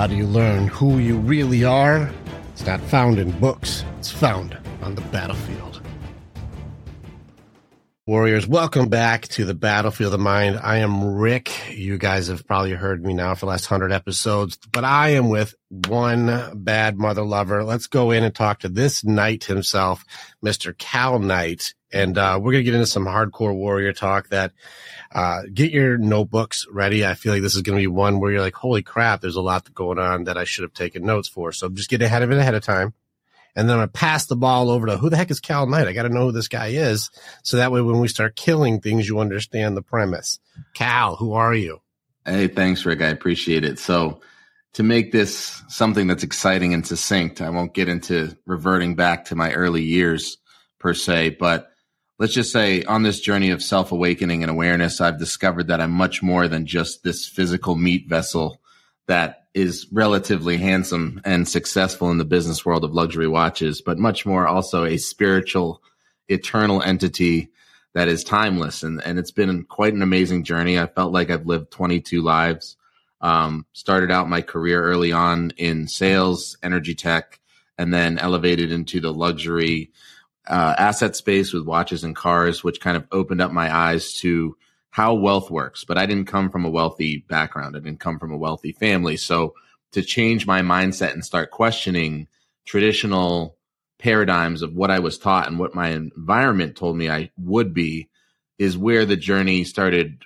How do you learn who you really are? It's not found in books, it's found on the battlefield. Warriors, welcome back to the battlefield of mind. I am Rick. You guys have probably heard me now for the last hundred episodes, but I am with one bad mother lover. Let's go in and talk to this knight himself, Mr. Cal Knight. And uh, we're going to get into some hardcore warrior talk that uh, get your notebooks ready. I feel like this is going to be one where you're like, holy crap, there's a lot going on that I should have taken notes for. So just get ahead of it ahead of time. And then I'm to pass the ball over to who the heck is Cal Knight? I got to know who this guy is. So that way, when we start killing things, you understand the premise. Cal, who are you? Hey, thanks, Rick. I appreciate it. So, to make this something that's exciting and succinct, I won't get into reverting back to my early years per se, but let's just say on this journey of self awakening and awareness, I've discovered that I'm much more than just this physical meat vessel that is relatively handsome and successful in the business world of luxury watches, but much more also a spiritual, eternal entity that is timeless. And, and it's been quite an amazing journey. I felt like I've lived 22 lives. Um, started out my career early on in sales, energy tech, and then elevated into the luxury uh, asset space with watches and cars, which kind of opened up my eyes to how wealth works. But I didn't come from a wealthy background. I didn't come from a wealthy family. So to change my mindset and start questioning traditional paradigms of what I was taught and what my environment told me I would be is where the journey started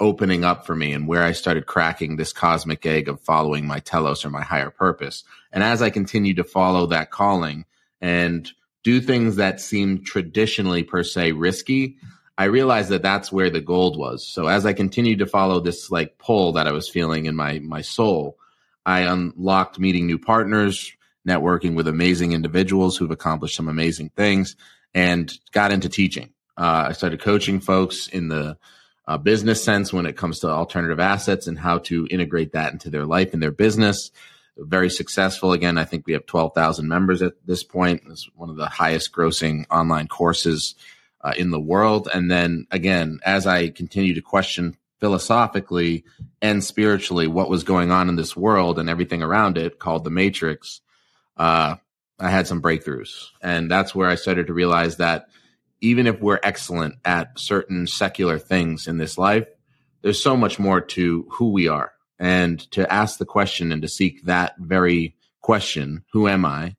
opening up for me and where I started cracking this cosmic egg of following my telos or my higher purpose. And as I continued to follow that calling and do things that seem traditionally per se risky, I realized that that's where the gold was. So as I continued to follow this like pull that I was feeling in my my soul, I unlocked meeting new partners, networking with amazing individuals who've accomplished some amazing things, and got into teaching. Uh, I started coaching folks in the uh, business sense when it comes to alternative assets and how to integrate that into their life and their business very successful. Again, I think we have 12,000 members at this point. It's one of the highest grossing online courses uh, in the world. And then again, as I continue to question philosophically and spiritually what was going on in this world and everything around it called the matrix, uh, I had some breakthroughs. And that's where I started to realize that even if we're excellent at certain secular things in this life, there's so much more to who we are and to ask the question and to seek that very question, who am I,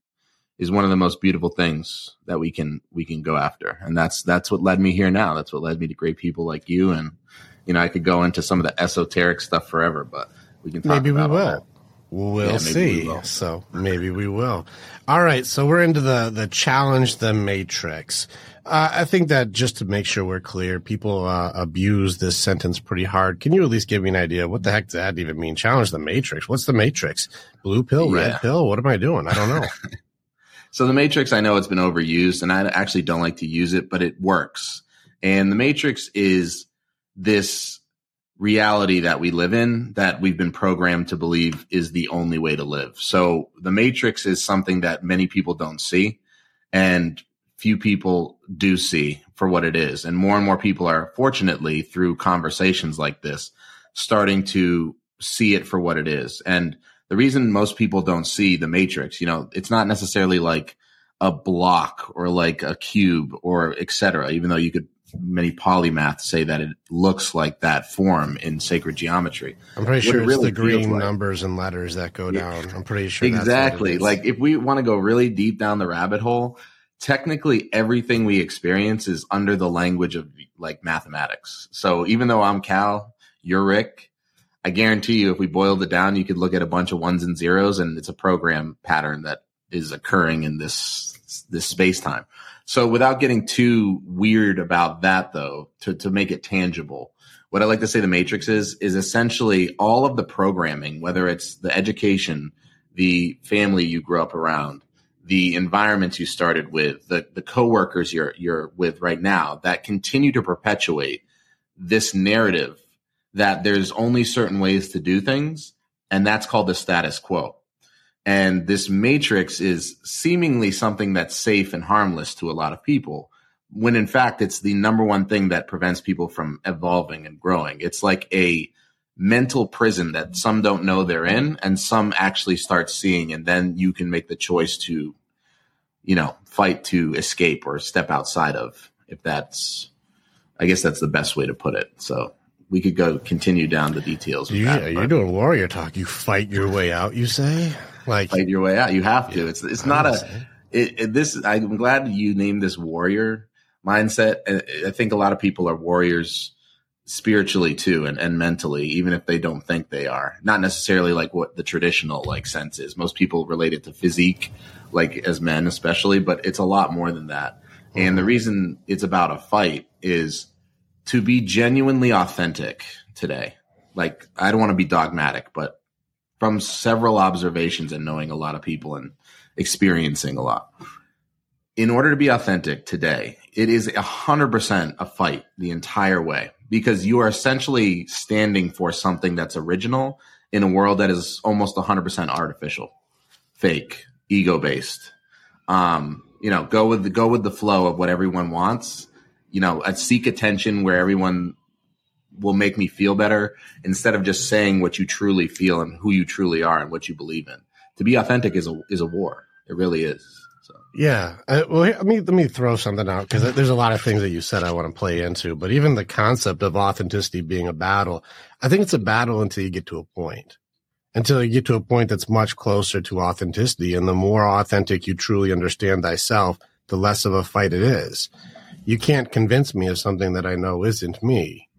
is one of the most beautiful things that we can we can go after. And that's that's what led me here now. That's what led me to great people like you and you know, I could go into some of the esoteric stuff forever, but we can maybe we will. We'll yeah, see. We will. So maybe we will. All right. So we're into the the challenge the matrix. Uh, I think that just to make sure we're clear, people uh, abuse this sentence pretty hard. Can you at least give me an idea what the heck does that even mean? Challenge the matrix. What's the matrix? Blue pill, yeah. red pill? What am I doing? I don't know. so the matrix, I know it's been overused, and I actually don't like to use it, but it works. And the matrix is this reality that we live in that we've been programmed to believe is the only way to live. So the matrix is something that many people don't see. And few people do see for what it is. And more and more people are, fortunately, through conversations like this, starting to see it for what it is. And the reason most people don't see the matrix, you know, it's not necessarily like a block or like a cube or etc. Even though you could many polymaths say that it looks like that form in sacred geometry. I'm pretty sure it's really the green like. numbers and letters that go down. I'm pretty sure exactly. Like if we want to go really deep down the rabbit hole, technically everything we experience is under the language of like mathematics. So even though I'm Cal, you're Rick, I guarantee you if we boiled it down, you could look at a bunch of ones and zeros and it's a program pattern that is occurring in this this space time. So without getting too weird about that though, to, to make it tangible, what I like to say the matrix is, is essentially all of the programming, whether it's the education, the family you grew up around, the environments you started with, the, the coworkers you're, you're with right now that continue to perpetuate this narrative that there's only certain ways to do things. And that's called the status quo. And this matrix is seemingly something that's safe and harmless to a lot of people, when in fact it's the number one thing that prevents people from evolving and growing. It's like a mental prison that some don't know they're in and some actually start seeing and then you can make the choice to you know fight to escape or step outside of if that's i guess that's the best way to put it so we could go continue down the details yeah, that, you're doing warrior talk. You fight your way out you say? Like fight your way out. You have to. Yeah, it's it's not a it, it, this i'm glad you named this warrior mindset. I think a lot of people are warriors spiritually too and, and mentally even if they don't think they are. Not necessarily like what the traditional like sense is. Most people relate it to physique like as men especially but it's a lot more than that. Mm-hmm. and the mm-hmm. reason it's about a fight is to be genuinely authentic today like i don't want to be dogmatic but from several observations and knowing a lot of people and experiencing a lot in order to be authentic today it is 100% a fight the entire way because you are essentially standing for something that's original in a world that is almost 100% artificial, fake, ego based. Um, you know, go with the go with the flow of what everyone wants. You know, I seek attention where everyone will make me feel better instead of just saying what you truly feel and who you truly are and what you believe in. To be authentic is a is a war. It really is. Yeah. Uh, well, let me let me throw something out because there's a lot of things that you said I want to play into. But even the concept of authenticity being a battle, I think it's a battle until you get to a point. Until you get to a point that's much closer to authenticity, and the more authentic you truly understand thyself, the less of a fight it is. You can't convince me of something that I know isn't me.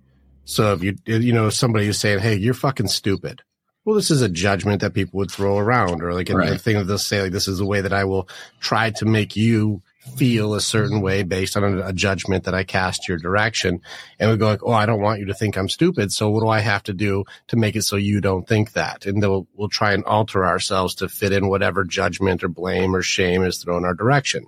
So if you you know somebody is saying, "Hey, you're fucking stupid," well, this is a judgment that people would throw around, or like a, right. a thing that they'll say, like, this is the way that I will try to make you feel a certain way based on a, a, judgment that I cast your direction. And we go like, oh, I don't want you to think I'm stupid. So what do I have to do to make it so you don't think that? And then we'll, we'll try and alter ourselves to fit in whatever judgment or blame or shame is thrown our direction.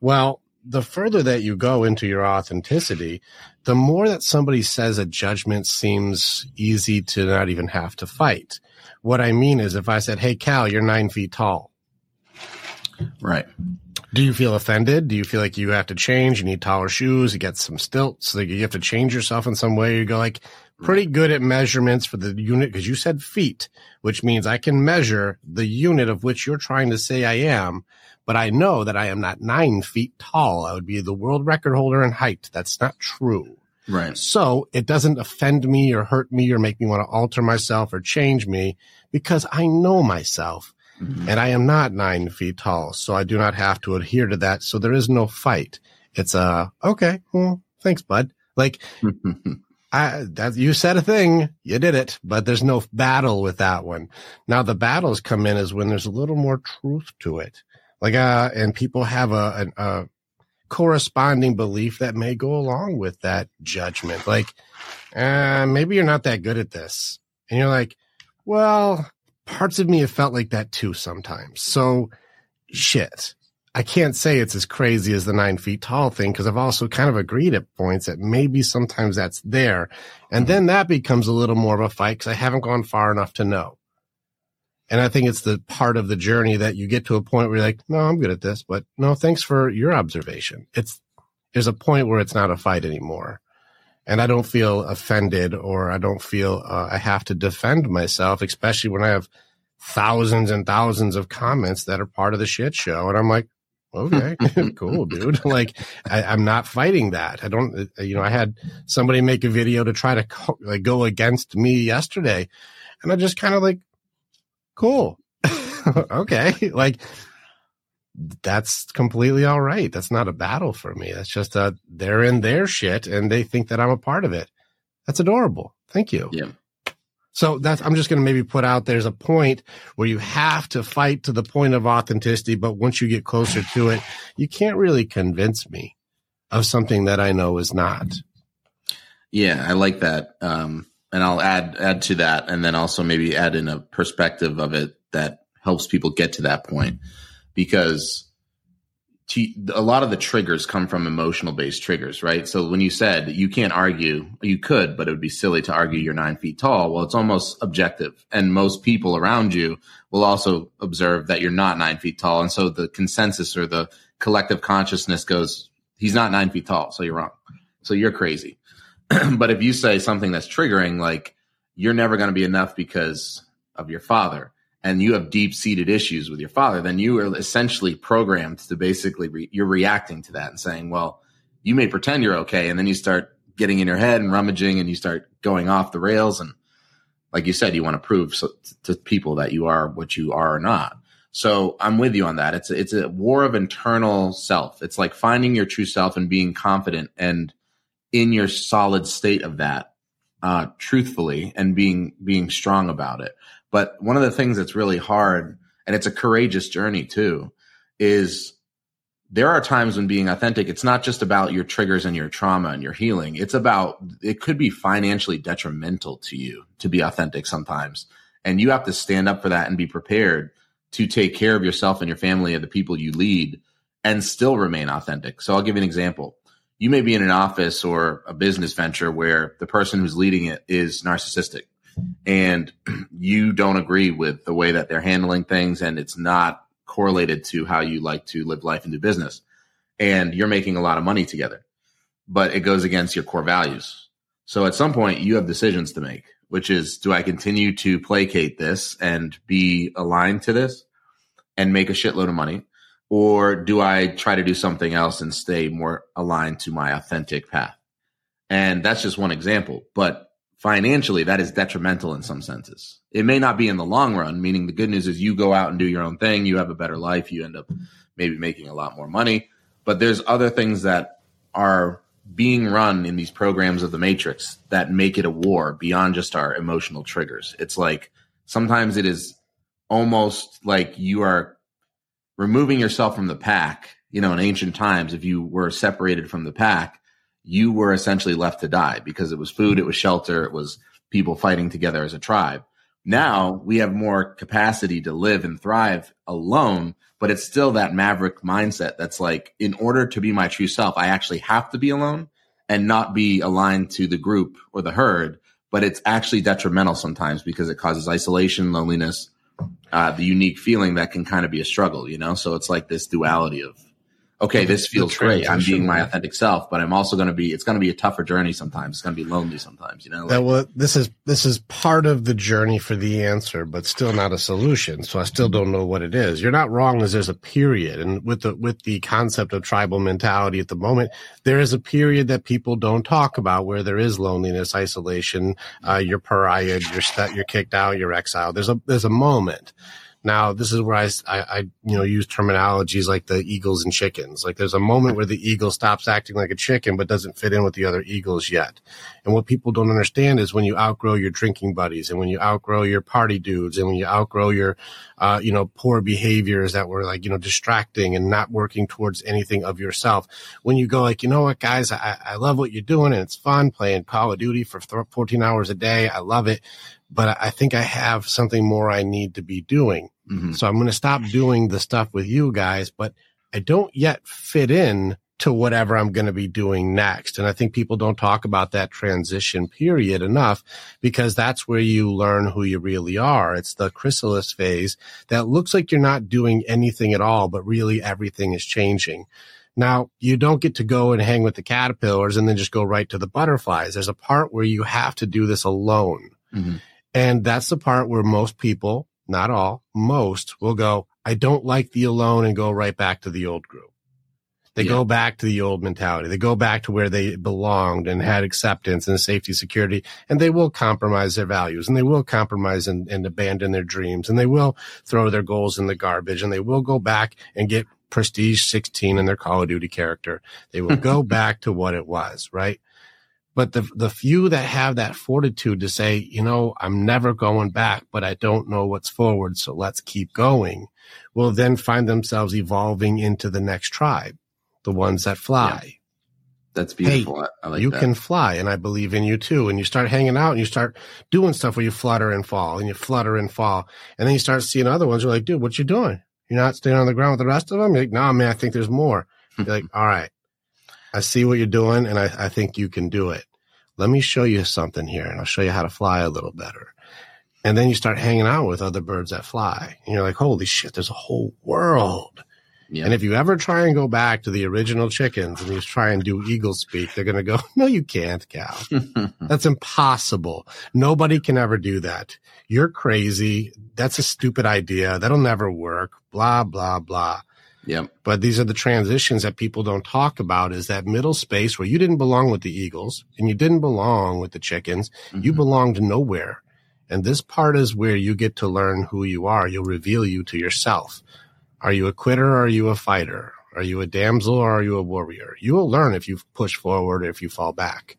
Well, the further that you go into your authenticity, the more that somebody says a judgment seems easy to not even have to fight. What I mean is if I said, Hey, Cal, you're nine feet tall. Right. Do you feel offended? Do you feel like you have to change? You need taller shoes. You get some stilts. Like you have to change yourself in some way. You go like pretty good at measurements for the unit because you said feet, which means I can measure the unit of which you're trying to say I am but I know that I am not nine feet tall. I would be the world record holder in height. That's not true. Right. So it doesn't offend me or hurt me or make me want to alter myself or change me because I know myself mm-hmm. and I am not nine feet tall. So I do not have to adhere to that. So there is no fight. It's a, okay, well, thanks, bud. Like, I, that you said a thing, you did it, but there's no battle with that one. Now the battles come in is when there's a little more truth to it. Like, uh, and people have a, a, a corresponding belief that may go along with that judgment. Like, uh, maybe you're not that good at this. And you're like, well, parts of me have felt like that too sometimes. So shit. I can't say it's as crazy as the nine feet tall thing because I've also kind of agreed at points that maybe sometimes that's there. And then that becomes a little more of a fight because I haven't gone far enough to know. And I think it's the part of the journey that you get to a point where you're like, no, I'm good at this, but no, thanks for your observation. It's, there's a point where it's not a fight anymore. And I don't feel offended or I don't feel uh, I have to defend myself, especially when I have thousands and thousands of comments that are part of the shit show. And I'm like, okay, cool, dude. like, I, am not fighting that. I don't, uh, you know, I had somebody make a video to try to co- like go against me yesterday. And I just kind of like cool. okay. Like that's completely all right. That's not a battle for me. That's just a they're in their shit and they think that I'm a part of it. That's adorable. Thank you. Yeah. So that's I'm just going to maybe put out there's a point where you have to fight to the point of authenticity, but once you get closer to it, you can't really convince me of something that I know is not. Yeah, I like that. Um, and I'll add add to that, and then also maybe add in a perspective of it that helps people get to that point, because to, a lot of the triggers come from emotional based triggers, right? So when you said you can't argue, you could, but it would be silly to argue you're nine feet tall. Well, it's almost objective, and most people around you will also observe that you're not nine feet tall, and so the consensus or the collective consciousness goes, he's not nine feet tall, so you're wrong, so you're crazy. but if you say something that's triggering, like you're never going to be enough because of your father and you have deep seated issues with your father, then you are essentially programmed to basically re- you're reacting to that and saying, well, you may pretend you're okay. And then you start getting in your head and rummaging and you start going off the rails. And like you said, you want to prove so, to people that you are what you are or not. So I'm with you on that. It's a, it's a war of internal self. It's like finding your true self and being confident and in your solid state of that, uh, truthfully and being, being strong about it. But one of the things that's really hard, and it's a courageous journey too, is there are times when being authentic, it's not just about your triggers and your trauma and your healing. It's about, it could be financially detrimental to you to be authentic sometimes. And you have to stand up for that and be prepared to take care of yourself and your family and the people you lead and still remain authentic. So I'll give you an example. You may be in an office or a business venture where the person who's leading it is narcissistic and you don't agree with the way that they're handling things and it's not correlated to how you like to live life and do business. And you're making a lot of money together but it goes against your core values. So at some point you have decisions to make which is do i continue to placate this and be aligned to this and make a shitload of money or do i try to do something else and stay more aligned to my authentic path and that's just one example but financially that is detrimental in some senses. It may not be in the long run, meaning the good news is you go out and do your own thing, you have a better life, you end up maybe making a lot more money, but there's other things that are being run in these programs of the matrix that make it a war beyond just our emotional triggers. It's like sometimes it is almost like you are removing yourself from the pack. You know, in ancient times, if you were separated from the pack, you were essentially left to die because it was food, it was shelter, it was people fighting together as a tribe. Now we have more capacity to live and thrive alone, but it's still that maverick mindset that's like, in order to be my true self, I actually have to be alone and not be aligned to the group or the herd. But it's actually detrimental sometimes because it causes isolation, loneliness, uh, the unique feeling that can kind of be a struggle, you know? So it's like this duality of okay, this feels great. I'm being my authentic self, but I'm also going to be, it's going to be a tougher journey sometimes. It's going to be lonely sometimes, you know? Like, that this is, this is part of the journey for the answer, but still not a solution. So I still don't know what it is. You're not wrong as there's a period. And with the, with the concept of tribal mentality at the moment, there is a period that people don't talk about where there is loneliness, isolation, uh, you're pariah, you're, st- you're kicked out, you're exiled. There's a, there's a moment. Now, this is where I, I, I, you know, use terminologies like the eagles and chickens. Like there's a moment where the eagle stops acting like a chicken, but doesn't fit in with the other eagles yet. And what people don't understand is when you outgrow your drinking buddies and when you outgrow your party dudes and when you outgrow your, uh, you know, poor behaviors that were like, you know, distracting and not working towards anything of yourself. When you go like, you know what, guys, I, I love what you're doing and it's fun playing Call of Duty for 14 hours a day. I love it but I think I have something more I need to be doing. Mm-hmm. So I'm going to stop doing the stuff with you guys, but I don't yet fit in to whatever I'm going to be doing next. And I think people don't talk about that transition period enough because that's where you learn who you really are. It's the chrysalis phase that looks like you're not doing anything at all, but really everything is changing. Now, you don't get to go and hang with the caterpillars and then just go right to the butterflies. There's a part where you have to do this alone. Mm-hmm. And that's the part where most people, not all, most will go, I don't like the alone and go right back to the old group. They yeah. go back to the old mentality. They go back to where they belonged and had acceptance and safety, security, and they will compromise their values and they will compromise and, and abandon their dreams and they will throw their goals in the garbage and they will go back and get prestige 16 in their Call of Duty character. They will go back to what it was, right? But the, the few that have that fortitude to say, you know, I'm never going back, but I don't know what's forward. So let's keep going will then find themselves evolving into the next tribe, the ones that fly. Yeah. That's beautiful. Hey, like you that. can fly and I believe in you too. And you start hanging out and you start doing stuff where you flutter and fall and you flutter and fall. And then you start seeing other ones. You're like, dude, what you doing? You're not staying on the ground with the rest of them? You're like, no, man, I think there's more. You're like, all right, I see what you're doing and I, I think you can do it. Let me show you something here and I'll show you how to fly a little better. And then you start hanging out with other birds that fly and you're like, holy shit, there's a whole world. Yeah. And if you ever try and go back to the original chickens and you try and do eagle speak, they're going to go, no, you can't, Cal. That's impossible. Nobody can ever do that. You're crazy. That's a stupid idea. That'll never work. Blah, blah, blah. Yep. But these are the transitions that people don't talk about is that middle space where you didn't belong with the Eagles and you didn't belong with the chickens. Mm-hmm. You belonged nowhere. And this part is where you get to learn who you are. You'll reveal you to yourself. Are you a quitter or are you a fighter? Are you a damsel or are you a warrior? You will learn if you push forward or if you fall back.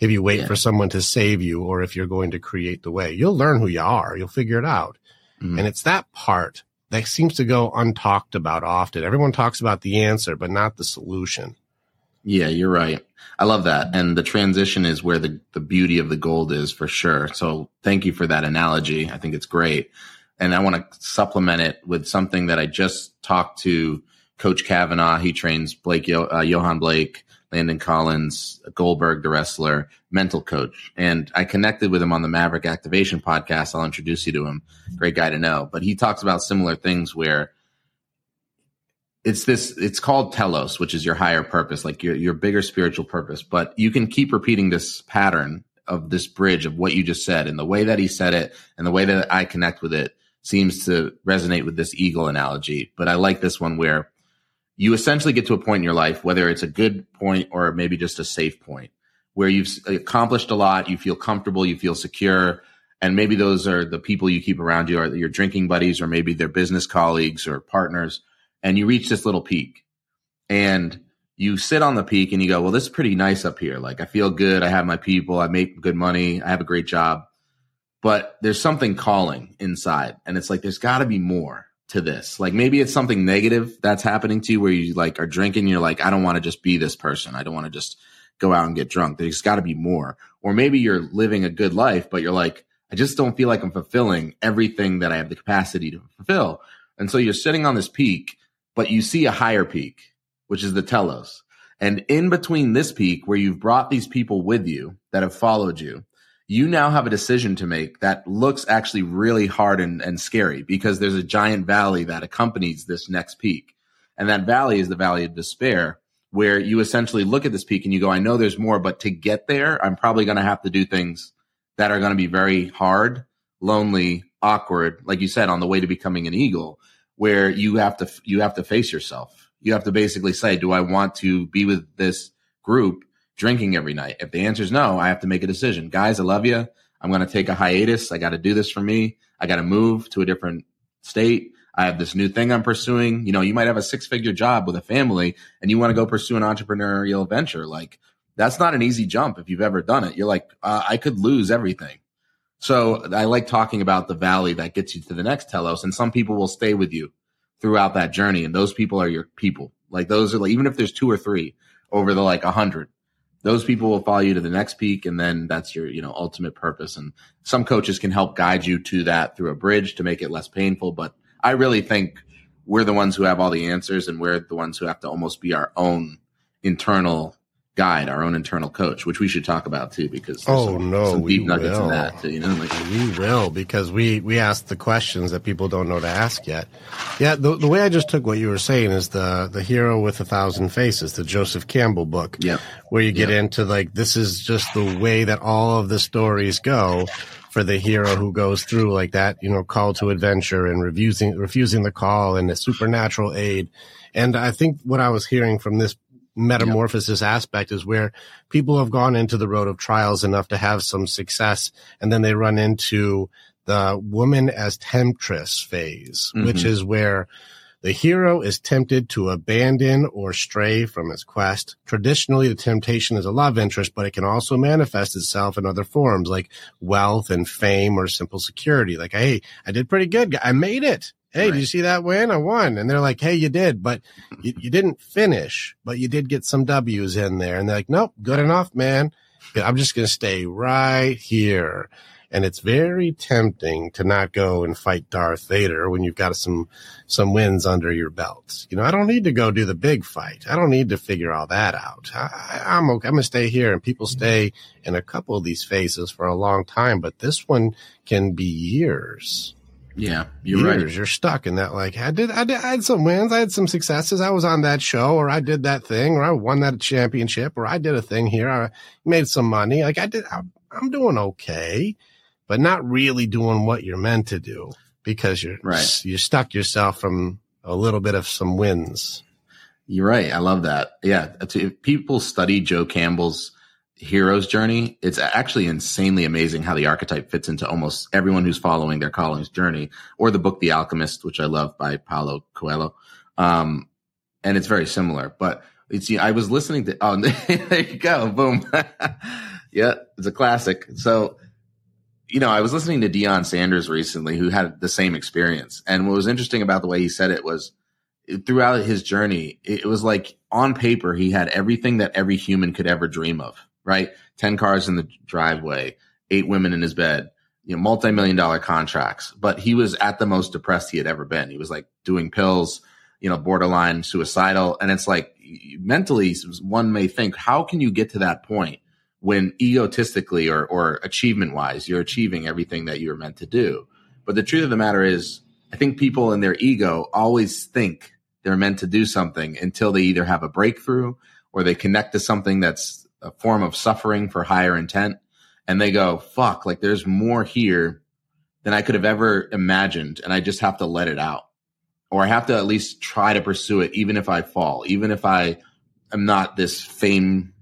If you wait yeah. for someone to save you or if you're going to create the way, you'll learn who you are. You'll figure it out. Mm-hmm. And it's that part that seems to go untalked about often. Everyone talks about the answer, but not the solution. Yeah, you're right. I love that. And the transition is where the, the beauty of the gold is for sure. So thank you for that analogy. I think it's great and I want to supplement it with something that I just talked to Coach Kavanaugh. He trains Blake, uh, Yohan Blake, Landon Collins, Goldberg, the wrestler, mental coach. And I connected with him on the Maverick Activation podcast. I'll introduce you to him. Great guy to know. But he talks about similar things where it's this, it's called telos, which is your higher purpose, like your, your bigger spiritual purpose. But you can keep repeating this pattern of this bridge of what you just said and the way that he said it and the way that I connect with it seems to resonate with this eagle analogy. But I like this one where you essentially get to a point in your life, whether it's a good point or maybe just a safe point, where you've accomplished a lot, you feel comfortable, you feel secure. And maybe those are the people you keep around you, or your drinking buddies, or maybe they're business colleagues or partners. And you reach this little peak and you sit on the peak and you go, well, this is pretty nice up here. Like I feel good. I have my people. I make good money. I have a great job but there's something calling inside and it's like there's got to be more to this. Like maybe it's something negative that's happening to you where you like are drinking you're like i don't want to just be this person. I don't want to just go out and get drunk. There's got to be more. Or maybe you're living a good life but you're like i just don't feel like i'm fulfilling everything that i have the capacity to fulfill. And so you're sitting on this peak but you see a higher peak which is the telos. And in between this peak where you've brought these people with you that have followed you you now have a decision to make that looks actually really hard and, and scary because there's a giant valley that accompanies this next peak. And that valley is the valley of despair, where you essentially look at this peak and you go, I know there's more, but to get there, I'm probably going to have to do things that are going to be very hard, lonely, awkward, like you said, on the way to becoming an eagle, where you have to, you have to face yourself. You have to basically say, do I want to be with this group drinking every night? If the answer is no, I have to make a decision. Guys, I love you. I'm going to take a hiatus. I got to do this for me. I got to move to a different state. I have this new thing I'm pursuing. You know, you might have a six figure job with a family and you want to go pursue an entrepreneurial venture. Like that's not an easy jump if you've ever done it. You're like, uh, I could lose everything. So I like talking about the valley that gets you to the next telos and some people will stay with you throughout that journey. And those people are your people. Like those are like, even if there's two or three over the like a hundred, those people will follow you to the next peak and then that's your you know ultimate purpose. And some coaches can help guide you to that through a bridge to make it less painful but i really think we're the ones who have all the answers and we're the ones who have to almost be our own internal guide, our own internal coach, which we should talk about too, because oh some, no, some deep nuggets will. in that. Too, you know, like we will because we we ask the questions that people don't know to ask yet. Yeah, the, the way I just took what you were saying is the the hero with a thousand faces, the Joseph Campbell book, yeah, where you get yep. into like this is just the way that all of the stories go for the hero who goes through like that, you know, call to adventure and refusing refusing the call and the supernatural aid. And I think what I was hearing from this metamorphosis yep. aspect is where people have gone into the road of trials enough to have some success and then they run into the woman as temptress phase, mm-hmm. which is where the hero is tempted to abandon or stray from his quest. Traditionally, the temptation is a love interest, but it can also manifest itself in other forms like wealth and fame or simple security. Like, hey, I did pretty good. I made it. Hey, right. did you see that win? I won. And they're like, Hey, you did, but you, you didn't finish, but you did get some W's in there. And they're like, Nope, good enough, man. I'm just going to stay right here. And it's very tempting to not go and fight Darth Vader when you've got some, some wins under your belt. You know, I don't need to go do the big fight. I don't need to figure all that out. I, I'm okay. I'm going to stay here and people stay in a couple of these phases for a long time, but this one can be years. Yeah, you're years. right. You're stuck in that. Like I did, I did, I had some wins, I had some successes. I was on that show, or I did that thing, or I won that championship, or I did a thing here. I made some money. Like I did, I'm, I'm doing okay, but not really doing what you're meant to do because you're Right. you stuck yourself from a little bit of some wins. You're right. I love that. Yeah. People study Joe Campbell's hero's journey, it's actually insanely amazing how the archetype fits into almost everyone who's following their calling's journey or the book, The Alchemist, which I love by Paulo Coelho. Um, and it's very similar, but it's, I was listening to, oh, there you go. Boom. yeah. It's a classic. So, you know, I was listening to Deion Sanders recently, who had the same experience. And what was interesting about the way he said it was throughout his journey, it was like on paper, he had everything that every human could ever dream of, right? 10 cars in the driveway, eight women in his bed, you know, multi-million dollar contracts. But he was at the most depressed he had ever been. He was like doing pills, you know, borderline suicidal. And it's like mentally, one may think, how can you get to that point when egotistically or, or achievement wise, you're achieving everything that you're meant to do? But the truth of the matter is, I think people in their ego always think they're meant to do something until they either have a breakthrough or they connect to something that's a form of suffering for higher intent. And they go, fuck, like there's more here than I could have ever imagined. And I just have to let it out. Or I have to at least try to pursue it, even if I fall, even if I am not this fame,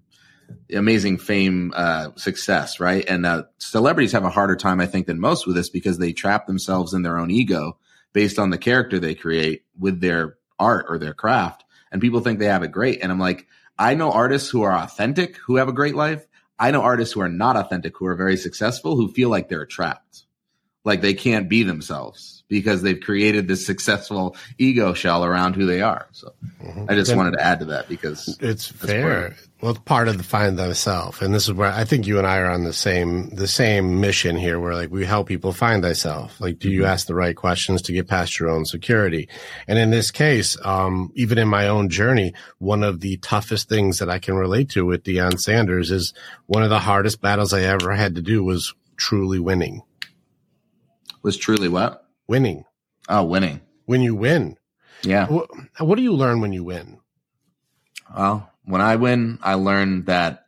amazing fame, uh, success, right? And, uh, celebrities have a harder time, I think, than most with this because they trap themselves in their own ego based on the character they create with their art or their craft. And people think they have it great. And I'm like, I know artists who are authentic, who have a great life. I know artists who are not authentic, who are very successful, who feel like they're trapped. Like they can't be themselves because they've created this successful ego shell around who they are. So I just wanted to add to that because It's fair. part Well, it's part of the find thyself, and this is where I think you and I are on the same the same mission here. Where like we help people find thyself. Like, do you Mm-hmm. ask the right questions to get past your own security? And in this case, um, even in my own journey, one of the toughest things that I can relate to with Deion Sanders is one of the hardest battles I ever had to do was truly winning. was truly what? Winning. Oh, winning. When you win, Yeah. what, what do you learn when you win? Well, when I win, I learn that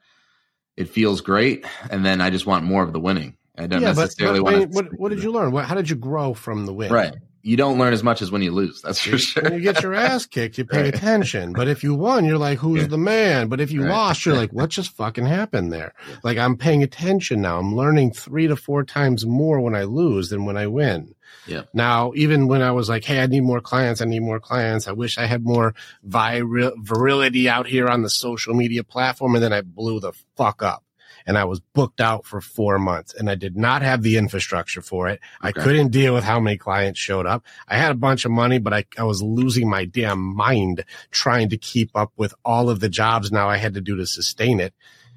it feels great, and then I just want more of the winning. I don't yeah, necessarily but want to. what, what did you learn? What, how did you grow from the win? Right. You don't learn as much as when you lose. That's for sure. When you get your ass kicked, you pay Right. attention. But if you won, you're like, who's Yeah. the man? But if you Right. lost, you're like, what just fucking happened there? Yeah. Like I'm paying attention now. I'm learning three to four times more when I lose than when I win. Yeah. Now, even when I was like, hey, I need more clients. I need more clients. I wish I had more vir- virility out here on the social media platform. And then I blew the fuck up. And I was booked out for four months and I did not have the infrastructure for it. I couldn't deal with how many clients showed up. I had a bunch of money, but I, I was losing my damn mind trying to keep up with all of the jobs now I had to do to sustain it.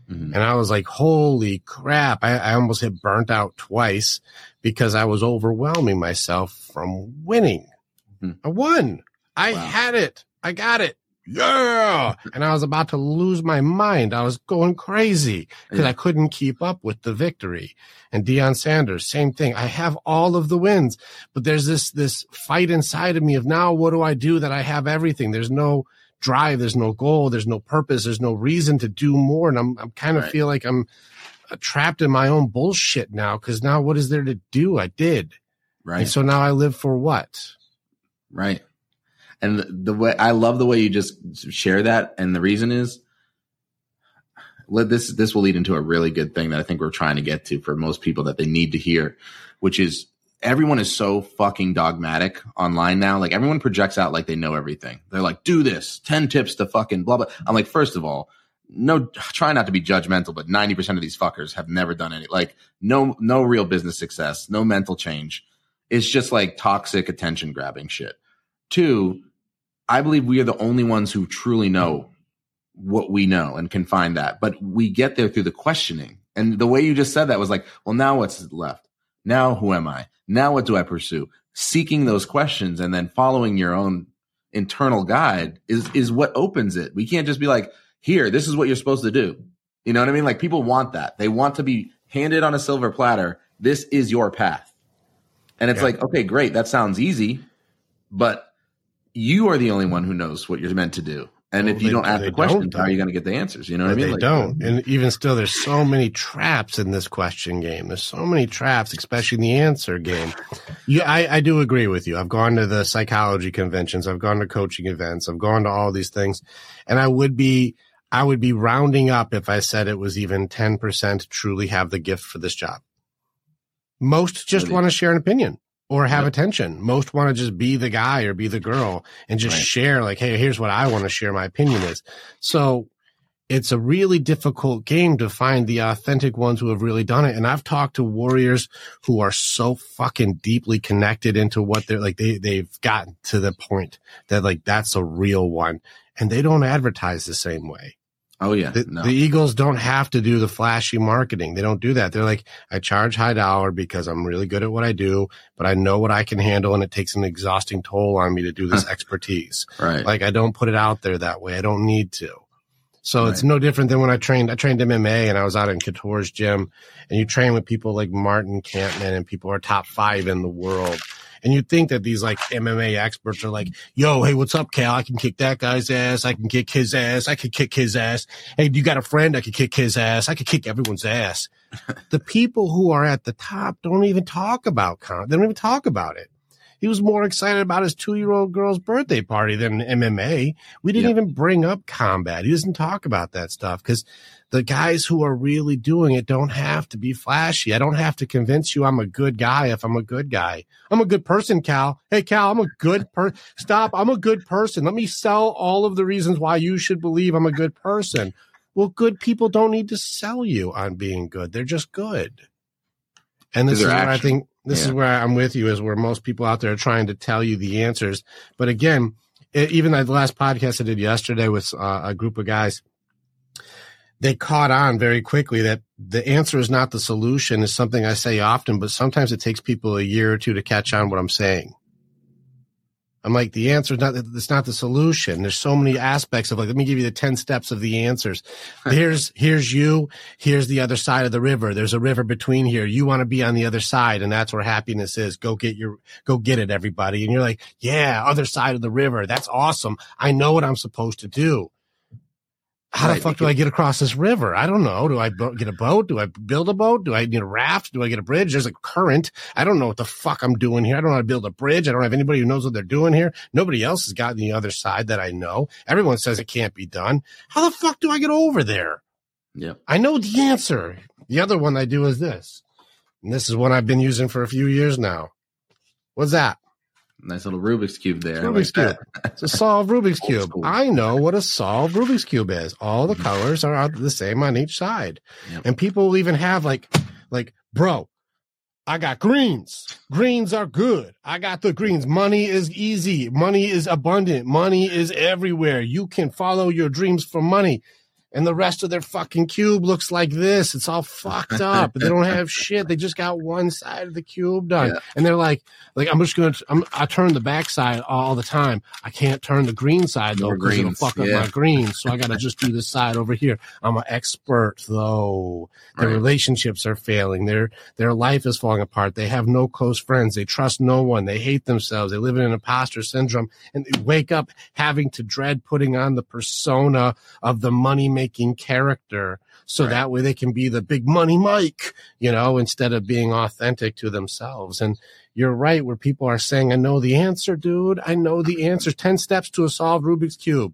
Mhm. And I was like, holy crap. I, I almost hit burnt out twice because I was overwhelming myself from winning. Hmm. I won. I Wow. had it. I got it. Yeah. And I was about to lose my mind. I was going crazy because Yeah. I couldn't keep up with the victory. And Deion Sanders, same thing. I have all of the wins, but there's this, this fight inside of me of now, what do I do that I have everything? There's no drive. There's no goal. There's no purpose. There's no reason to do more. And I'm, I'm kind of Right. feel like I'm trapped in my own bullshit now. Cause now what is there to do? I did. Right. And so now I live for what? Right. And the, the way I love the way you just share that. And the reason is let this this will lead into a really good thing that I think we're trying to get to for most people that they need to hear, which is everyone is so fucking dogmatic online now. Like everyone projects out like they know everything. They're like, do this, 10 tips to fucking blah blah. I'm like, first of all, no try not to be judgmental, but 90% of these fuckers have never done any like no no real business success, no mental change. It's just like toxic attention grabbing shit. Two, I believe we are the only ones who truly know what we know and can find that. But we get there through the questioning. And the way you just said that was like, well, now what's left? Now who am I? Now what do I pursue? Seeking those questions and then following your own internal guide is is what opens it. We can't just be like, here, this is what you're supposed to do. You know what I mean? Like people want that. They want to be handed on a silver platter. This is your path. And it's Yeah. like, okay, great, that sounds easy, but you are the only one who knows what you're meant to do. And Well, if you they- don't ask the questions, how are you going to get the answers? You know what I mean? they Like, don't. And even still, there's so many traps in this question game. There's so many traps, especially in the answer game. You, I, I do agree with you. I've gone to the psychology conventions. I've gone to coaching events. I've gone to all these things. And I would be, I would be rounding up if I said it was even 10% truly have the gift for this job. Most just Really? want to share an opinion or have Yep. attention. Most want to just be the guy or be the girl and just Right. share like, Hey, here's what I want to share my opinion is. So it's a really difficult game to find the authentic ones who have really done it. And I've talked to warriors who are so fucking deeply connected into what they're like, they, they've gotten to the point that like, that's a real one and they don't advertise the same way. Oh yeah, The, no, the Eagles don't have to do the flashy marketing. They don't do that. They're like, I charge high dollar because I'm really good at what I do, but I know what I can handle and it takes an exhausting toll on me to do this expertise. right, Like I don't put it out there that way. I don't need to. So it's no different than when I trained. I trained MMA and I was out in Couture's gym, and you train with people like Martin Kampmann and people who are top five in the world. And you'd think that these like MMA experts are like, yo, hey, what's up, Cal? I can kick that guy's ass. I can kick his ass. I can kick his ass. Hey, you got a friend? I can kick his ass. I can kick everyone's ass. the people who are at the top don't even talk about con. They don't even talk about it. He was more excited about his two year old girl's birthday party than MMA. We didn't Yep. even bring up combat. He doesn't talk about that stuff because the guys who are really doing it don't have to be flashy. I don't have to convince you I'm a good guy if I'm a good guy. I'm a good person, Cal. Hey, Cal, I'm a good person. Stop. I'm a good person. Let me sell all of the reasons why you should believe I'm a good person. Well, good people don't need to sell you on being good. They're just good. And this is where I think this is where I'm with you is where most people out there are trying to tell you the answers. But again, even the last podcast I did yesterday with uh, a group of guys, they caught on very quickly that the answer is not the solution is something I say often, but sometimes it takes people a year or two to catch on what I'm saying. I'm like, the answer is not, it's not the solution. There's so many aspects of like, let me give you the 10 steps of the answers. Here's, here's you. Here's the other side of the river. There's a river between here. You want to be on the other side. And that's where happiness is. Go get your, go get it, everybody. And you're like, yeah, other side of the river. That's awesome. I know what I'm supposed to do. How the fuck do I get across this river? I don't know. Do I bo- get a boat? Do I build a boat? Do I need a raft? Do I get a bridge? There's a current. I don't know what the fuck I'm doing here. I don't know how to build a bridge. I don't have anybody who knows what they're doing here. Nobody else has gotten the other side that I know. Everyone says it can't be done. How the fuck do I get over there? Yep. I know the answer. The other one I do is this. And this is one I've been using for a few years now. What's that? Nice little Rubik's cube there. Rubik's like Cube. that. It's a solved Rubik's Cube. I know what a solved Rubik's Cube is. All the mm-hmm. colors are the same on each side. Yep. And people will even have like, like, bro, I got greens. Greens are good. I got the greens. Money is easy. Money is abundant. Money is everywhere. You can follow your dreams for money. And the rest of their fucking cube looks like this. It's all fucked up. they don't have shit. They just got one side of the cube done. Yeah. And they're like, like, I'm just going to, I'm, I turn the back side all the time. I can't turn the green side though, because it'll fuck up Yeah. my greens. So I got to just do this side over here. I'm an expert though. Their Right. relationships are failing. Their their life is falling apart. They have no close friends. They trust no one. They hate themselves. They live in an imposter syndrome and they wake up having to dread putting on the persona of the money making character. So Right. that way they can be the big money Mike, you know, instead of being authentic to themselves. And you're right where people are saying, I know the answer, dude. I know the answer. 10 steps to a solved Rubik's Cube.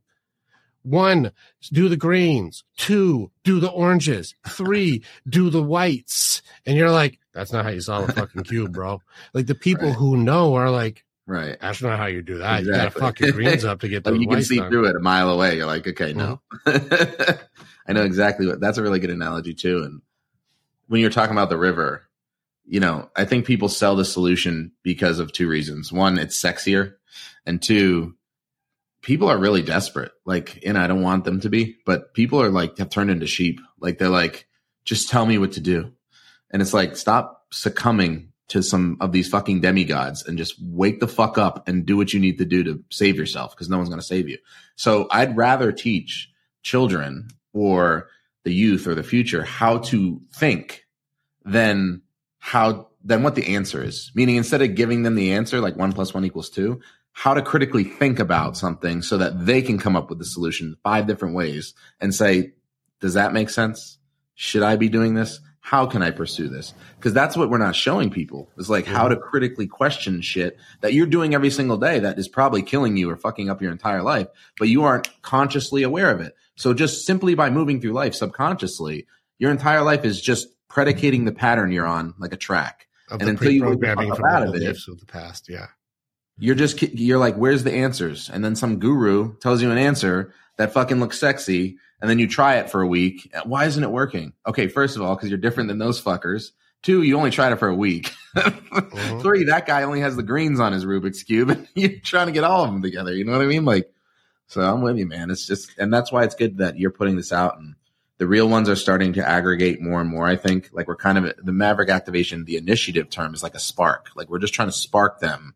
One, do the greens. Two, do the oranges. Three, do the whites. And you're like, that's not how you solve a fucking cube, bro. Like the people Right. who know are like, Right. that's not how you do that. You gotta fuck your greens up to get the you can see done. through it a mile away. You're like, okay, no. Mm-hmm. I know exactly what that's a really good analogy too. And when you're talking about the river, you know, I think people sell the solution because of two reasons. One, it's sexier. And two, people are really desperate. Like, and I don't want them to be, but people are like have turned into sheep. Like they're like, just tell me what to do. And it's like, stop succumbing to some of these fucking demigods and just wake the fuck up and do what you need to do to save yourself because no one's going to save you. So I'd rather teach children or the youth or the future how to think than how then what the answer is. Meaning, instead of giving them the answer, like one plus one equals two, how to critically think about something so that they can come up with the solution five different ways and say, does that make sense? Should I be doing this? How can I pursue this? Because that's what we're not showing people is like how to critically question shit that you're doing every single day that is probably killing you or fucking up your entire life, but you aren't consciously aware of it. So just simply by moving through life subconsciously, your entire life is just predicating the pattern you're on like a track. Of and until you move out of it, of the past. Yeah. you're just you're like where's the answers and then some guru tells you an answer that fucking looks sexy and then you try it for a week. Why isn't it working? Okay first of all because you're different than those fuckers. Two you only tried it for a week. Mhm. three that guy only has the greens on his rubik's cube and you're trying to get all of them together you know what i mean? Like so i'm with you man. It's just and that's why it's good that you're putting this out and the real ones are starting to aggregate more and more i think. Like we're kind of the maverick activation the initiative term is like a spark. Like we're just trying to spark them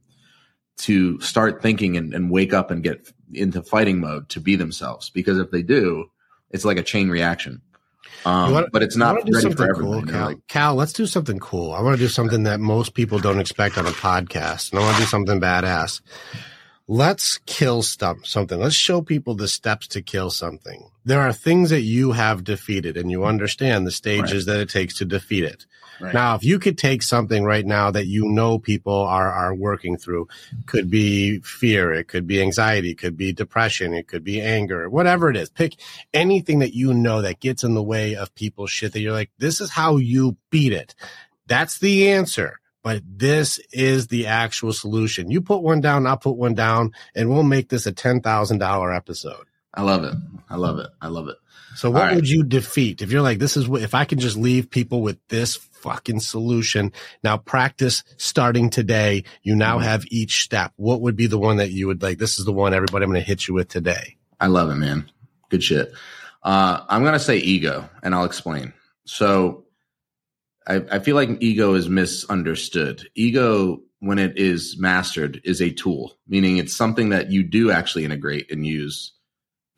to start thinking and, and wake up and get into fighting mode to be themselves. Because if they do, it's like a chain reaction. Um, wanna- but it's not ready for everyone. Cool, Cal. like- Cal, let's do something cool. I want to do something that most people don't expect on a podcast, and I want to do something badass. Let's kill stuff, something. Let's show people the steps to kill something. There are things that you have defeated, and you understand the stages that it takes to defeat it. Right. Now, if you could take something right now that you know people are are working through, could be fear, it could be anxiety, it could be depression, it could be anger, whatever it is. Pick anything that you know that gets in the way of people's shit that you're like, this is how you beat it. That's the answer. But this is the actual solution. You put one down, I'll put one down, and we'll make this a ten thousand dollar episode. I love it. I love it. I love it. So what right. would you defeat if you're like, this is what, if I can just leave people with this fucking solution. Now practice starting today. You now Mhm. have each step. What would be the one that you would like? This is the one everybody I'm going to hit you with today. I love it, man. Good shit. Uh, I'm gonna say ego, and I'll explain. So, I, I feel like ego is misunderstood. Ego, when it is mastered, is a tool, meaning it's something that you do actually integrate and use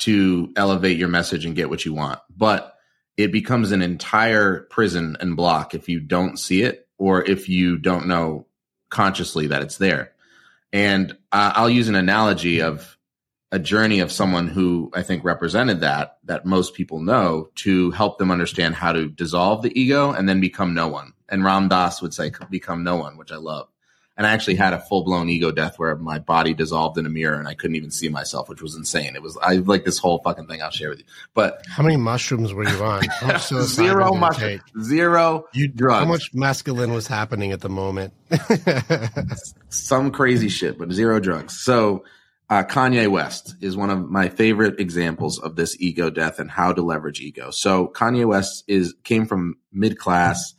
to elevate your message and get what you want. But it becomes an entire prison and block if you don't see it or if you don't know consciously that it's there. And uh, I'll use an analogy of a journey of someone who I think represented that, that most people know to help them understand how to dissolve the ego and then become no one. And Ram Dass would say, become no one, which I love. And I actually had a full blown ego death where my body dissolved in a mirror and I couldn't even see myself, which was insane. It was, I like this whole fucking thing I'll share with you. But How many mushrooms were you on? How much psilocybin zero did you much, take? zero You, drugs. how much mescaline was happening at the moment? some crazy shit, but zero drugs. So, uh, Kanye West is one of my favorite examples of this ego death and how to leverage ego. So, Kanye West is came from mid class,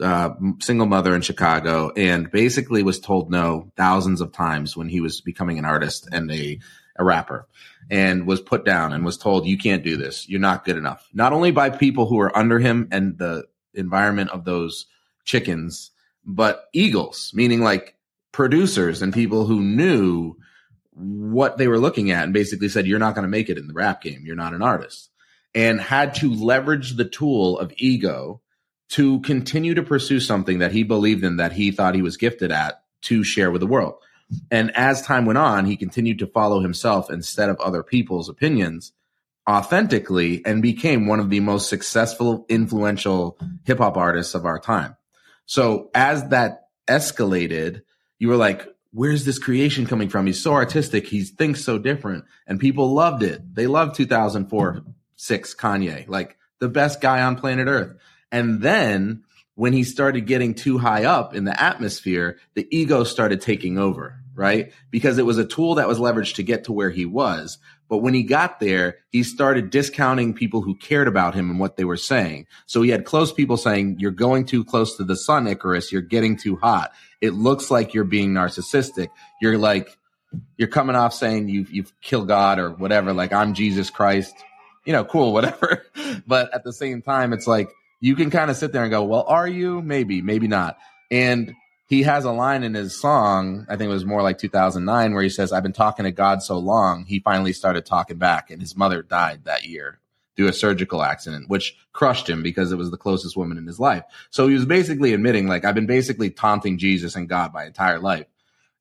uh, single mother in Chicago, and basically was told no thousands of times when he was becoming an artist and a a rapper, and was put down and was told you can't do this, you're not good enough. Not only by people who are under him and the environment of those chickens, but eagles, meaning like producers and people who knew what they were looking at and basically said, You're not going to make it in the rap game. You're not an artist. And had to leverage the tool of ego to continue to pursue something that he believed in, that he thought he was gifted at to share with the world. And as time went on, he continued to follow himself instead of other people's opinions authentically and became one of the most successful, influential hip hop artists of our time. So as that escalated, you were like, where's this creation coming from? He's so artistic. He thinks so different. And people loved it. They loved 2004, six Kanye, like the best guy on planet earth. And then when he started getting too high up in the atmosphere, the ego started taking over, right? Because it was a tool that was leveraged to get to where he was. But when he got there, he started discounting people who cared about him and what they were saying. So he had close people saying, You're going too close to the sun, Icarus. You're getting too hot. It looks like you're being narcissistic. You're like, you're coming off saying you've, you've killed God or whatever. Like, I'm Jesus Christ. You know, cool, whatever. but at the same time, it's like, you can kind of sit there and go, well, are you? Maybe, maybe not. And he has a line in his song, I think it was more like 2009, where he says, I've been talking to God so long, he finally started talking back, and his mother died that year through a surgical accident, which crushed him because it was the closest woman in his life. So he was basically admitting, like, I've been basically taunting Jesus and God my entire life.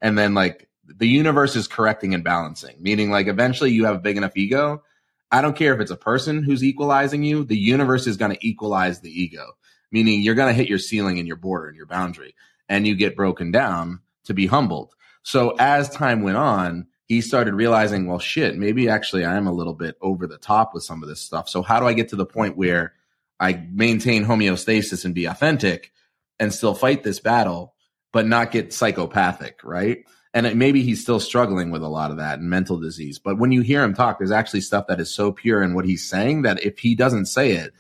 And then, like, the universe is correcting and balancing, meaning, like, eventually you have a big enough ego. I don't care if it's a person who's equalizing you, the universe is going to equalize the ego, meaning you're going to hit your ceiling and your border and your boundary, and you get broken down to be humbled. So as time went on, he started realizing, well, shit, maybe actually I am a little bit over the top with some of this stuff. So how do I get to the point where I maintain homeostasis and be authentic and still fight this battle, but not get psychopathic, right? And it, maybe he's still struggling with a lot of that and mental disease. But when you hear him talk, there's actually stuff that is so pure in what he's saying that if he doesn't say it,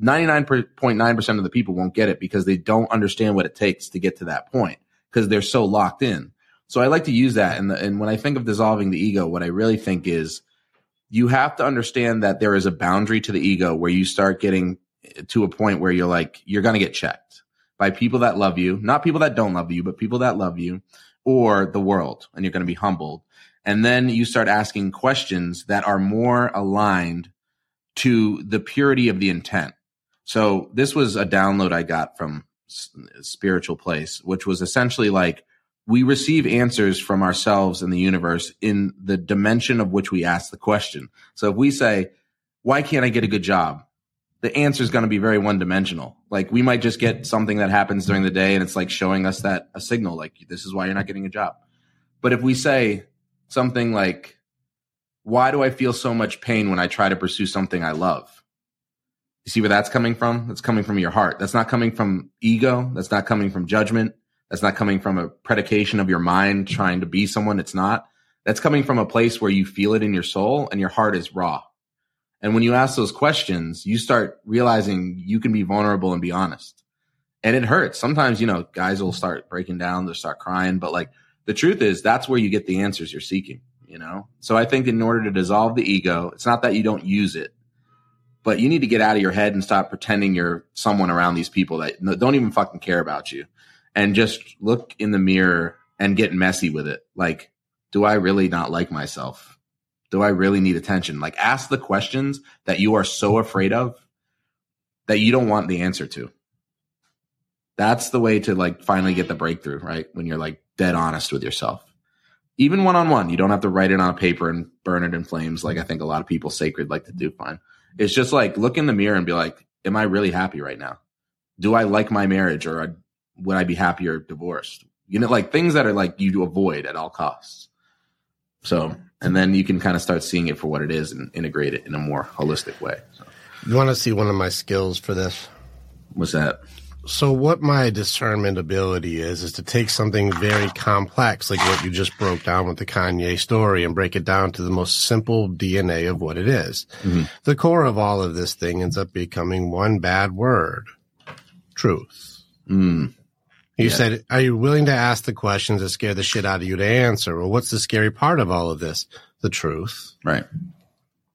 99.9% of the people won't get it because they don't understand what it takes to get to that point because they're so locked in. So I like to use that. And, and when I think of dissolving the ego, what I really think is you have to understand that there is a boundary to the ego where you start getting to a point where you're like, you're going to get checked by people that love you, not people that don't love you, but people that love you or the world. And you're going to be humbled. And then you start asking questions that are more aligned to the purity of the intent. So this was a download I got from spiritual place, which was essentially like, we receive answers from ourselves and the universe in the dimension of which we ask the question. So if we say, why can't I get a good job? The answer is going to be very one dimensional. Like we might just get something that happens during the day and it's like showing us that a signal, like this is why you're not getting a job. But if we say something like, why do I feel so much pain when I try to pursue something I love? You see where that's coming from? That's coming from your heart. That's not coming from ego. That's not coming from judgment. That's not coming from a predication of your mind trying to be someone it's not. That's coming from a place where you feel it in your soul and your heart is raw. And when you ask those questions, you start realizing you can be vulnerable and be honest. And it hurts. Sometimes, you know, guys will start breaking down, they'll start crying, but like the truth is that's where you get the answers you're seeking, you know? So I think in order to dissolve the ego, it's not that you don't use it, but you need to get out of your head and stop pretending you're someone around these people that don't even fucking care about you and just look in the mirror and get messy with it. Like, do I really not like myself? Do I really need attention? Like, ask the questions that you are so afraid of that you don't want the answer to. That's the way to like finally get the breakthrough, right? When you're like dead honest with yourself. Even one on one, you don't have to write it on a paper and burn it in flames like I think a lot of people sacred like to do. Fine. It's just like look in the mirror and be like, am I really happy right now? Do I like my marriage or would I be happier divorced? You know, like things that are like you avoid at all costs. So, and then you can kind of start seeing it for what it is and integrate it in a more holistic way. So. You want to see one of my skills for this? What's that? So, what my discernment ability is, is to take something very complex, like what you just broke down with the Kanye story, and break it down to the most simple DNA of what it is. Mm-hmm. The core of all of this thing ends up becoming one bad word truth. Mm. You yeah. said, are you willing to ask the questions that scare the shit out of you to answer? Well, what's the scary part of all of this? The truth. Right.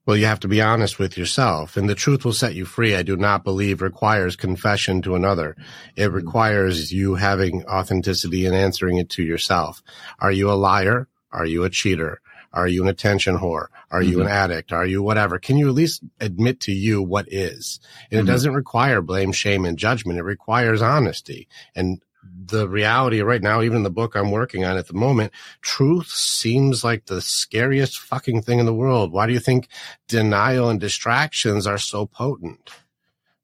Well, you have to be honest with yourself and the truth will set you free. I do not believe requires confession to another. It mm-hmm. requires you having authenticity and answering it to yourself. Are you a liar? Are you a cheater? Are you an attention whore? Are you mm-hmm. an addict? Are you whatever? Can you at least admit to you what is? And mm-hmm. it doesn't require blame, shame, and judgment. It requires honesty. And the reality right now, even the book I'm working on at the moment, truth seems like the scariest fucking thing in the world. Why do you think denial and distractions are so potent?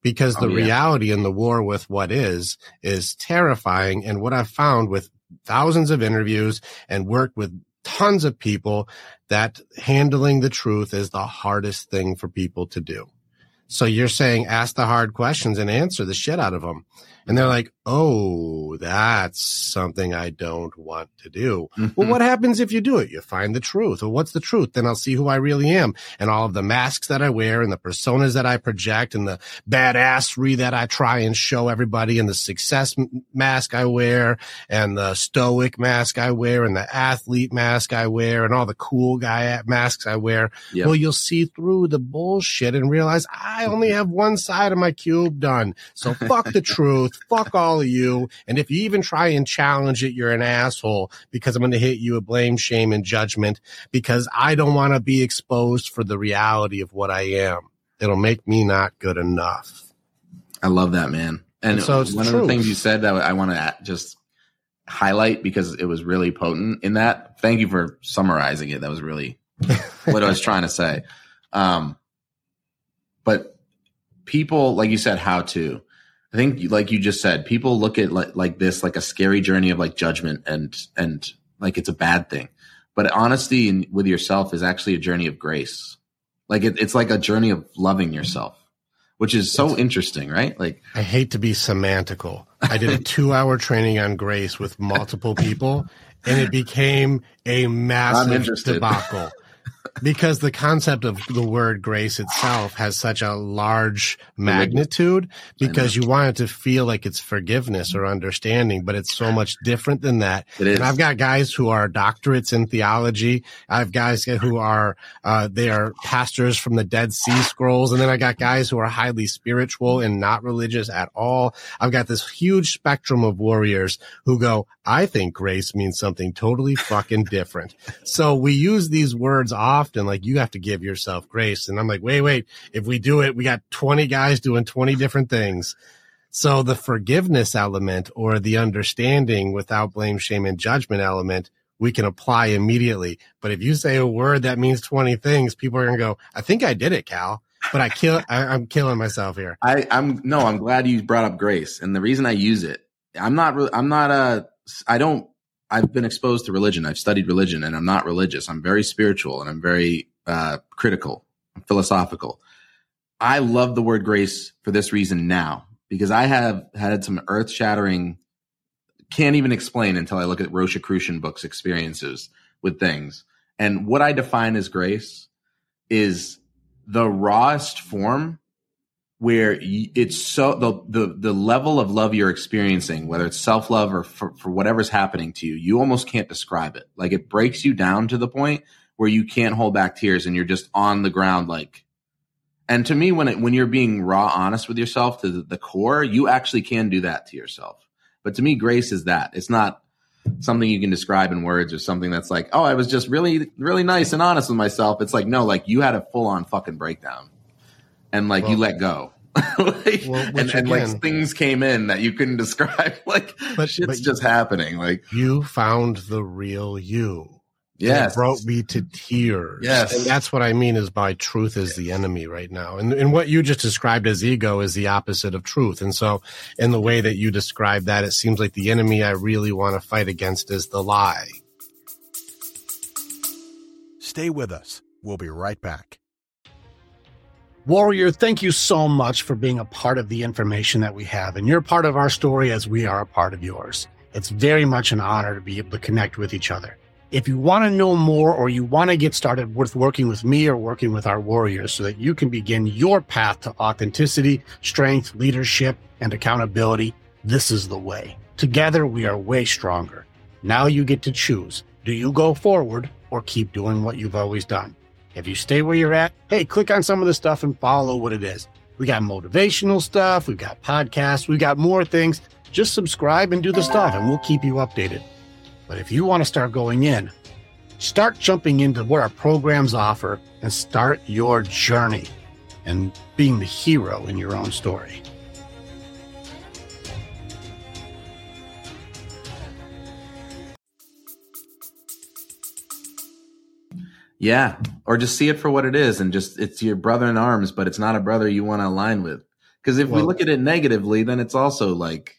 Because the oh, yeah. reality in the war with what is is terrifying. And what I've found with thousands of interviews and worked with tons of people that handling the truth is the hardest thing for people to do. So you're saying ask the hard questions and answer the shit out of them. And they're like, oh, that's something I don't want to do. Mm-hmm. Well, what happens if you do it? You find the truth. Well, what's the truth? Then I'll see who I really am and all of the masks that I wear and the personas that I project and the badassery that I try and show everybody and the success mask I wear and the stoic mask I wear and the athlete mask I wear and all the cool guy masks I wear. Yep. Well, you'll see through the bullshit and realize I only have one side of my cube done. So fuck the truth fuck all of you. And if you even try and challenge it, you're an asshole because I'm going to hit you with blame, shame, and judgment because I don't want to be exposed for the reality of what I am. it'll make me not good enough. I love that, man. And, and so one of the things you said that I want to just highlight because it was really potent in that. Thank you for summarizing it. That was really what I was trying to say. Um, but people, like you said, how to. I think, like you just said, people look at like, like this like a scary journey of like judgment and and like it's a bad thing. But honesty in, with yourself is actually a journey of grace. Like it, it's like a journey of loving yourself, which is so interesting, right? Like I hate to be semantical. I did a two-hour training on grace with multiple people, and it became a massive debacle because the concept of the word grace itself has such a large magnitude because you want it to feel like it's forgiveness or understanding, but it's so much different than that. It is. And I've got guys who are doctorates in theology. I've guys who are, uh, they are pastors from the Dead Sea Scrolls. And then I got guys who are highly spiritual and not religious at all. I've got this huge spectrum of warriors who go, I think grace means something totally fucking different. So we use these words often, like you have to give yourself grace. And I'm like, wait, wait, if we do it, we got 20 guys doing 20 different things. So the forgiveness element or the understanding without blame, shame, and judgment element, we can apply immediately. But if you say a word that means 20 things, people are going to go, I think I did it, Cal but I kill. I, am killing myself here. I, I'm no. I'm glad you brought up grace, and the reason I use it, I'm not. Really, I'm not a I don't. I've been exposed to religion. I've studied religion, and I'm not religious. I'm very spiritual, and I'm very uh, critical, philosophical. I love the word grace for this reason now because I have had some earth shattering. Can't even explain until I look at Rosicrucian books experiences with things. And what I define as grace is the rawest form where it's so the, the the level of love you're experiencing whether it's self-love or for, for whatever's happening to you you almost can't describe it. Like it breaks you down to the point where you can't hold back tears and you're just on the ground like and to me when it when you're being raw honest with yourself to the, the core you actually can do that to yourself. But to me grace is that. It's not something you can describe in words or something that's like oh i was just really really nice and honest with myself. It's like no like you had a full on fucking breakdown. And like well, you let go. like, well, and, and again, like things came in that you couldn't describe. Like but, shit's but just happening. Like you found the real you. Yes. It brought me to tears. Yes. And that's what I mean is by truth is the enemy right now. And, and what you just described as ego is the opposite of truth. And so in the way that you describe that, it seems like the enemy I really want to fight against is the lie. Stay with us. We'll be right back. Warrior, thank you so much for being a part of the information that we have. And you're part of our story as we are a part of yours. It's very much an honor to be able to connect with each other. If you want to know more or you want to get started with working with me or working with our warriors so that you can begin your path to authenticity, strength, leadership, and accountability, this is the way. Together, we are way stronger. Now you get to choose. Do you go forward or keep doing what you've always done? If you stay where you're at, hey, click on some of the stuff and follow what it is. We got motivational stuff, we've got podcasts, we've got more things. Just subscribe and do the stuff, and we'll keep you updated. But if you want to start going in, start jumping into what our programs offer and start your journey and being the hero in your own story. Yeah, or just see it for what it is, and just it's your brother in arms, but it's not a brother you want to align with. Because if well, we look at it negatively, then it's also like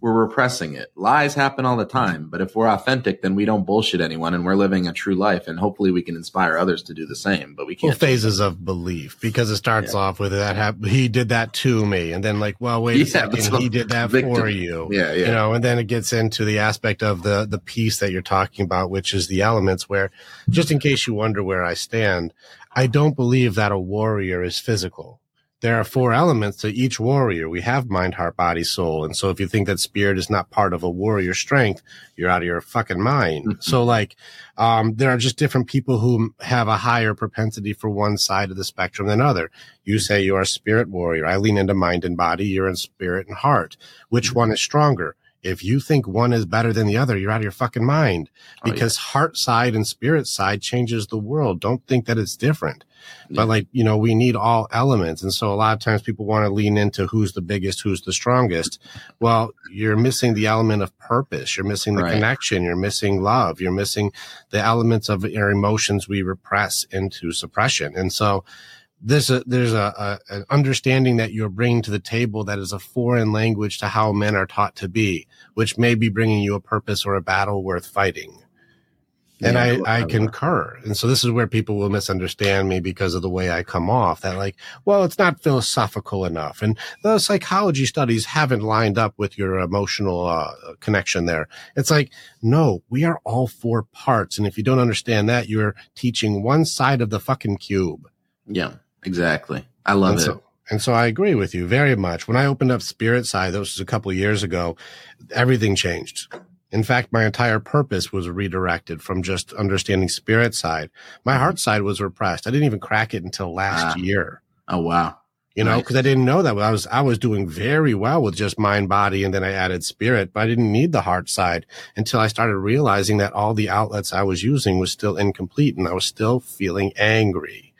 we're repressing it. Lies happen all the time, but if we're authentic, then we don't bullshit anyone, and we're living a true life, and hopefully we can inspire others to do the same. But we can't. Well, phases of belief because it starts yeah. off with that hap- he did that to me, and then like, well, wait a yeah, second, he did that victim. for you, yeah, yeah, you know, and then it gets into the aspect of the the piece that you're talking about, which is the elements. Where, just in case you wonder where I stand, I don't believe that a warrior is physical there are four elements to each warrior. We have mind, heart, body, soul. And so if you think that spirit is not part of a warrior strength, you're out of your fucking mind. Mm-hmm. So like, um, there are just different people who have a higher propensity for one side of the spectrum than other. You say you're a spirit warrior. I lean into mind and body. You're in spirit and heart. Which mm-hmm. one is stronger? if you think one is better than the other, you're out of your fucking mind Oh, because heart side and spirit side changes the world. Don't think that it's different. But like, you know, we need all elements. And so a lot of times people want to lean into who's the biggest, who's the strongest. Well, you're missing the element of purpose. You're missing the Right. connection. You're missing love. You're missing the elements of our emotions we repress into suppression. And so this, a, there's a, a, an understanding that you're bringing to the table that is a foreign language to how men are taught to be, which may be bringing you a purpose or a battle worth fighting. And Yeah, I, I concur. And so this is where people will misunderstand me because of the way I come off that like, well, it's not philosophical enough. And the psychology studies haven't lined up with your emotional uh, connection there. It's like, no, we are all four parts. And if you don't understand that, you're teaching one side of the fucking cube. Yeah, exactly. I love and it. so, and so I agree with you very much. When I opened up Spirit Side, that was a couple of years ago, everything changed. In fact, my entire purpose was redirected from just understanding Spirit Side. My heart side was repressed. I didn't even crack it until last Ah. year. oh wow. You know, Nice. because I didn't know that I was I was doing very well with just mind, body, and then I added spirit, but I didn't need the heart side until I started realizing that all the outlets I was using was still incomplete, and I was still feeling angry.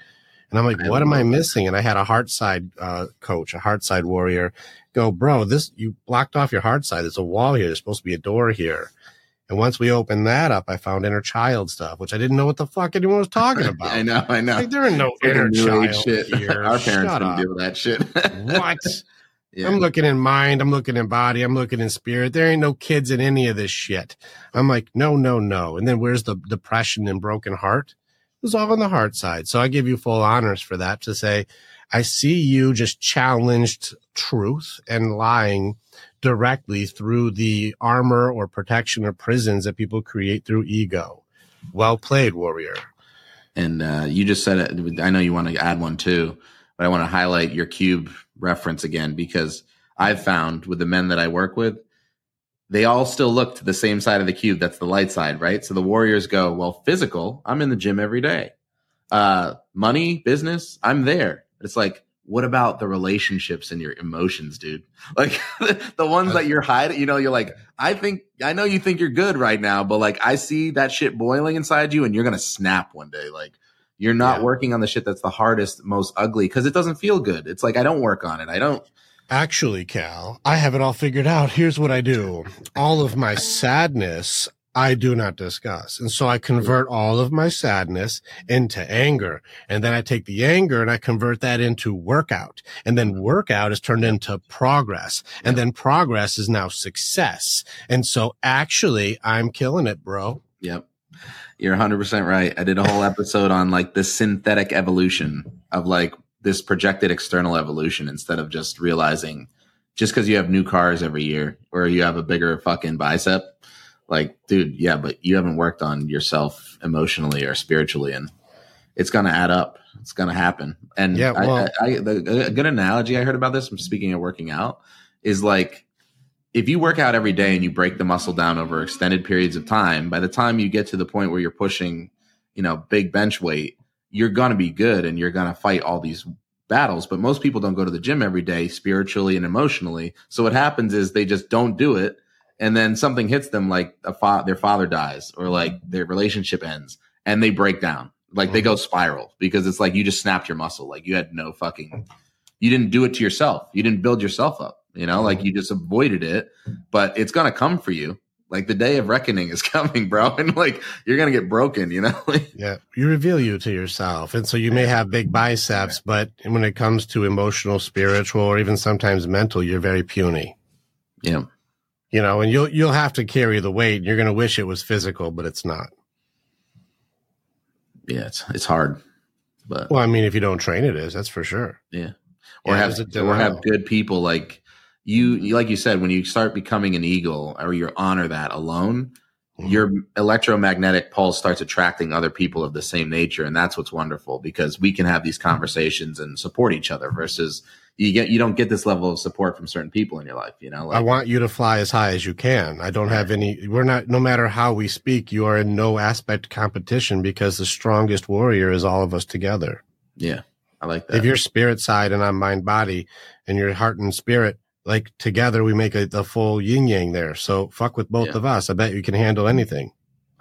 And I'm like, I what am I that. missing? And I had a heart side uh, coach, a heart side warrior, go, bro, this you blocked off your heart side. There's a wall here. There's supposed to be a door here. And once we opened that up, I found inner child stuff, which I didn't know what the fuck anyone was talking about. I know, I know. Like, there are no Fucking inner child shit. here. Our parents Shut didn't deal with that shit. What? Yeah. I'm looking in mind. I'm looking in body. I'm looking in spirit. There ain't no kids in any of this shit. I'm like, no, no, no. And then where's the depression and broken heart? It was all on the heart side. So I give you full honors for that to say, I see you just challenged truth and lying directly through the armor or protection or prisons that people create through ego. Well played, warrior. And uh, you just said it. I know you want to add one too, but I want to highlight your cube reference again because I've found with the men that I work with, they all still look to the same side of the cube. That's the light side, right? So the warriors go, well, physical, I'm in the gym every day. Uh, money, business, I'm there. It's like, what about the relationships and your emotions, dude? Like the ones that you're hiding, you know, you're like, I think, I know you think you're good right now, but like, I see that shit boiling inside you and you're going to snap one day. Like, you're not Yeah. working on the shit that's the hardest, most ugly because it doesn't feel good. It's like, I don't work on it. I don't. Actually, Cal, I have it all figured out. Here's what I do. All of my sadness, I do not discuss. And so I convert all of my sadness into anger. And then I take the anger and I convert that into workout. And then workout is turned into progress. And then progress is now success. And so actually, I'm killing it, bro. Yep. You're 100% right. I did a whole episode on like the synthetic evolution of like this projected external evolution instead of just realizing just because you have new cars every year or you have a bigger fucking bicep. Like, dude, yeah, but you haven't worked on yourself emotionally or spiritually, and it's going to add up. It's going to happen. And Yeah, I- well- I, I, the, a good analogy I heard about this, I'm speaking of working out, is like if you work out every day and you break the muscle down over extended periods of time, by the time you get to the point where you're pushing, you know, big bench weight, you're going to be good and you're going to fight all these battles. But most people don't go to the gym every day spiritually and emotionally. So what happens is they just don't do it. And then something hits them like a fa- their father dies or like mm-hmm. their relationship ends and they break down. Like they go mm-hmm. spiral because it's like you just snapped your muscle. Like you had no fucking, mm-hmm. you didn't do it to yourself. You didn't build yourself up. You know, like you just avoided it, but it's gonna come for you. Like the day of reckoning is coming, bro, and like you're gonna get broken. You know, Yeah. You reveal you to yourself. And so you may have big biceps, but when it comes to emotional, spiritual, or even sometimes mental, you're very puny. yeah, You know, and you'll you'll have to carry the weight. You're gonna wish it was physical, but it's not. yeah. It's it's hard, but Well, I mean, if you don't train, it is. That's for sure. yeah, or Yeah, have or have good people like you. Like you said, when you start becoming an eagle or you honor that alone, Mhm. your electromagnetic pulse starts attracting other people of the same nature, and that's what's wonderful because we can have these conversations and support each other. Versus you get you don't get this level of support from certain people in your life. You know, I want you to fly as high as you can. I don't have any, we're not, no matter how we speak, you are in no aspect competition because the strongest warrior is all of us together. yeah, I like that. If you're spirit side and I'm mind body and your heart and spirit, like together we make a, the full yin yang there. So fuck with both Yeah. of us. I bet you can handle anything.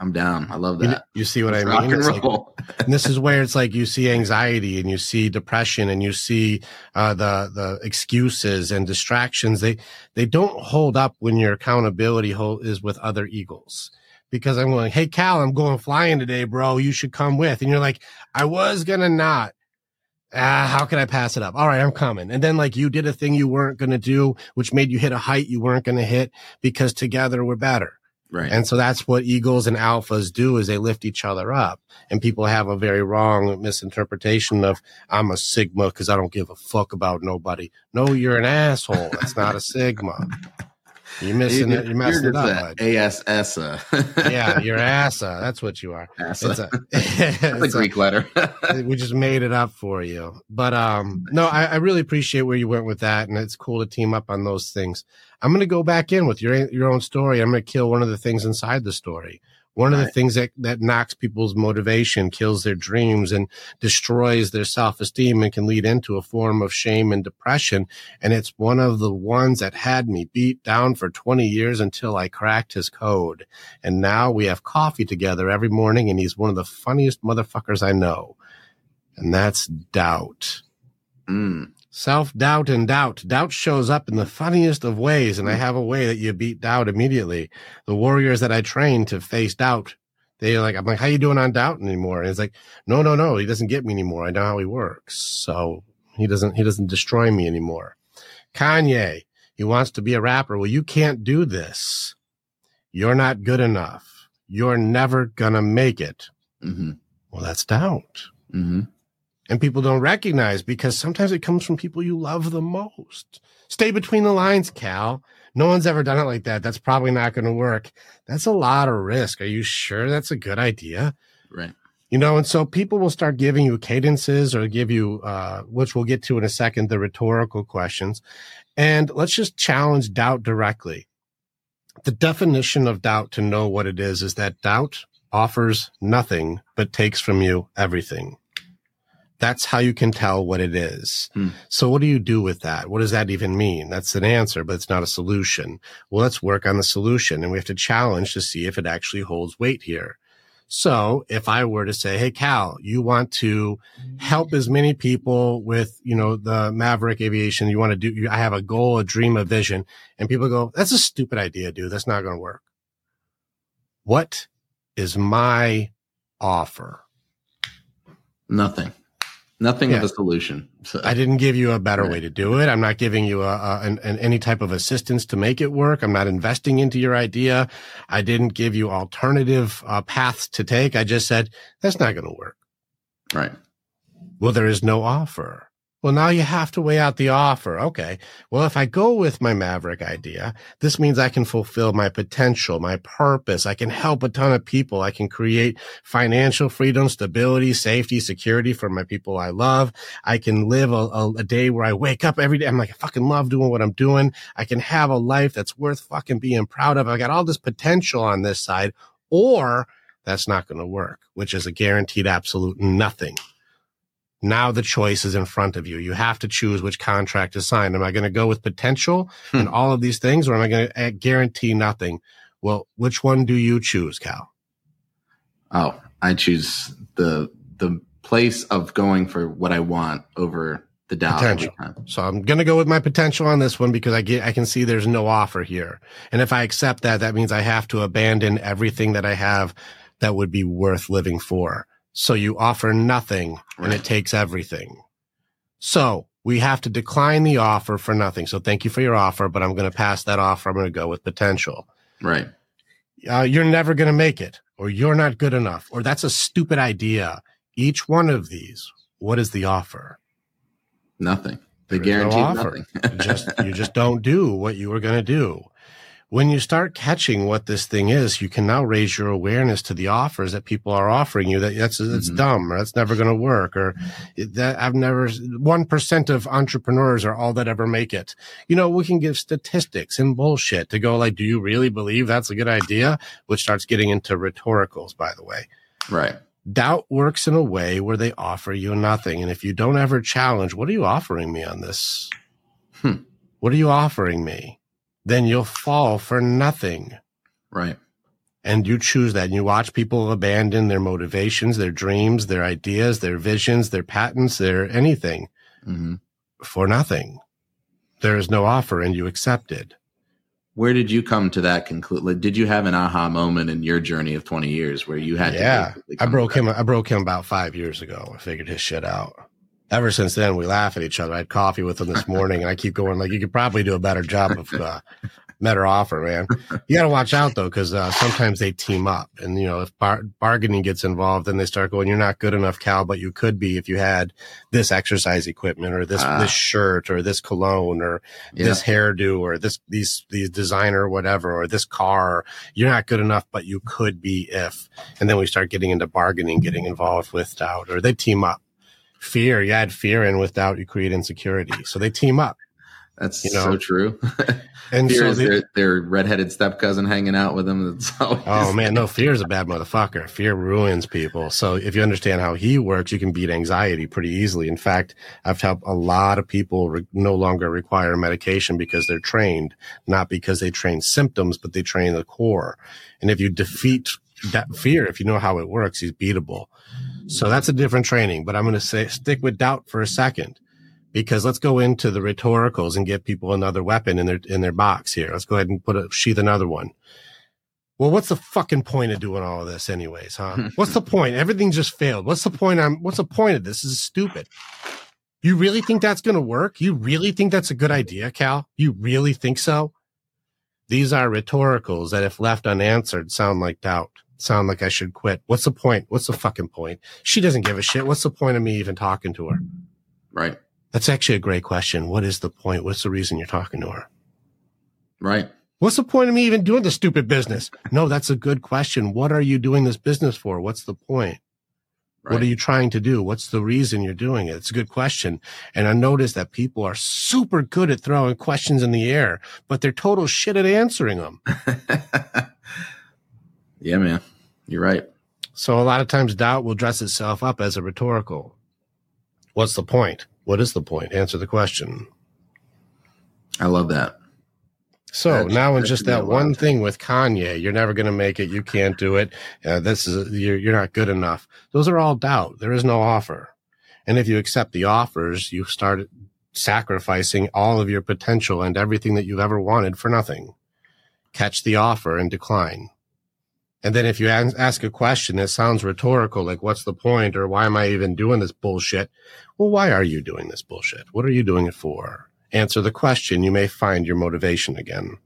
I'm down. I love You, that. you see what Let's I rock mean? and It's like- and this is where it's like you see anxiety and you see depression and you see uh, the the excuses and distractions. They they don't hold up when your accountability hold, is with other eagles. Because I'm going, hey Cal, I'm going flying today, bro. You should come with. And you're like, I was gonna not. Ah, how can I pass it up? All right, I'm coming. And then like you did a thing you weren't gonna do, which made you hit a height you weren't gonna hit because together we're better. Right. And so that's what eagles and alphas do is they lift each other up. And people have a very wrong misinterpretation of I'm a sigma because I don't give a fuck about nobody. No, you're an asshole. That's not a sigma. You're missing it. You're messing it up. ASS. Yeah, you're assa. That's what you are. Assa. It's a, That's a it's a- Greek letter. we just made it up for you. But um, no, I, I really appreciate where you went with that, and it's cool to team up on those things. I'm going to go back in with your your own story. I'm going to kill one of the things inside the story. One of the things that that knocks people's motivation, kills their dreams, and destroys their self esteem, and can lead into a form of shame and depression. And it's one of the ones that had me beat down for 20 years until I cracked his code. And now we have coffee together every morning, and he's one of the funniest motherfuckers I know. And that's doubt. Mm, Self doubt and doubt. Doubt shows up in the funniest of ways, and I have a way that you beat doubt immediately. The warriors that I train to face doubt, they're like, I'm like, how you doing on doubt anymore? And it's like, no, no, no, he doesn't get me anymore. I know how he works. So he doesn't, he doesn't destroy me anymore. Kanye, he wants to be a rapper. Well, you can't do this. You're not good enough. You're never gonna make it. hmm Well, that's doubt. hmm And people don't recognize because sometimes it comes from people you love the most. Stay between the lines, Cal. No one's ever done it like that. That's probably not going to work. That's a lot of risk. Are you sure that's a good idea? Right. You know, and so people will start giving you cadences or give you, uh, which we'll get to in a second, the rhetorical questions. And let's just challenge doubt directly. The definition of doubt to know what it is is that doubt offers nothing but takes from you everything. That's how you can tell what it is. Hmm. So what do you do with that? What does that even mean? That's an answer, but it's not a solution. Well, let's work on the solution and we have to challenge to see if it actually holds weight here. So if I were to say, Hey, Cal, you want to help as many people with, you know, the Maverick Activation. You want to do, you, I have a goal, a dream, a vision. And people go, that's a stupid idea, dude. That's not going to work. What is my offer? Nothing. Nothing Yeah. with a solution. So, I didn't give you a better way to do it. I'm not giving you a, a an, an, any type of assistance to make it work. I'm not investing into your idea. I didn't give you alternative uh, paths to take. I just said that's not going to work. right. Well, there is no offer. Well, now you have to weigh out the offer. Okay. Well, if I go with my Maverick idea, this means I can fulfill my potential, my purpose. I can help a ton of people. I can create financial freedom, stability, safety, security for my people I love. I can live a, a, a day where I wake up every day. I'm like, I fucking love doing what I'm doing. I can have a life that's worth fucking being proud of. I got all this potential on this side, or that's not going to work, which is a guaranteed absolute nothing. Now the choice is in front of you. You have to choose which contract to sign. Am I going to go with potential and Hmm. all of these things, or am I going to guarantee nothing? Well, which one do you choose, Cal? Oh, I choose the the place of going for what I want over the doubt Potential. So I'm going to go with my potential on this one because I get, I can see there's no offer here. And if I accept that, that means I have to abandon everything that I have that would be worth living for. So you offer nothing and it takes everything. So we have to decline the offer for nothing. So thank you for your offer, but I'm going to pass that offer. I'm going to go with potential. Right. Uh, you're never going to make it or you're not good enough or that's a stupid idea. Each one of these, what is the offer? Nothing. The is no offer. nothing. just you just don't do what you were going to do when you start catching what this thing is you can now raise your awareness to the offers that people are offering you that that's that's Mhm. dumb or that's never going to work or that i've never 1% of entrepreneurs are all that ever make it you know we can give statistics and bullshit to go like do you really believe that's a good idea which starts getting into rhetoricals by the way right. doubt works in a way where they offer you nothing and if you don't ever challenge what are you offering me on this Hmm. What are you offering me? Then you'll fall for nothing. Right. And you choose that and you watch people abandon their motivations, their dreams, their ideas, their visions, their patents, their anything hmm for nothing. There is no offer and you accept it. Where did you come to that conclusion? Did you have an aha moment in your journey of 20 years where you had yeah. I broke him. I broke him about five years ago. I figured his shit out. Ever since then, we laugh at each other. I had coffee with him this morning, and I keep going like, "You could probably do a better job of uh, better offer, man." You got to watch out though, because uh, sometimes they team up, and you know, if bar- bargaining gets involved, then they start going, "You're not good enough, Cal, but you could be if you had this exercise equipment, or this Ah. this shirt, or this cologne, or Yeah. this hairdo, or this these these designer whatever, or this car. You're not good enough, but you could be if." And then we start getting into bargaining, getting involved with doubt, or they team up. Fear, you add fear in without you create insecurity. So they team up. That's you know, so true. And Fear so is they, their, their redheaded step cousin hanging out with them. That's always, oh man, no, fear is a bad motherfucker. Fear ruins people. So if you understand how he works, you can beat anxiety pretty easily. In fact, I've helped a lot of people re- no longer require medication because they're trained, not because they train symptoms, but they train the core. And if you defeat that fear, if you know how it works, he's beatable. So that's a different training, but I'm going to say stick with doubt for a second because let's go into the rhetoricals and give people another weapon in their, in their box here. Let's go ahead and put a sheath another one. Well, what's the fucking point of doing all of this anyways, huh? what's the point? Everything just failed. What's the point? I'm, what's the point of this? This is stupid. You really think that's going to work? You really think that's a good idea, Cal? You really think so? These are rhetoricals that if left unanswered sound like doubt, sound like I should quit. What's the point? What's the fucking point? She doesn't give a shit. What's the point of me even talking to her? right. That's actually a great question. What is the point? What's the reason you're talking to her? Right. What's the point of me even doing this stupid business? No, that's a good question. What are you doing this business for? What's the point? Right. What are you trying to do? What's the reason you're doing it? It's a good question. And I noticed that people are super good at throwing questions in the air, but they're total shit at answering them. yeah, man. You're right. So a lot of times doubt will dress itself up as a rhetorical. What's the point? What is the point? Answer the question. I love that. So now in just that one thing with Kanye, you're never going to make it. You can't do it. Uh, this is you're you're not good enough. Those are all doubt. There is no offer. And if you accept the offers, you start sacrificing all of your potential and everything that you've ever wanted for nothing. Catch the offer and decline. And then if you ask a question that sounds rhetorical, like what's the point or why am I even doing this bullshit? Well, why are you doing this bullshit? What are you doing it for? Answer the question. You may find your motivation again.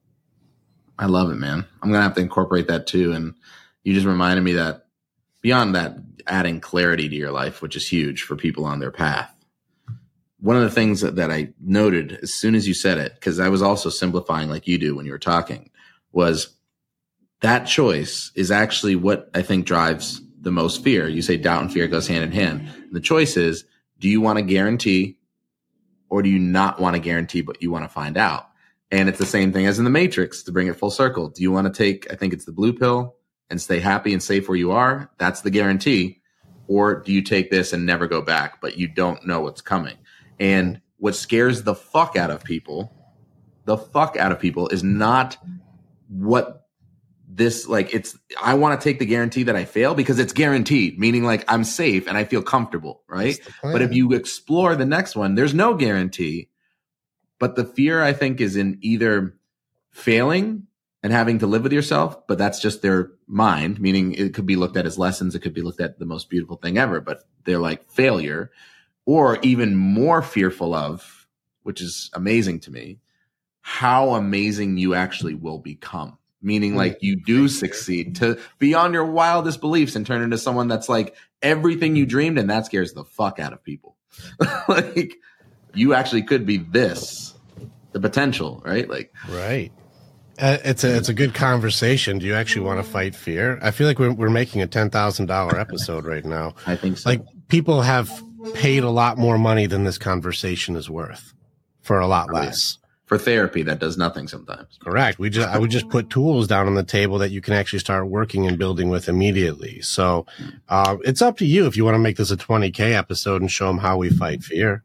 I love it, man. I'm gonna have to incorporate that too. And you just reminded me that beyond that, adding clarity to your life, which is huge for people on their path. One of the things that, that I noted as soon as you said it, because I was also simplifying like you do when you were talking, was that choice is actually what I think drives the most fear. You say doubt and fear goes hand in hand. the choice is, do you want to guarantee or do you not want to guarantee, but you want to find out? And it's the same thing as in the Matrix to bring it full circle. Do you want to take, I think it's the blue pill and stay happy and safe where you are? That's the guarantee. Or do you take this and never go back, but you don't know what's coming? And what scares the fuck out of people, the fuck out of people is not what this like it's I want to take the guarantee that I fail because it's guaranteed, meaning like I'm safe and I feel comfortable, right? But if you explore the next one, there's no guarantee. But the fear, I think, is in either failing and having to live with yourself, but that's just their mind, meaning it could be looked at as lessons. It could be looked at the most beautiful thing ever, but they're like failure or even more fearful of, which is amazing to me, how amazing you actually will become. Meaning like you do succeed to beyond your wildest beliefs and turn into someone that's like everything you dreamed and that scares the fuck out of people. like you actually could be this, the potential, right? Like Right. Uh, it's a it's a good conversation. Do you actually want to fight fear? I feel like we're we're making a ten thousand dollar episode right now. I think so. Like people have paid a lot more money than this conversation is worth for a lot Oh, less. For therapy that does nothing sometimes. Correct. We just I would just put tools down on the table that you can actually start working and building with immediately. So uh, it's up to you if you want to make this a twenty k episode and show them how we fight fear.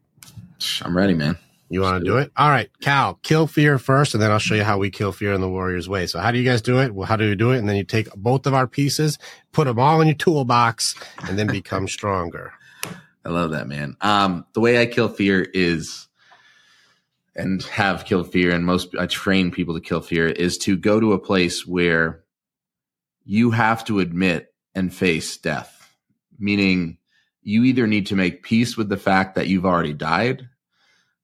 I'm ready, man. You want to do it? All right, Cal, kill fear first, and then I'll show you how we kill fear in the Warriors way. So how do you guys do it? Well, how do you do it? And then you take both of our pieces, put them all in your toolbox, and then become stronger. I love that, man. Um, the way I kill fear is, and have killed fear, and most I train people to kill fear is to go to a place where you have to admit and face death, meaning you either need to make peace with the fact that you've already died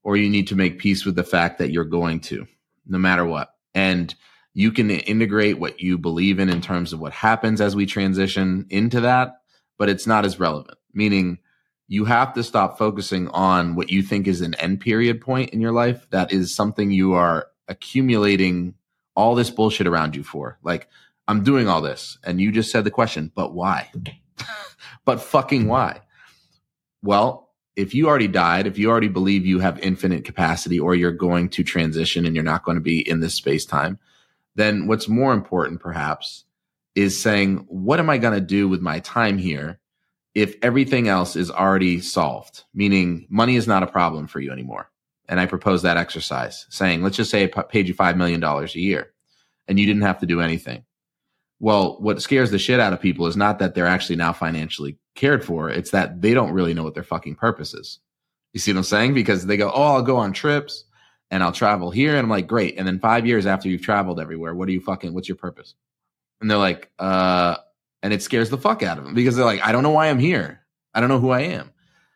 or you need to make peace with the fact that you're going to, no matter what. And you can integrate what you believe in in terms of what happens as we transition into that, but it's not as relevant, meaning you have to stop focusing on what you think is an end period point in your life. That is something you are accumulating all this bullshit around you for. Like, I'm doing all this. And you just said the question, but why? but fucking why? Well, if you already died, if you already believe you have infinite capacity or you're going to transition and you're not going to be in this space time, then what's more important perhaps is saying, what am I going to do with my time here if everything else is already solved? Meaning money is not a problem for you anymore. And I propose that exercise saying, let's just say it paid you $5 million a year and you didn't have to do anything. Well, what scares the shit out of people is not that they're actually now financially cared for. It's that they don't really know what their fucking purpose is. You see what I'm saying? Because they go, Oh, I'll go on trips and I'll travel here. And I'm like, great. And then five years after you've traveled everywhere, what are you fucking, what's your purpose? And they're like, uh, and it scares the fuck out of them because they're like, I don't know why I'm here. I don't know who I am.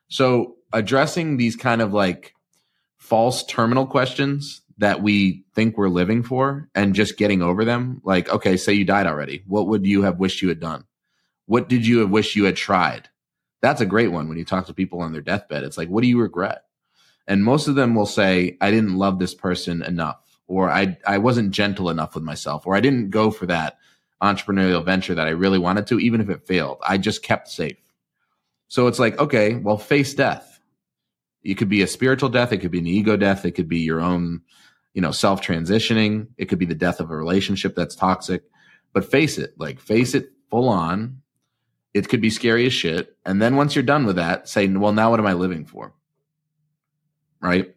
So addressing these kind of like false terminal questions that we think we're living for and just getting over them. Like, okay, say you died already. What would you have wished you had done? What did you have wished you had tried? That's a great one when you talk to people on their deathbed. It's like, what do you regret? And most of them will say, I didn't love this person enough, or I, I wasn't gentle enough with myself, or I didn't go for that entrepreneurial venture that I really wanted to, even if it failed. I just kept safe. So it's like, okay, well, face death. It could be a spiritual death. It could be an ego death. It could be your own you know, self transitioning. It could be the death of a relationship that's toxic. But face it, like face it full on. It could be scary as shit. And then once you're done with that, say, well, now what am I living for? Right?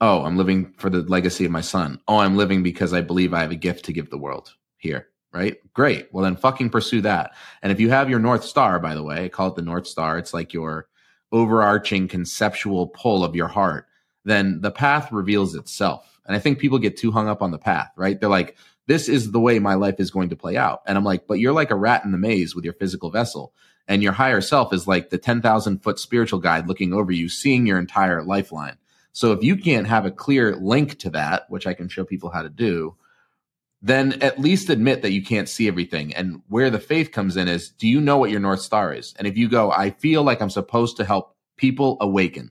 Oh, I'm living for the legacy of my son. Oh, I'm living because I believe I have a gift to give the world here. Right? Great. Well, then fucking pursue that. And if you have your North Star, by the way, call it the North Star. It's like your overarching conceptual pull of your heart. Then the path reveals itself and I think people get too hung up on the path, right? They're like, this is the way my life is going to play out. And I'm like, but you're like a rat in the maze with your physical vessel. And your higher self is like the 10,000 foot spiritual guide looking over you, seeing your entire lifeline. So if you can't have a clear link to that, which I can show people how to do, then at least admit that you can't see everything. And where the faith comes in is, do you know what your North Star is? And if you go, I feel like I'm supposed to help people awaken.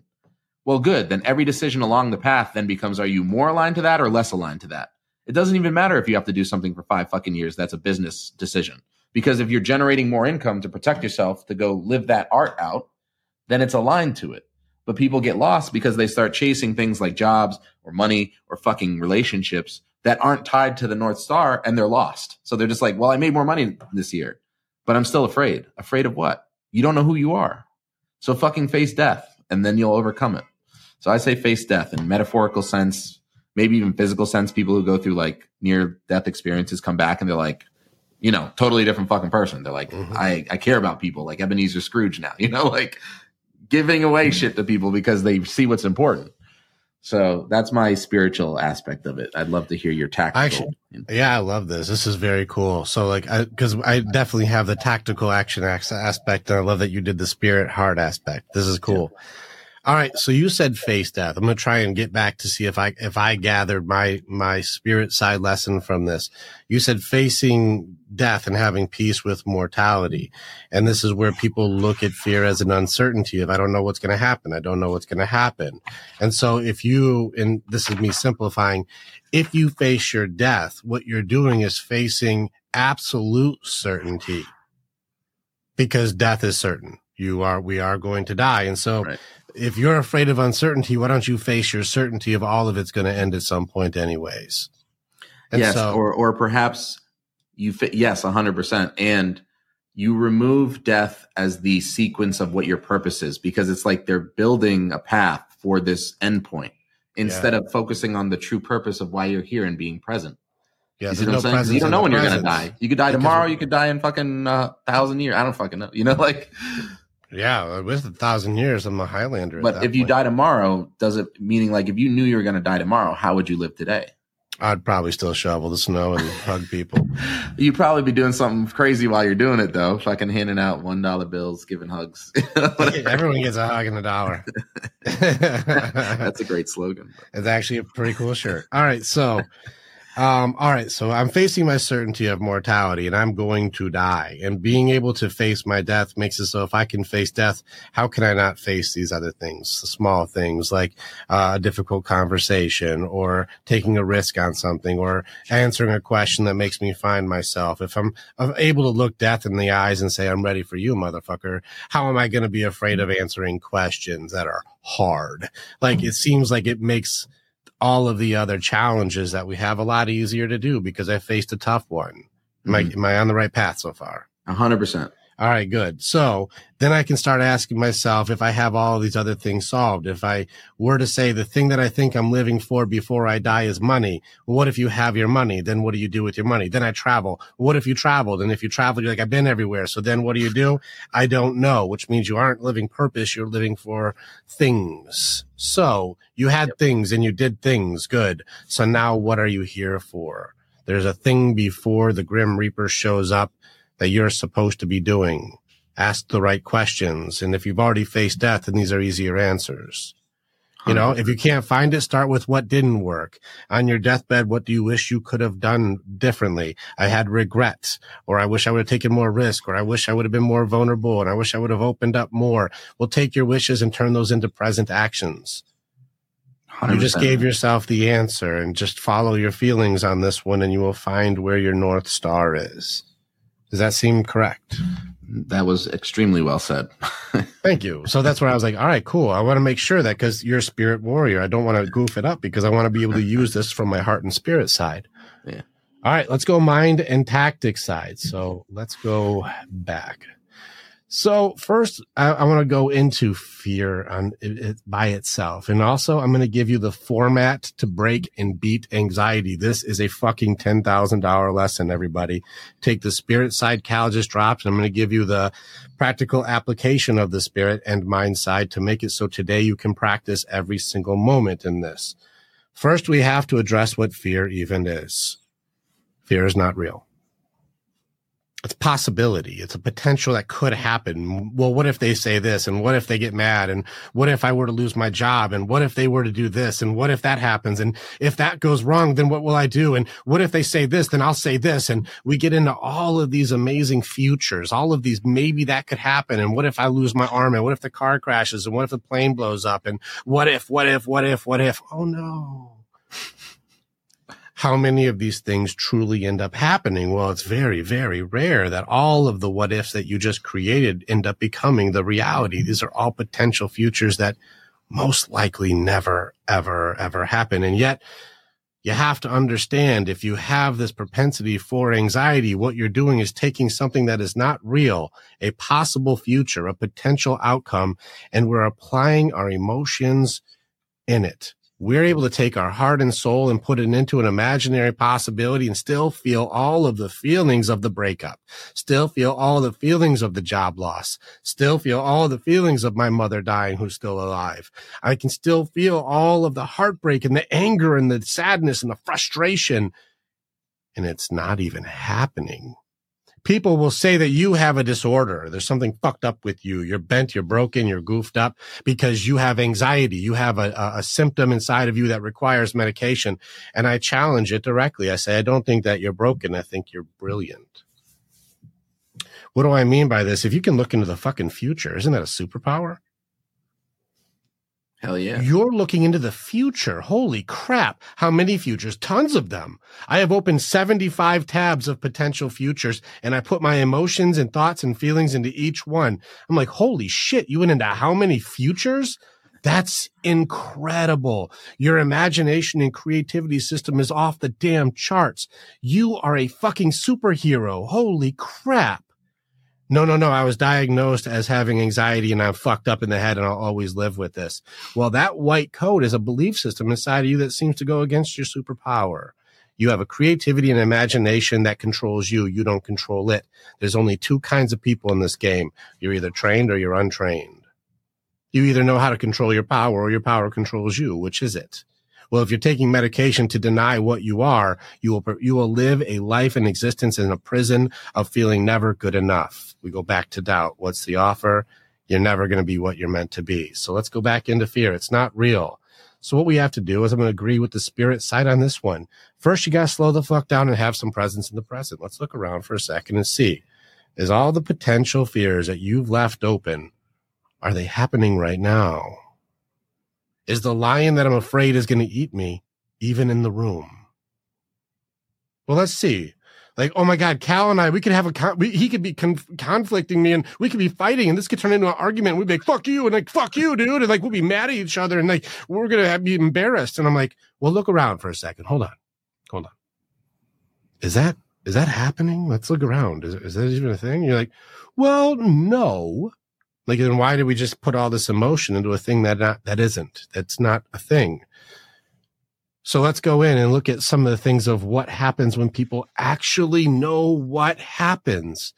Well, good. Then every decision along the path then becomes are you more aligned to that or less aligned to that? It doesn't even matter if you have to do something for five fucking years. That's a business decision. Because if you're generating more income to protect yourself to go live that art out, then it's aligned to it. But people get lost because they start chasing things like jobs or money or fucking relationships that aren't tied to the North Star and they're lost. So they're just like, well, I made more money this year, but I'm still afraid. Afraid of what? You don't know who you are. So fucking face death and then you'll overcome it. So I say face death in metaphorical sense, maybe even physical sense. People who go through like near death experiences come back and they're like, you know, totally different fucking person. They're like, mm-hmm. I, I care about people like Ebenezer Scrooge now, you know, like giving away mm-hmm. shit to people because they see what's important. So that's my spiritual aspect of it. I'd love to hear your tactical. Actually, yeah, I love this. This is very cool. So like, I because I, I, definitely have the tactical action aspect, and I love that you did the spirit heart aspect. This is cool. Yeah. All right. So you said face death. I'm going to try and get back to see if I, if I gathered my, my spirit side lesson from this. You said facing death and having peace with mortality. And this is where people look at fear as an uncertainty of, I don't know what's going to happen. I don't know what's going to happen. And so if you, and this is me simplifying, if you face your death, what you're doing is facing absolute certainty because death is certain. You are, we are going to die. And so right if you're afraid of uncertainty, why don't you face your certainty of all of it's going to end at some point, anyways? And yes, so, or or perhaps you fit. Yes, hundred percent, and you remove death as the sequence of what your purpose is because it's like they're building a path for this endpoint instead of focusing on the true purpose of why you're here and being present. Yeah, You see what I'm no saying? 'Cause You don't know when you're gonna die. You could die Because- tomorrow. You could die in fucking uh, thousand years. I don't fucking know. You know, like. Yeah, uh, with a thousand years, I'm a Highlander. But if you point. die tomorrow, does it meaning like if you knew you were gonna die tomorrow, how would you live today? I'd probably still shovel the snow and hug people. You'd probably be doing something crazy while you're doing it, though. Fucking handing out one dollar bills, giving hugs. Everyone gets a hug and a dollar. That's a great slogan. It's actually a pretty cool shirt. All right, so um all right, so I'm facing my certainty of mortality and I'm going to die. And being able to face my death makes it so if I can face death, how can I not face these other things? The small things like uh, a difficult conversation or taking a risk on something or answering a question that makes me find myself. If I'm I'm able to look death in the eyes and say I'm ready for you, motherfucker, how am I going to be afraid of answering questions that are hard? Like it seems like it makes all of the other challenges that we have a lot easier to do because I faced a tough one. Am, I, hmm. am I on the right path so far? A hundred percent. All right, good. So then I can start asking myself if I have all these other things solved. If I were to say the thing that I think I'm living for before I die is money, well, what if you have your money? Then what do you do with your money? Then I travel. What if you traveled? And if you traveled, you're like, I've been everywhere. So then what do you do? I don't know, which means you aren't living purpose. You're living for things. So you had things and you did things. Good. So now what are you here for? There's a thing before the Grim Reaper shows up that you're supposed to be doing. Ask the right questions. And if you've already faced death, then these are easier answers. You know, if you can't find it, start with what didn't work. On your deathbed, what do you wish you could have done differently? I had regrets, or I wish I would have taken more risk, or I wish I would have been more vulnerable, and I wish I would have opened up more. Well, take your wishes and turn those into present actions. You just gave yourself the answer and just follow your feelings on this one and you will find where your North Star is. Does that seem correct? That was extremely well said. Thank you. So that's where I was like, all right, cool. I want to make sure that because you're a spirit warrior, I don't want to goof it up because I want to be able to use this from my heart and spirit side. Yeah. All right, let's go mind and tactics side. So let's go back. So first, I, I want to go into fear on it, it by itself, and also I'm going to give you the format to break and beat anxiety. This is a fucking ten thousand dollar lesson. Everybody, take the spirit side. Cal just dropped, and I'm going to give you the practical application of the spirit and mind side to make it so today you can practice every single moment in this. First, we have to address what fear even is. Fear is not real it's possibility. It's a potential that could happen. Well, what if they say this? And what if they get mad? And what if I were to lose my job? And what if they were to do this? And what if that happens? And if that goes wrong, then what will I do? And what if they say this? Then I'll say this. And we get into all of these amazing futures, all of these, maybe that could happen. And what if I lose my arm? And what if the car crashes? And what if the plane blows up? And what if, what if, what if, what if? Oh no how many of these things truly end up happening? Well, it's very, very rare that all of the what ifs that you just created end up becoming the reality. Mm-hmm. These are all potential futures that most likely never, ever, ever happen. And yet you have to understand if you have this propensity for anxiety, what you're doing is taking something that is not real, a possible future, a potential outcome, and we're applying our emotions in it we're able to take our heart and soul and put it into an imaginary possibility and still feel all of the feelings of the breakup, still feel all the feelings of the job loss, still feel all the feelings of my mother dying who's still alive. I can still feel all of the heartbreak and the anger and the sadness and the frustration. And it's not even happening people will say that you have a disorder. There's something fucked up with you. You're bent, you're broken, you're goofed up because you have anxiety. You have a, a, symptom inside of you that requires medication. And I challenge it directly. I say, I don't think that you're broken. I think you're brilliant. What do I mean by this? If you can look into the fucking future, isn't that a superpower? Hell yeah. You're looking into the future. Holy crap. How many futures? Tons of them. I have opened 75 tabs of potential futures and I put my emotions and thoughts and feelings into each one. I'm like, holy shit. You went into how many futures? That's incredible. Your imagination and creativity system is off the damn charts. You are a fucking superhero. Holy crap. No, no, no. I was diagnosed as having anxiety and I'm fucked up in the head and I'll always live with this. Well, that white coat is a belief system inside of you that seems to go against your superpower. You have a creativity and imagination that controls you. You don't control it. There's only two kinds of people in this game. You're either trained or you're untrained. You either know how to control your power or your power controls you. Which is it? Well, if you're taking medication to deny what you are, you will, you will live a life and existence in a prison of feeling never good enough. We go back to doubt. What's the offer? You're never going to be what you're meant to be. So let's go back into fear. It's not real. So what we have to do is I'm going to agree with the spirit side on this one. First, you got to slow the fuck down and have some presence in the present. Let's look around for a second and see. Is all the potential fears that you've left open, are they happening right now? Is the lion that I'm afraid is going to eat me even in the room? Well, let's see. Like, oh my God, Cal and I, we could have a, con- we, he could be con- conflicting me and we could be fighting and this could turn into an argument. We'd be like, fuck you. And like, fuck you, dude. And like, we'll be mad at each other and like, we're going to be embarrassed. And I'm like, well, look around for a second. Hold on. Hold on. Is that, is that happening? Let's look around. Is, is that even a thing? You're like, well, no. Like, then why do we just put all this emotion into a thing that not, that isn't? That's not a thing. So let's go in and look at some of the things of what happens when people actually know what happens.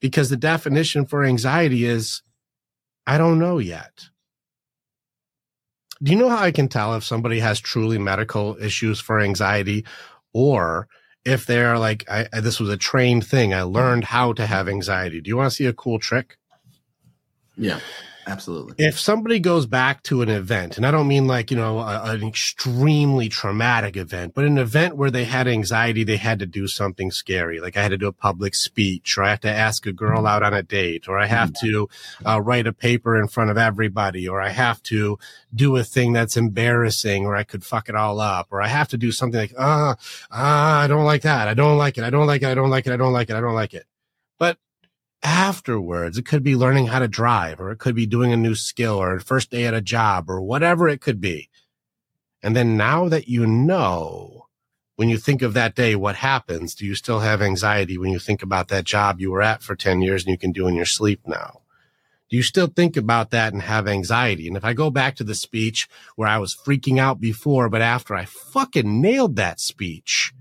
Because the definition for anxiety is, I don't know yet. Do you know how I can tell if somebody has truly medical issues for anxiety or if they're like, I, this was a trained thing. I learned how to have anxiety. Do you want to see a cool trick? Yeah, absolutely. If somebody goes back to an event, and I don't mean like, you know, a, an extremely traumatic event, but an event where they had anxiety, they had to do something scary. Like I had to do a public speech, or I have to ask a girl out on a date, or I have to uh, write a paper in front of everybody, or I have to do a thing that's embarrassing, or I could fuck it all up, or I have to do something like, ah, uh, ah, I don't like that. I don't like it. I don't like it. I don't like it. I don't like it. I don't like it. But afterwards. It could be learning how to drive, or it could be doing a new skill, or first day at a job, or whatever it could be. And then now that you know, when you think of that day, what happens? Do you still have anxiety when you think about that job you were at for 10 years and you can do in your sleep now? Do you still think about that and have anxiety? And if I go back to the speech where I was freaking out before, but after I fucking nailed that speech,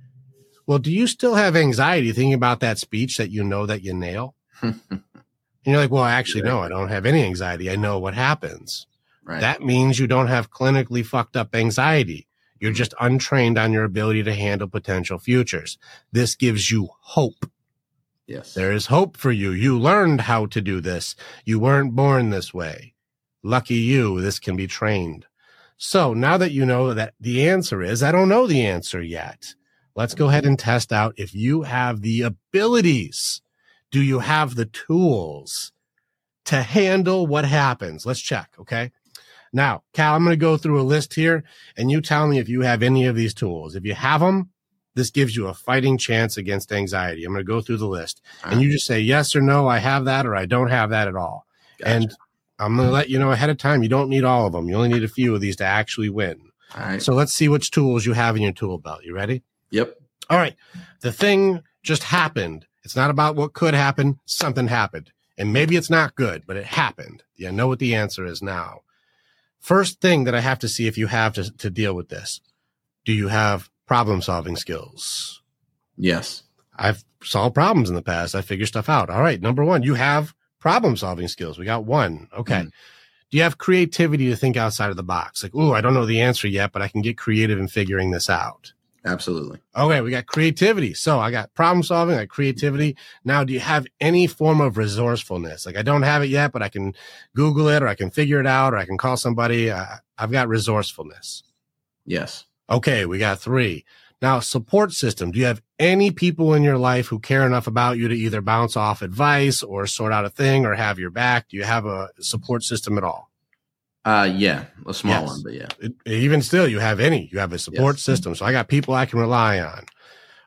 well, do you still have anxiety thinking about that speech that you know that you nail? And you're like, well, actually, no, I don't have any anxiety. I know what happens. Right. That means you don't have clinically fucked up anxiety. You're mm-hmm. just untrained on your ability to handle potential futures. This gives you hope. Yes. There is hope for you. You learned how to do this. You weren't born this way. Lucky you, this can be trained. So now that you know that the answer is, I don't know the answer yet. Let's go ahead and test out if you have the abilities do you have the tools to handle what happens? Let's check. Okay. Now, Cal, I'm going to go through a list here and you tell me if you have any of these tools. If you have them, this gives you a fighting chance against anxiety. I'm going to go through the list and uh-huh. you just say yes or no. I have that or I don't have that at all. Gotcha. And I'm going to let you know ahead of time. You don't need all of them. You only need a few of these to actually win. All right. So let's see which tools you have in your tool belt. You ready? Yep. All right. The thing just happened it's not about what could happen. Something happened. And maybe it's not good, but it happened. You know what the answer is now. First thing that I have to see if you have to, to deal with this. Do you have problem solving skills? Yes. I've solved problems in the past. I figure stuff out. All right. Number one, you have problem solving skills. We got one. Okay. Mm. Do you have creativity to think outside of the box? Like, oh, I don't know the answer yet, but I can get creative in figuring this out. Absolutely. Okay, we got creativity. So I got problem solving, I got creativity. Now, do you have any form of resourcefulness? Like I don't have it yet, but I can Google it or I can figure it out or I can call somebody. Uh, I've got resourcefulness. Yes. Okay, we got three. Now, support system. Do you have any people in your life who care enough about you to either bounce off advice or sort out a thing or have your back? Do you have a support system at all? Uh, yeah, a small yes. one, but yeah. It, even still, you have any. You have a support yes. system. So I got people I can rely on.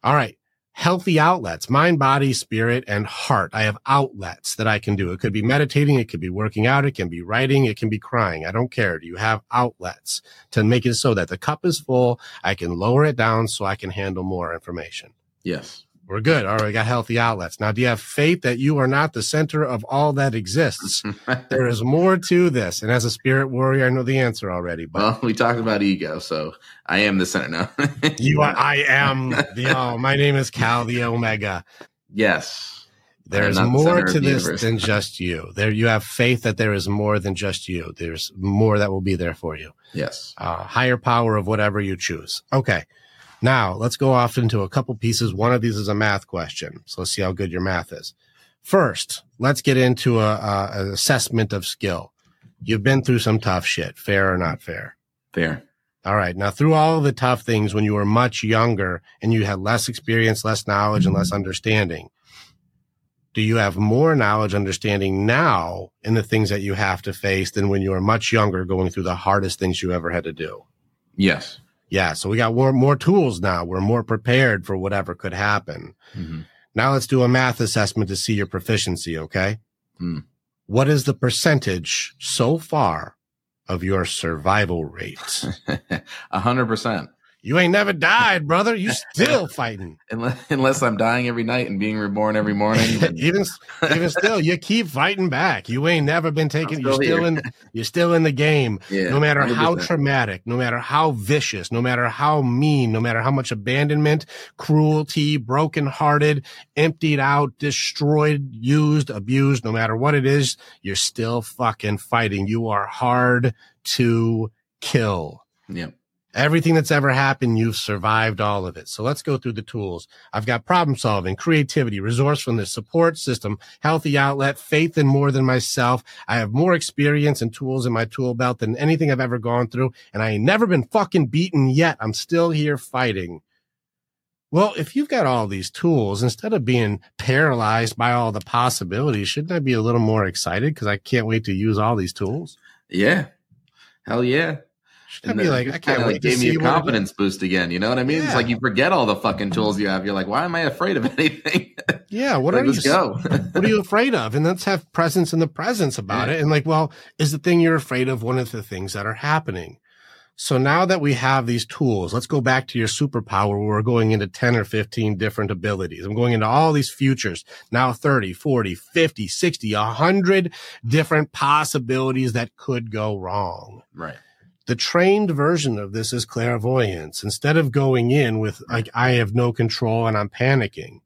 All right. Healthy outlets, mind, body, spirit, and heart. I have outlets that I can do. It could be meditating. It could be working out. It can be writing. It can be crying. I don't care. Do you have outlets to make it so that the cup is full? I can lower it down so I can handle more information. Yes. We're good. All right, we got healthy outlets. Now, do you have faith that you are not the center of all that exists? there is more to this. And as a spirit warrior, I know the answer already. But well, we talked about ego, so I am the center now. you are, I am the, oh, my name is Cal the Omega. Yes. There's more the to this universe. than just you. There, you have faith that there is more than just you. There's more that will be there for you. Yes. Uh, higher power of whatever you choose. Okay. Now let's go off into a couple pieces. One of these is a math question. So let's see how good your math is. First, let's get into a, a an assessment of skill. You've been through some tough shit. Fair or not fair? Fair. All right. Now, through all the tough things when you were much younger and you had less experience, less knowledge, and less mm-hmm. understanding, do you have more knowledge, understanding now in the things that you have to face than when you were much younger going through the hardest things you ever had to do? Yes. Yeah. So we got more, more tools now. We're more prepared for whatever could happen. Mm-hmm. Now let's do a math assessment to see your proficiency. Okay. Mm. What is the percentage so far of your survival rate? A hundred percent. You ain't never died, brother. You still fighting. unless, unless I'm dying every night and being reborn every morning. even even still, you keep fighting back. You ain't never been taken. Still you're still here. in. You're still in the game. Yeah, no matter 100%. how traumatic, no matter how vicious, no matter how mean, no matter how much abandonment, cruelty, brokenhearted, emptied out, destroyed, used, abused, no matter what it is, you're still fucking fighting. You are hard to kill. Yep. Everything that's ever happened, you've survived all of it. So let's go through the tools. I've got problem solving, creativity, resourcefulness, support system, healthy outlet, faith in more than myself. I have more experience and tools in my tool belt than anything I've ever gone through. And I ain't never been fucking beaten yet. I'm still here fighting. Well, if you've got all these tools, instead of being paralyzed by all the possibilities, shouldn't I be a little more excited? Cause I can't wait to use all these tools. Yeah. Hell yeah. I'd be like, I can't wait like to gave see me a confidence boost again. You know what I mean? Yeah. It's like you forget all the fucking tools you have. You're like, why am I afraid of anything? Yeah, what like, are let's you? go. what are you afraid of? And let's have presence in the presence about yeah. it. And like, well, is the thing you're afraid of one of the things that are happening? So now that we have these tools, let's go back to your superpower where we're going into 10 or 15 different abilities. I'm going into all these futures, now 30, 40, 50, 60, 100 different possibilities that could go wrong. Right. The trained version of this is clairvoyance. Instead of going in with like, I have no control and I'm panicking.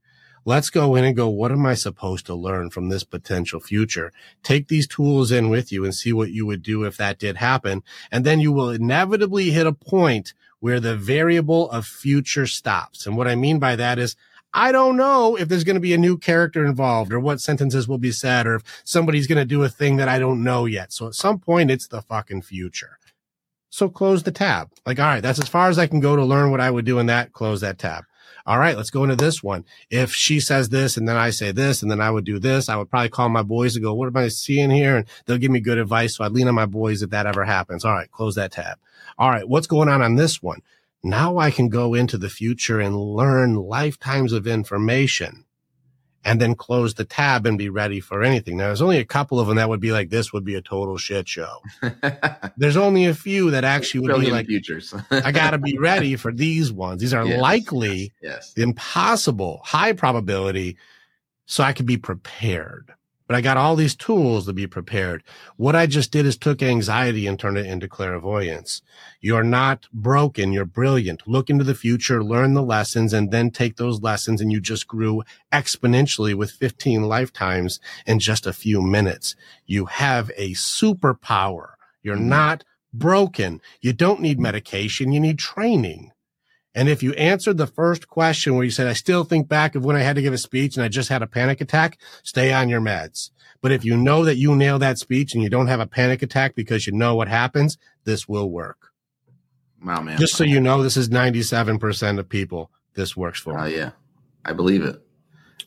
Let's go in and go, what am I supposed to learn from this potential future? Take these tools in with you and see what you would do if that did happen. And then you will inevitably hit a point where the variable of future stops. And what I mean by that is I don't know if there's going to be a new character involved or what sentences will be said or if somebody's going to do a thing that I don't know yet. So at some point, it's the fucking future. So close the tab. Like, all right, that's as far as I can go to learn what I would do in that. Close that tab. All right, let's go into this one. If she says this and then I say this and then I would do this, I would probably call my boys and go, what am I seeing here? And they'll give me good advice. So I'd lean on my boys if that ever happens. All right, close that tab. All right, what's going on on this one? Now I can go into the future and learn lifetimes of information and then close the tab and be ready for anything. Now, there's only a couple of them that would be like, this would be a total shit show. there's only a few that actually would Brilliant be like, futures. I got to be ready for these ones. These are yes. likely, yes. impossible, high probability. So I could be prepared but I got all these tools to be prepared. What I just did is took anxiety and turned it into clairvoyance. You're not broken. You're brilliant. Look into the future, learn the lessons, and then take those lessons. And you just grew exponentially with 15 lifetimes in just a few minutes. You have a superpower. You're mm-hmm. not broken. You don't need medication. You need training. And if you answered the first question where you said, I still think back of when I had to give a speech and I just had a panic attack, stay on your meds. But if you know that you nail that speech and you don't have a panic attack because you know what happens, this will work. Wow, man. Just so you know, this is 97% of people this works for. Oh, yeah. I believe it.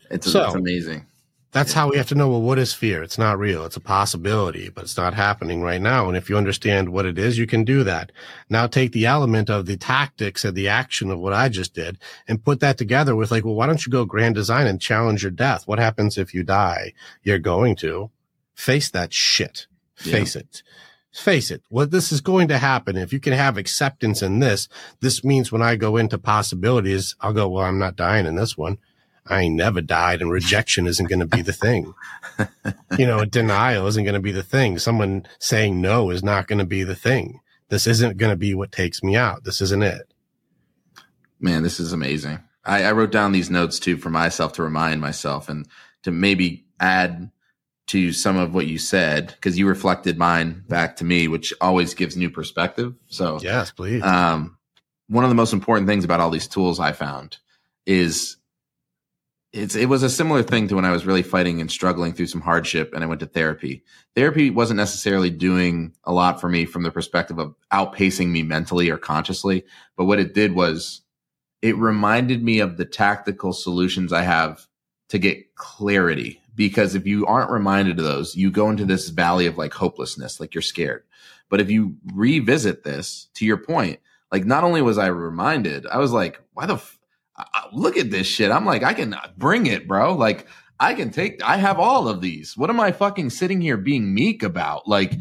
It's, so, it's amazing. That's how we have to know, well, what is fear? It's not real. It's a possibility, but it's not happening right now. And if you understand what it is, you can do that. Now take the element of the tactics and the action of what I just did and put that together with like, well, why don't you go grand design and challenge your death? What happens if you die? You're going to face that shit. Face yeah. it face it, what this is going to happen. If you can have acceptance in this, this means when I go into possibilities, I'll go, well, I'm not dying in this one. I ain't never died and rejection isn't going to be the thing. you know, denial isn't going to be the thing. Someone saying no is not going to be the thing. This isn't going to be what takes me out. This isn't it. Man, this is amazing. I, I wrote down these notes too for myself to remind myself and to maybe add to some of what you said because you reflected mine back to me, which always gives new perspective. So, yes, please. Um, one of the most important things about all these tools I found is it's it was a similar thing to when I was really fighting and struggling through some hardship and I went to therapy. Therapy wasn't necessarily doing a lot for me from the perspective of outpacing me mentally or consciously, but what it did was it reminded me of the tactical solutions I have to get clarity because if you aren't reminded of those, you go into this valley of like hopelessness, like you're scared. But if you revisit this, to your point, like not only was I reminded, I was like, why the I, look at this shit. I'm like, I can bring it, bro. Like I can take, I have all of these. What am I fucking sitting here being meek about? Like,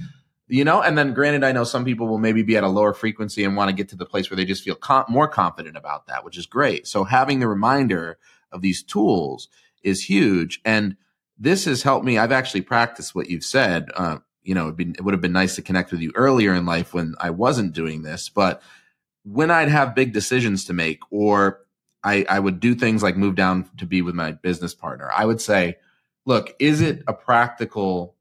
you know, and then granted, I know some people will maybe be at a lower frequency and want to get to the place where they just feel com- more confident about that, which is great. So having the reminder of these tools is huge. And this has helped me. I've actually practiced what you've said. Uh, you know, been, it would have been nice to connect with you earlier in life when I wasn't doing this, but when I'd have big decisions to make, or I, I would do things like move down to be with my business partner, I would say, look, is it a practical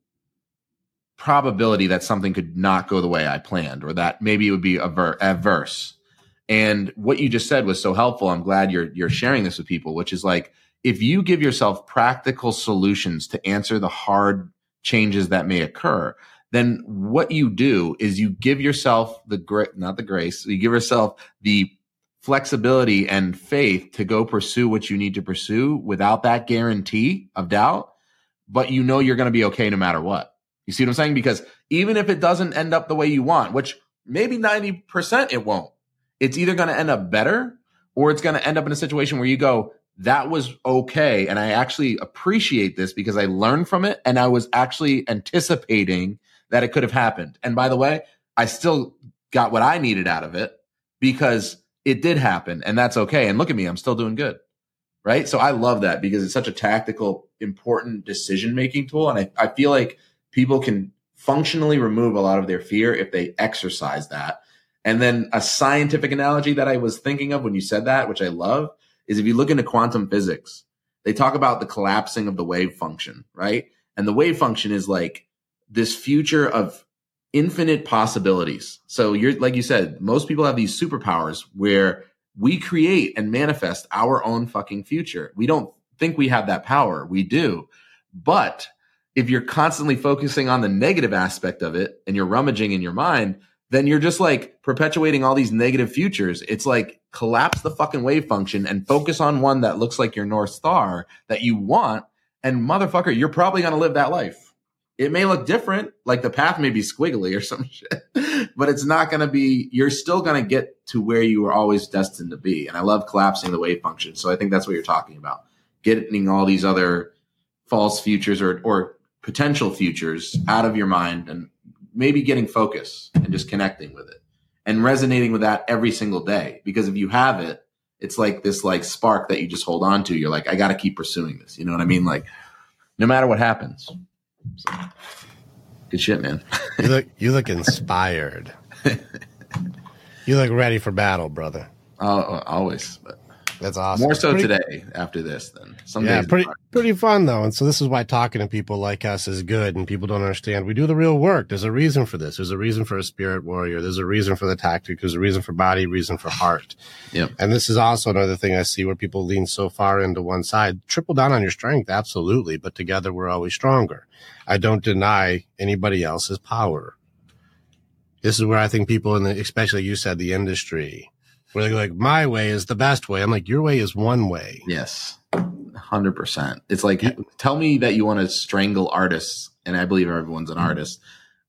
probability that something could not go the way I planned, or that maybe it would be aver- adverse? And what you just said was so helpful. I'm glad you're you're sharing this with people, which is like if you give yourself practical solutions to answer the hard changes that may occur, then what you do is you give yourself the grit, not the grace, you give yourself the flexibility and faith to go pursue what you need to pursue without that guarantee of doubt. But you know you're going to be okay no matter what. You see what I'm saying? Because even if it doesn't end up the way you want, which maybe 90% it won't, it's either going to end up better or it's going to end up in a situation where you go, that was okay. And I actually appreciate this because I learned from it and I was actually anticipating that it could have happened. And by the way, I still got what I needed out of it because it did happen and that's okay. And look at me, I'm still doing good. Right. So I love that because it's such a tactical, important decision making tool. And I, I feel like people can functionally remove a lot of their fear if they exercise that. And then a scientific analogy that I was thinking of when you said that, which I love, is if you look into quantum physics, they talk about the collapsing of the wave function, right? And the wave function is like this future of infinite possibilities. So you're, like you said, most people have these superpowers where we create and manifest our own fucking future. We don't think we have that power. We do. But if you're constantly focusing on the negative aspect of it and you're rummaging in your mind, then you're just like perpetuating all these negative futures. It's like collapse the fucking wave function and focus on one that looks like your North Star that you want. And motherfucker, you're probably going to live that life. It may look different, like the path may be squiggly or some shit, but it's not going to be, you're still going to get to where you were always destined to be. And I love collapsing the wave function. So I think that's what you're talking about. Getting all these other false futures or, or potential futures out of your mind and maybe getting focus and just connecting with it and resonating with that every single day. Because if you have it, it's like this like spark that you just hold on to. You're like, I got to keep pursuing this. You know what I mean? Like, no matter what happens. So, good shit, man. you look you look inspired. you look ready for battle, brother. Uh, always. But that's awesome. More so pretty, today after this than some yeah, pretty pretty fun though. And so this is why talking to people like us is good. And people don't understand we do the real work. There's a reason for this. There's a reason for a spirit warrior. There's a reason for the tactic. There's a reason for body. Reason for heart. Yep. And this is also another thing I see where people lean so far into one side. Triple down on your strength, absolutely. But together we're always stronger. I don't deny anybody else's power. This is where I think people in the, especially you said the industry where they're like, my way is the best way. I'm like, your way is one way. Yes. 100%. It's like, tell me that you want to strangle artists, and I believe everyone's an mm-hmm. artist,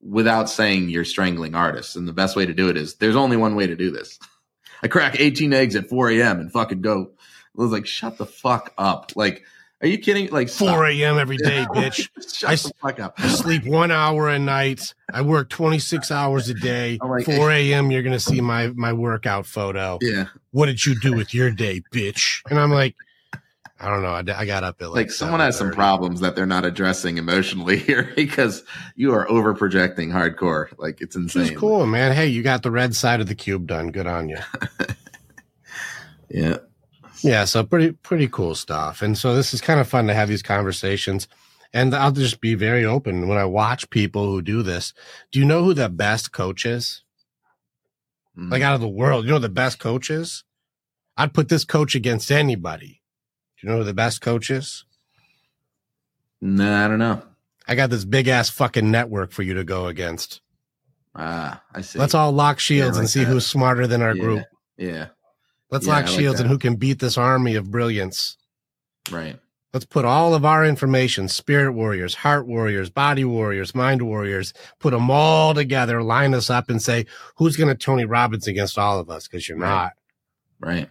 without saying you're strangling artists. And the best way to do it is there's only one way to do this. I crack 18 eggs at 4 a.m. and fucking go. I was like, shut the fuck up. Like, are you kidding? Like 4 a.m. every day, bitch. I, I, sleep one hour a night. I work 26 hours a day. Like, 4 a.m. You're going to see my, my workout photo. Yeah. What did you do with your day, bitch? And I'm like, I don't know. I, I got up at like, like someone has some problems that they're not addressing emotionally here because you are over projecting hardcore. Like it's insane. is cool, man. Hey, you got the red side of the cube done. Good on you. Yeah. Yeah, so pretty pretty cool stuff. And so this is kind of fun to have these conversations. And I'll just be very open when I watch people who do this. Do you know who the best coach is? Mm. Like out of the world, you know the best coach is? I'd put this coach against anybody. Do you know who the best coach is? nah, I don't know. I got this big ass fucking network for you to go against. Ah, I see. Let's all lock shields like and see that. who's smarter than our Yeah. group. Yeah. Let's Yeah, lock like shields and who can beat this army of brilliance. Right. Let's put all of our information, spirit warriors, heart warriors, body warriors, mind warriors, put them all together, line us up and say, who's going to Tony Robbins against all of us? Cause you're Right. not, Right.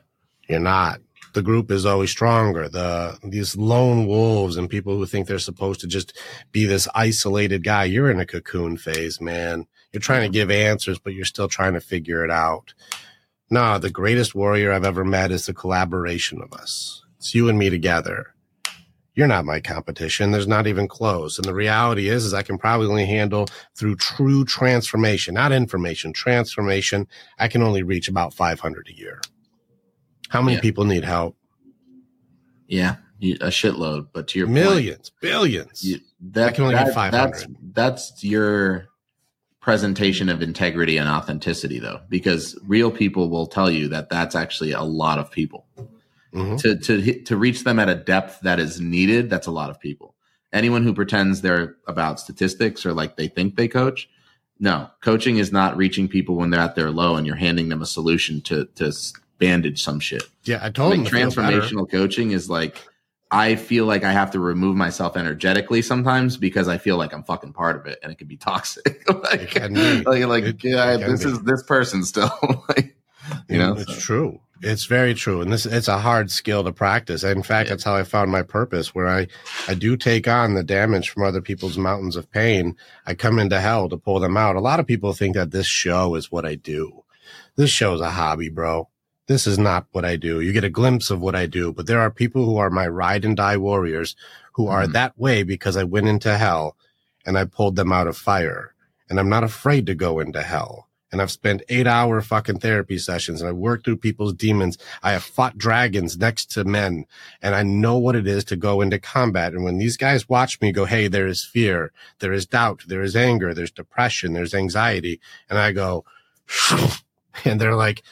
you're not. The group is always stronger. The, these lone wolves and people who think they're supposed to just be this isolated guy. You're in a cocoon phase, man. You're trying to give answers, but you're still trying to figure it out. No, the greatest warrior I've ever met is the collaboration of us. It's you and me together. You're not my competition. There's not even close. And the reality is, is I can probably only handle through true transformation, not information, transformation. I can only reach about 500 a year. How many Yeah. people need help? Yeah. A shitload. But to your point, Millions, billions. you, that, I can only that- get 500. That's, that's your presentation of integrity and authenticity, though, because real people will tell you that that's actually a lot of people. Mhm. to to to reach them at a depth that is needed that's a lot of people anyone who pretends they're about statistics or like they think they coach no coaching is not reaching people when they're at their low and you're handing them a solution to to bandage some shit Yeah, I told like him to feel better. transformational coaching is like I feel like I have to remove myself energetically sometimes because I feel like I'm fucking part of it and it can be toxic. like, be. like, like, It- yeah, it this be. is this person still. like, you know, it's so- true. It's very true, and this it's a hard skill to practice. In fact, Yeah. that's how I found my purpose. Where I I do take on the damage from other people's mountains of pain. I come into hell to pull them out. A lot of people think that this show is what I do. This show's a hobby, bro. This is not what I do. You get a glimpse of what I do, but there are people who are my ride and die warriors who are Mhm. that way because I went into hell and I pulled them out of fire. And I'm not afraid to go into hell. And I've spent eight hour fucking therapy sessions and I've worked through people's demons. I have fought dragons next to men and I know what it is to go into combat. And when these guys watch me go, Hey, there is fear, there is doubt, there is anger, there's depression, there's anxiety. And I go, and they're like,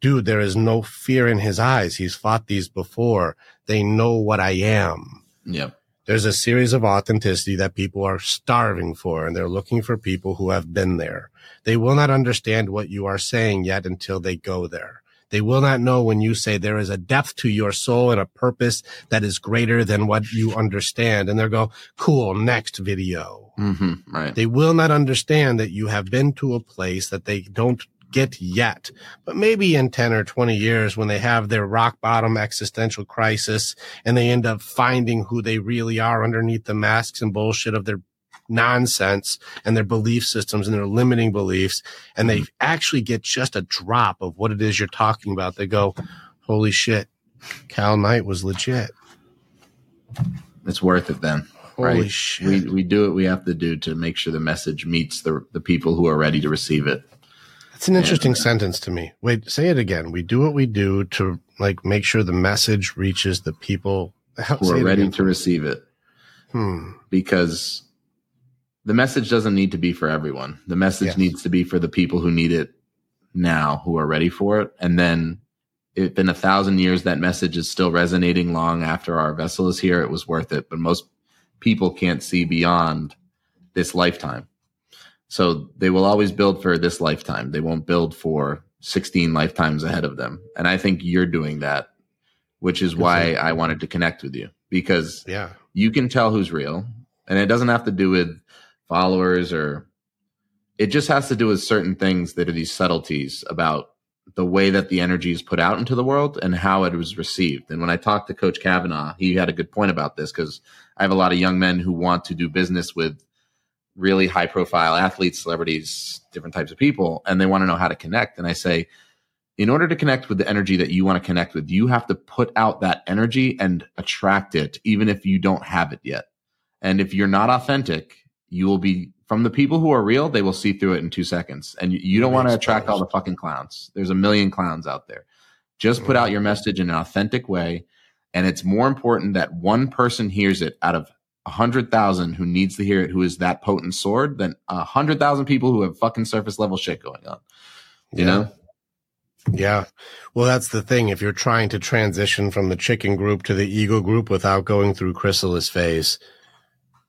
dude, there is no fear in his eyes. He's fought these before. They know what I am yeah, there's a series of authenticity that people are starving for and they're looking for people who have been there. They will not understand what you are saying yet until they go there. They will not know when you say there is a depth to your soul and a purpose that is greater than what you understand. And they'll go, cool, next video. hmm right. They will not understand that you have been to a place that they don't get yet. But maybe in 10 or 20 years, when they have their rock bottom existential crisis and they end up finding who they really are underneath the masks and bullshit of their nonsense and their belief systems and their limiting beliefs, and they actually get just a drop of what it is you're talking about, they go, holy shit, Cal Knight was legit. it's worth it then. Holy Right. shit. We we do what we have to do to make sure the message meets the the people who are ready to receive it. It's an interesting sentence to me. Wait, say it again. We do what we do to like make sure the message reaches the people Who are ready again. to receive it. Hmm. because the message doesn't need to be for everyone. The message Yes. needs to be for the people who need it now, who are ready for it. And then if in a thousand years that message is still resonating long after our vessel is here, it was worth it. But most people can't see beyond this lifetime. So they will always build for this lifetime. They won't build for 16 lifetimes ahead of them. And I think you're doing that, which is why I wanted to connect with you because Yeah. you can tell who's real and it doesn't have to do with followers or it just has to do with certain things that are these subtleties about the way that the energy is put out into the world and how it was received and when i talked to coach kavanaugh he had a good point about this because i have a lot of young men who want to do business with really high profile athletes celebrities different types of people and they want to know how to connect and i say in order to connect with the energy that you want to connect with, you have to put out that energy and attract it, even if you don't have it yet. And if you're not authentic, you will be from the people who are real, they will see through it in two seconds. And you, you don't want to attract all the fucking clowns. There's a million clowns out there. Just put out mm-hmm. your message in an authentic way. And it's more important that one person hears it out of hundred thousand who needs to hear it, who is that potent sword, than a hundred thousand people who have fucking surface level shit going on. You Yeah. know? Yeah. Well, that's the thing. If you're trying to transition from the chicken group to the eagle group without going through Chrysalis phase,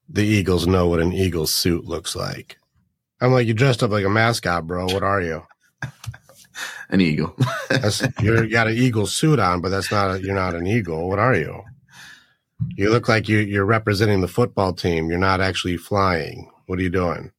the eagles know what an eagle's suit looks like. I'm like, you dressed up like a mascot, bro. What are you? An eagle. You got an eagle suit on, but that's not a, you're not an eagle. What are you? You look like you you're representing the football team. You're not actually flying. What are you doing?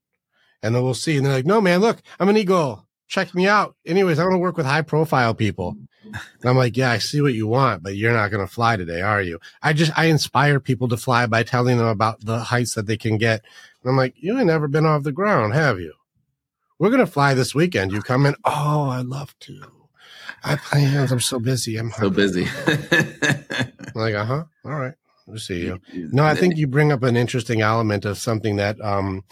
And then we'll see. And they're like, no, man, look, I'm an eagle. Check me out. Anyways, I want to work with high profile people. And I'm like, yeah, I see what you want, but you're not going to fly today, are you? I just, I inspire people to fly by telling them about the heights that they can get. And I'm like, you ain't never been off the ground, have you? We're going to fly this weekend. You come in. Oh, I'd love to. I plans. I'm so busy. I'm so busy. I'm like, uh huh. All right. See you. No, I think you bring up an interesting element of something that um,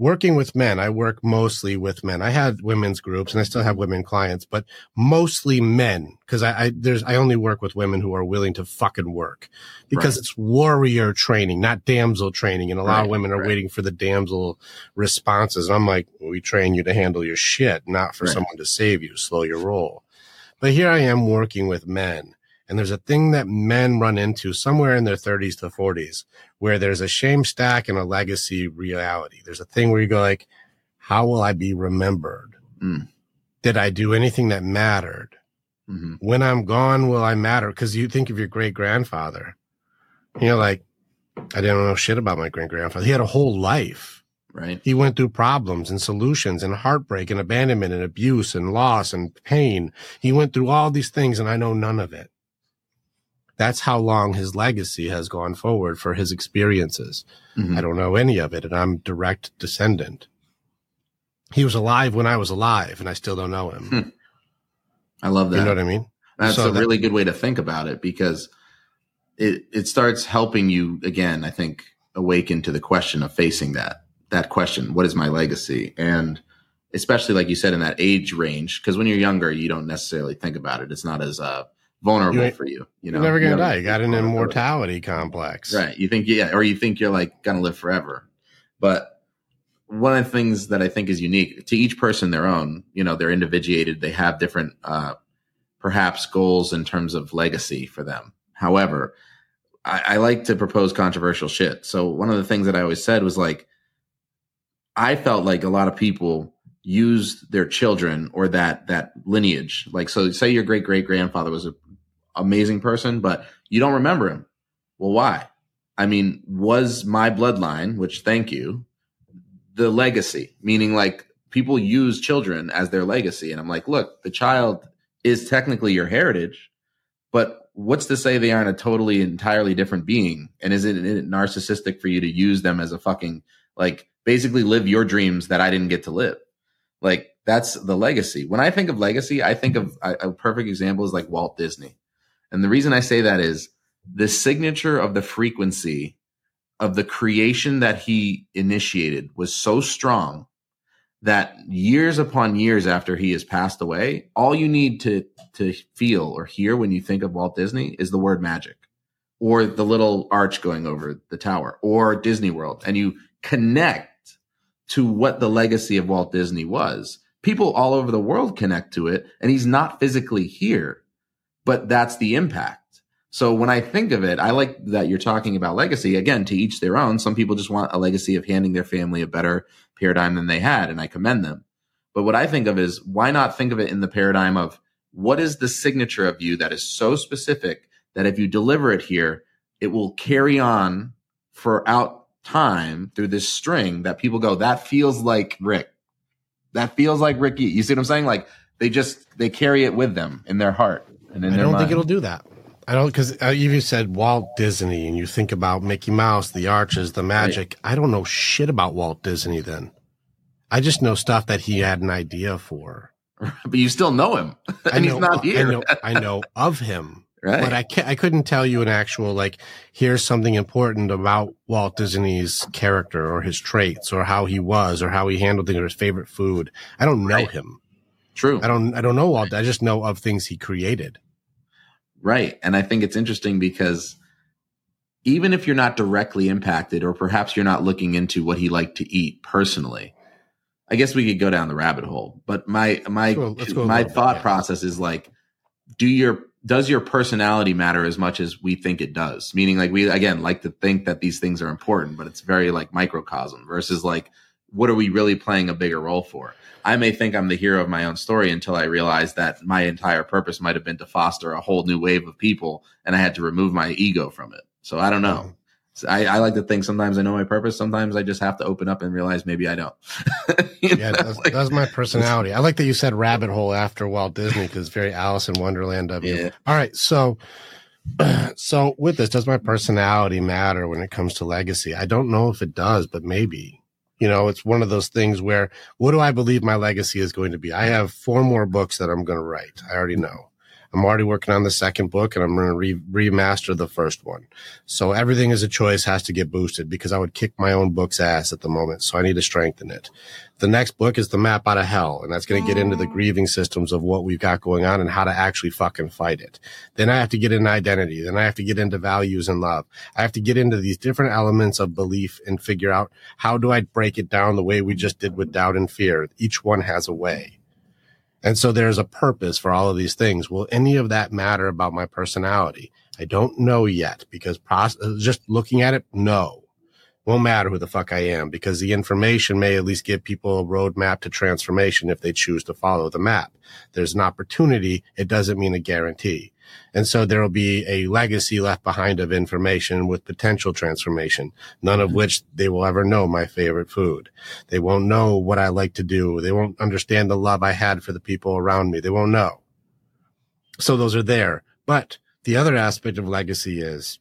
working with men. I work mostly with men. I had women's groups, and I still have women clients, but mostly men because I, I there's I only work with women who are willing to fucking work because Right. it's warrior training, not damsel training, and a lot of women are right. waiting for the damsel responses. And I'm like, we train you to handle your shit, not for Right. someone to save you. Slow your roll. But here I am working with men. And there's a thing that men run into somewhere in their 30s to 40s where there's a shame stack and a legacy reality. There's a thing where you go like, how will I be remembered? Mm. Did I do anything that mattered? Mhm. When I'm gone, will I matter? Cause you think of your great grandfather. You're like, I didn't know shit about my great grandfather. He had a whole life Right. he went through problems and solutions and heartbreak and abandonment and abuse and loss and pain. He went through all these things and I know none of it. That's how long his legacy has gone forward for his experiences. Mhm. I don't know any of it and I'm direct descendant. He was alive when I was alive and I still don't know him. Hmm. I love that. You know what I mean? That's So a that- really good way to think about it because it it starts helping you again. I think awaken to the question of facing that that question: What is my legacy? And especially like you said in that age range, because when you're younger, you don't necessarily think about it. It's not as uh, vulnerable You for you. You know, are never going to You die. You got an immortality complex. Right. You think, yeah, or you think you're like going to live forever. But one of the things that I think is unique to each person, their own, you know, they're individuated. They have different, uh, perhaps goals in terms of legacy for them. However, I, I like to propose controversial shit. So one of the things that I always said was like, I felt like a lot of people used their children or that that lineage. Like, so say your great great grandfather was an amazing person, but you don't remember him. Well, why? I mean, was my bloodline, which thank you, the legacy, meaning like people use children as their legacy. And I'm like, look, the child is technically your heritage, but what's to say they aren't a totally entirely different being? And is it, is it narcissistic for you to use them as a fucking, like, basically live your dreams that I didn't get to live? Like, that's the legacy. When I think of legacy, I think of a, a perfect example is like Walt Disney. And the reason I say that is the signature of the frequency of the creation that he initiated was so strong that years upon years after he has passed away, all you need to to feel or hear when you think of Walt Disney is the word magic or the little arch going over the tower or Disney World and you connect to what the legacy of Walt Disney was. People all over the world connect to it and he's not physically here, but that's the impact. So when I think of it, I like that you're talking about legacy. Again, to each their own. Some people just want a legacy of handing their family a better paradigm than they had, and I commend them. But what I think of is why not think of it in the paradigm of what is the signature of you that is so specific that if you deliver it here, it will carry on for out time through this string that people go, that feels like Rick. That feels like Ricky. You see what I'm saying? Like they just they carry it with them in their heart and I don't mind. think it'll do that. I don't because uh, you said Walt Disney and you think about Mickey Mouse, the arches, the magic. I don't know shit about Walt Disney then. I just know stuff that he had an idea for. but you still know him, and I know, he's not here. I know, I know of him, right? but I can't, I couldn't tell you an actual like here's something important about Walt Disney's character or his traits or how he was or how he handled things or his favorite food. I don't know Right. him. True. I don't I don't know Walt. I just know of things he created. Right. And I think it's interesting because even if you're not directly impacted, or perhaps you're not looking into what he liked to eat personally, I guess we could go down the rabbit hole. But my my Let's go- let's my little bit, thought yeah. process is like, do your does your personality matter as much as we think it does? Meaning like we again like to think that these things are important, but it's very like microcosm versus like what are we really playing a bigger role for? I may think I'm the hero of my own story until I realize that my entire purpose might have been to foster a whole new wave of people, and I had to remove my ego from it. So I don't know. So I, I like to think sometimes I know my purpose. Sometimes I just have to open up and realize maybe I don't. Yeah, that's, like- that's my personality. I like that you said rabbit hole after Walt Disney because it's very Alice in Wonderland of you. yeah. All right, so so with this, does my personality matter when it comes to legacy? I don't know if it does, but maybe. You know, it's one of those things where what do I believe my legacy is going to be? I have four more books that I'm going to write. I already know. I'm already working on the second book and I'm going to re- remaster the first one. So everything is a choice has to get boosted because I would kick my own book's ass at the moment. So I need to strengthen it. The next book is the map out of hell. And that's going to get into the oh. grieving systems of what we've got going on and how to actually fucking fight it. Then I have to get into identity. Then I have to get into values and love. I have to get into these different elements of belief and figure out how do I break it down the way we just did with doubt and fear. Each one has a way. And so there's a purpose for all of these things. Will any of that matter about my personality? I don't know yet because pros- uh, just looking at it, no. Won't matter who the fuck I am because the information may at least give people a roadmap to transformation if they choose to follow the map. There's an opportunity. It doesn't mean a guarantee. And so there will be a legacy left behind of information with potential transformation, none of mm-hmm. which they will ever know my favorite food. They won't know what I like to do. They won't understand the love I had for the people around me. They won't know. So those are there. But the other aspect of legacy is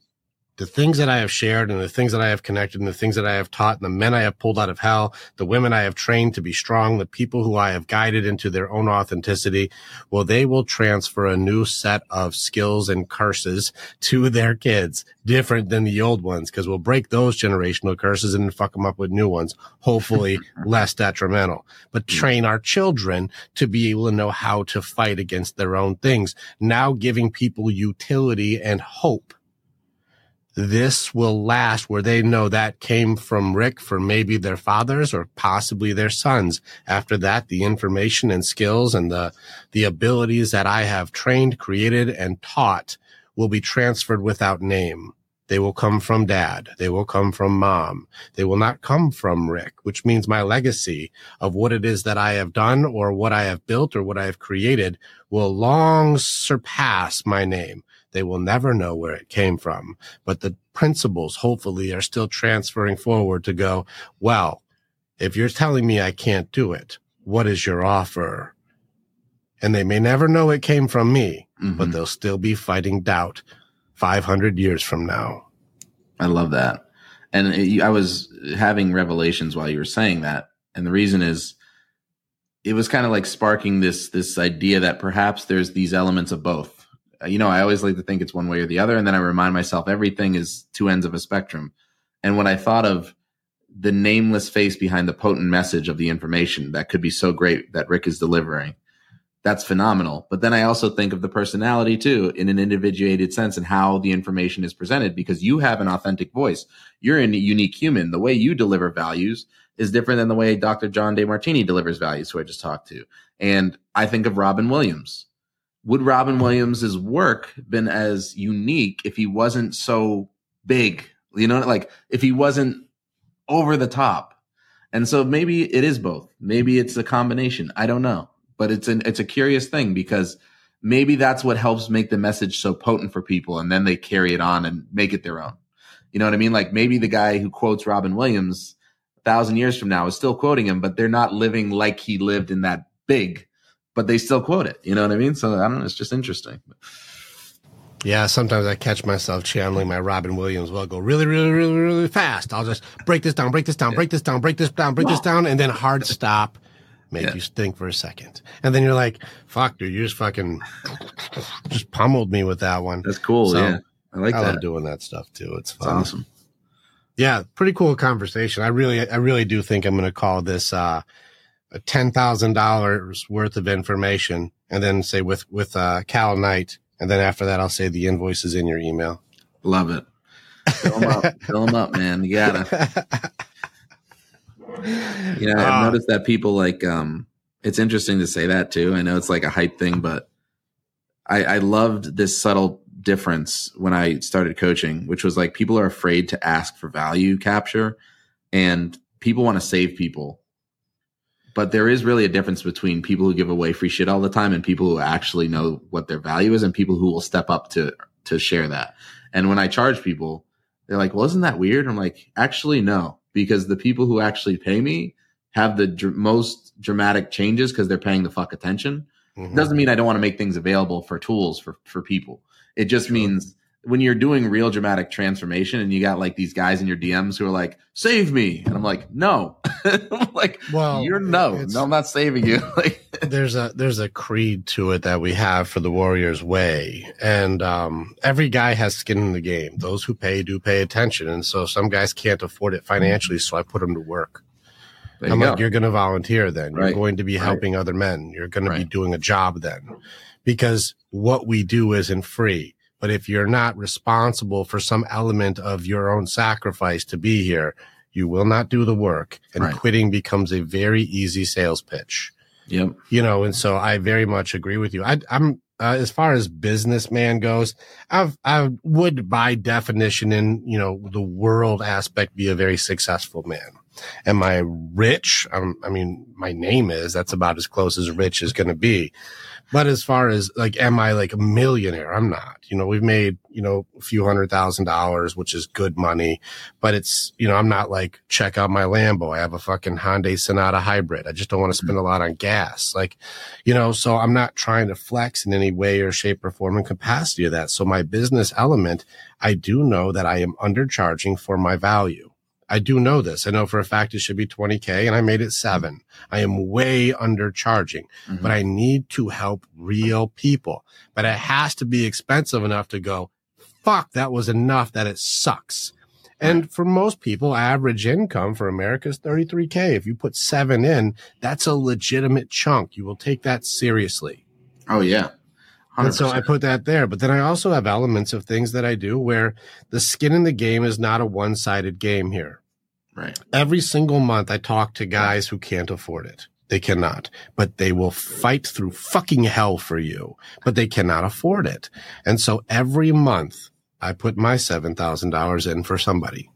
the things that I have shared and the things that I have connected and the things that I have taught and the men I have pulled out of hell, the women I have trained to be strong, the people who I have guided into their own authenticity, well, they will transfer a new set of skills and curses to their kids, different than the old ones, because we'll break those generational curses and fuck them up with new ones, hopefully less detrimental. But hmm. train our children to be able to know how to fight against their own things. Now giving people utility and hope this will last where they know that came from Rick for maybe their fathers or possibly their sons. After that, the information and skills and the, the abilities that I have trained, created and taught will be transferred without name. They will come from dad. They will come from mom. They will not come from Rick, which means my legacy of what it is that I have done or what I have built or what I have created will long surpass my name. They will never know where it came from, but the principles hopefully are still transferring forward to go, well, if you're telling me I can't do it, what is your offer? And they may never know it came from me, but Mhm. they'll still be fighting doubt 500 years from now. I love that. And it- I was having revelations while you were saying that. And the reason is it was kind of like sparking this this idea that perhaps there's these elements of both. You know, I always like to think it's one way or the other and then I remind myself everything is two ends of a spectrum. And when I thought of the nameless face behind the potent message of the information that could be so great that Rick is delivering, that's phenomenal. But then I also think of the personality too, in an individuated sense, and how the information is presented because you have an authentic voice. You're a unique human. The way you deliver values is different than the way Dr. John Demartini delivers values, who I just talked to. And I think of Robin Williams. Would Robin Williams's work been as unique if he wasn't so big? You know, like if he wasn't over the top. And so maybe it is both. Maybe it's a combination. I don't know but it's an it's a curious thing because maybe that's what helps make the message so potent for people and then they carry it on and make it their own you know what i mean like maybe the guy who quotes robin williams a thousand years from now is still quoting him but they're not living like he lived in that big but they still quote it you know what i mean so i don't know it's just interesting Yeah, sometimes I catch myself channeling my Robin Williams. Well, I'll go really, really, really, really fast. I'll just break this down, break this down, break this down, break this down, break this down, and then hard stop. make Yeah. you think for a second. And then you're like, fuck, dude, you just fucking just pummeled me with that one. That's cool. So, yeah. I like I that. love doing that stuff too. It's That's awesome. Yeah, pretty cool conversation. I really, I really do think I'm going to call this uh, a ten thousand dollars worth of information, and then say with with uh, Cal Knight, and then after that, I'll say the invoice is in your email. Love it. Fill them up. Fill them up, man. You gotta. Yeah, I've Ah. noticed that people like. um It's interesting to say that too. I know it's like a hype thing, but I, I loved this subtle difference when I started coaching, which was like people are afraid to ask for value capture, and people want to save people. But there is really a difference between people who give away free shit all the time and people who actually know what their value is, and people who will step up to to share that. And when I charge people, they're like, "Well, isn't that weird?" I'm like, "Actually, no, because the people who actually pay me have the dr- most dramatic changes because they're paying the fuck attention. Mhm. Doesn't mean I don't want to make things available for tools for for people. It just Sure. means when you're doing real dramatic transformation and you got like these guys in your DMs who are like, "Save me," and I'm like, "No," I'm like, Well, "You're no, no, I'm not saving you." like, there's a there's a creed to it that we have for the Warriors way, and um, every guy has skin in the game. Those who pay do pay attention, and so some guys can't afford it financially, so I put them to work. there you I'm go. like, you're going to volunteer then. You're going to be Right. helping other men. You're going to be doing a job then. Because what we do isn't free. But if you're not responsible for some element of your own sacrifice to be here, you will not do the work. And Right. quitting becomes a very easy sales pitch. yep. You know, and so I very much agree with you. I, I'm, uh, as far as businessman goes, I've, I would by definition in, you know, the world aspect be a very successful man. Am I rich? Um, I mean, my name is, that's about as close as rich is going to be. But as far as like, am I like a millionaire? I'm not. You know, we've made, you know, a few hundred thousand dollars, which is good money, but it's, you know, I'm not like, check out my Lambo. I have a fucking Hyundai Sonata hybrid. I just don't want to spend a lot on gas. Like, you know, so I'm not trying to flex in any way or shape or form and capacity of that. So my business element, I do know that I am undercharging for my value. I do know this. I know for a fact it should be 20K and I made it seven. I am way undercharging, Mhm. but I need to help real people. But it has to be expensive enough to go, fuck, that was enough that it sucks. And for most people, average income for America is 33K. If you put seven in, that's a legitimate chunk. You will take that seriously. Oh yeah. And so I put that there. But then I also have elements of things that I do where the skin in the game is not a one sided game here. right. Every single month, I talk to guys who can't afford it. They cannot, but they will fight through fucking hell for you, but they cannot afford it. And so every month, I put my $7,000 in for somebody.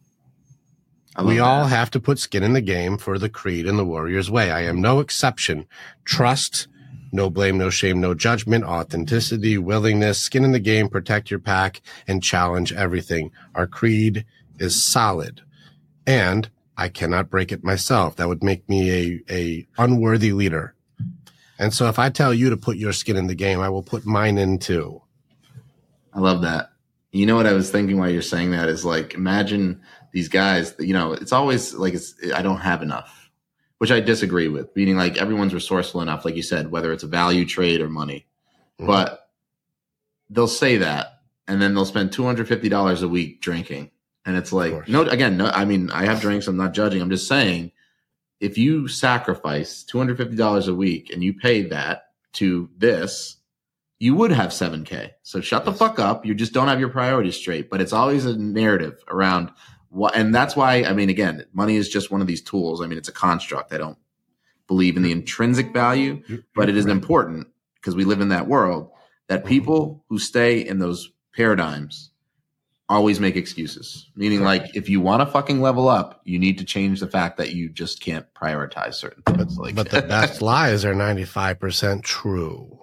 We that. all have to put skin in the game for the creed and the warrior's way. I am no exception. Trust, no blame, no shame, no judgment, authenticity, willingness, skin in the game, protect your pack and challenge everything. Our creed is solid and I cannot break it myself. That would make me a, a unworthy leader. And so if I tell you to put your skin in the game, I will put mine in too. I love that. You know what I was thinking while you're saying that is like imagine these guys. You know, it's always like it's I don't have enough, which I disagree with. Meaning like everyone's resourceful enough, like you said, whether it's a value trade or money. Mhm. But they'll say that, and then they'll spend two hundred fifty dollars a week drinking, and it's like no. Again, no. I mean, I have drinks. I'm not judging. I'm just saying, if you sacrifice two hundred fifty dollars a week and you pay that to this, you would have 7K. So shut the fuck up. You just don't have your priorities straight. But it's always a narrative around what, and that's why, I mean, again, money is just one of these tools. I mean, it's a construct. I don't believe in the intrinsic value, but it is important because we live in that world that Mhm. people who stay in those paradigms always make excuses. Meaning, like, if you want to fucking level up, you need to change the fact that you just can't prioritize certain things. like, but the best lies are 95% true.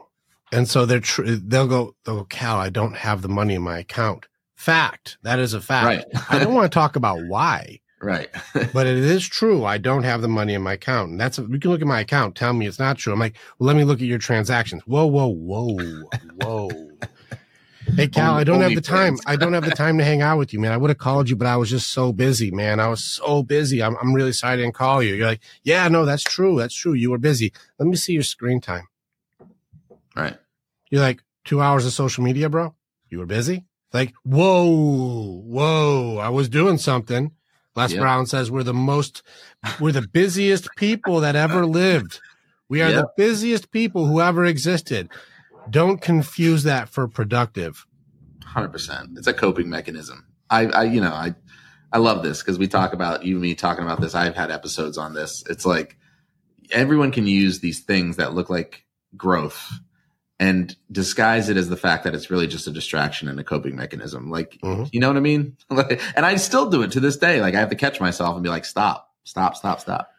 And so they're true. They'll go, they'll go, Cal, I don't have the money in my account. Fact. That is a fact. right, I don't want to talk about why, right, but it is true. I don't have the money in my account. And that's, you can look at my account, tell me it's not true. I'm like, well, let me look at your transactions. Whoa, whoa, whoa, whoa. Hey Cal, I don't have the time. I don't have the time to hang out with you, man. I would have called you, but I was just so busy, man. I was so busy. I'm, I'm really sorry I didn't call you. You're like, yeah, no, that's true. That's true. You were busy. Let me see your screen time. Right. You're like, two hours of social media, bro? You were busy? Like, whoa, whoa, I was doing something. Les Yep. Brown says we're the most, we're the busiest people that ever lived. We are the busiest people who ever existed. Don't confuse that for productive. Hundred percent. It's a coping mechanism. I, I, you know, I, I love this because we talk about you and me talking about this. I've had episodes on this. It's like everyone can use these things that look like growth and disguise it as the fact that it's really just a distraction and a coping mechanism. Like, Mhm. you know what I mean? And I still do it to this day. Like, I have to catch myself and be like, stop, stop, stop, stop.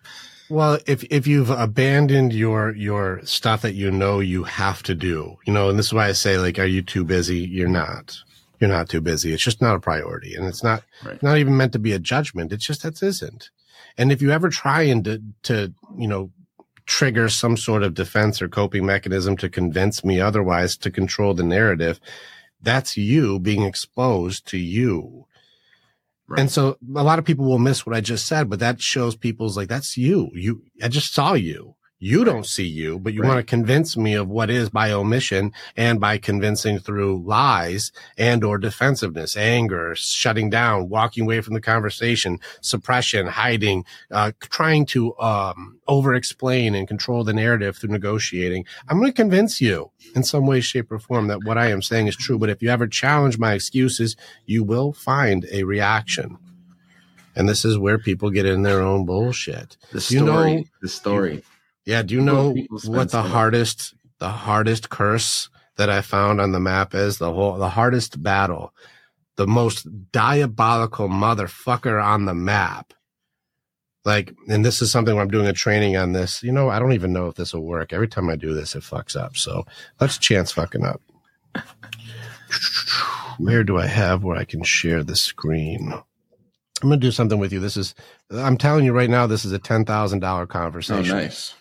Well, if if you've abandoned your your stuff that you know you have to do, you know, and this is why I say like, are you too busy? You're not. You're not too busy. It's just not a priority, and it's not Right. not even meant to be a judgment. It's just that isn't. And if you ever try and to to you know trigger some sort of defense or coping mechanism to convince me otherwise to control the narrative, that's you being exposed to you. Right. And so a lot of people will miss what I just said, but that shows people's like, that's you. You, I just saw you. You don't see you, but you Right. want to convince me of what is by omission and by convincing through lies and or defensiveness, anger, shutting down, walking away from the conversation, suppression, hiding, uh, trying to, um, over explain and control the narrative through negotiating. I'm going to convince you in some way, shape or form that what I am saying is true. But if you ever challenge my excuses, you will find a reaction. And this is where people get in their own bullshit. The You story, know- the story. Yeah. Do you know what the so hardest, the hardest curse that I found on the map is? The whole, the hardest battle, the most diabolical motherfucker on the map. Like, and this is something where I'm doing a training on this. You know, I don't even know if this will work. Every time I do this, it fucks up. So let's chance fucking up. Where do I have where I can share the screen? I'm going to do something with you. This is, I'm telling you right now, this is a $10,000 Oh, conversation. nice.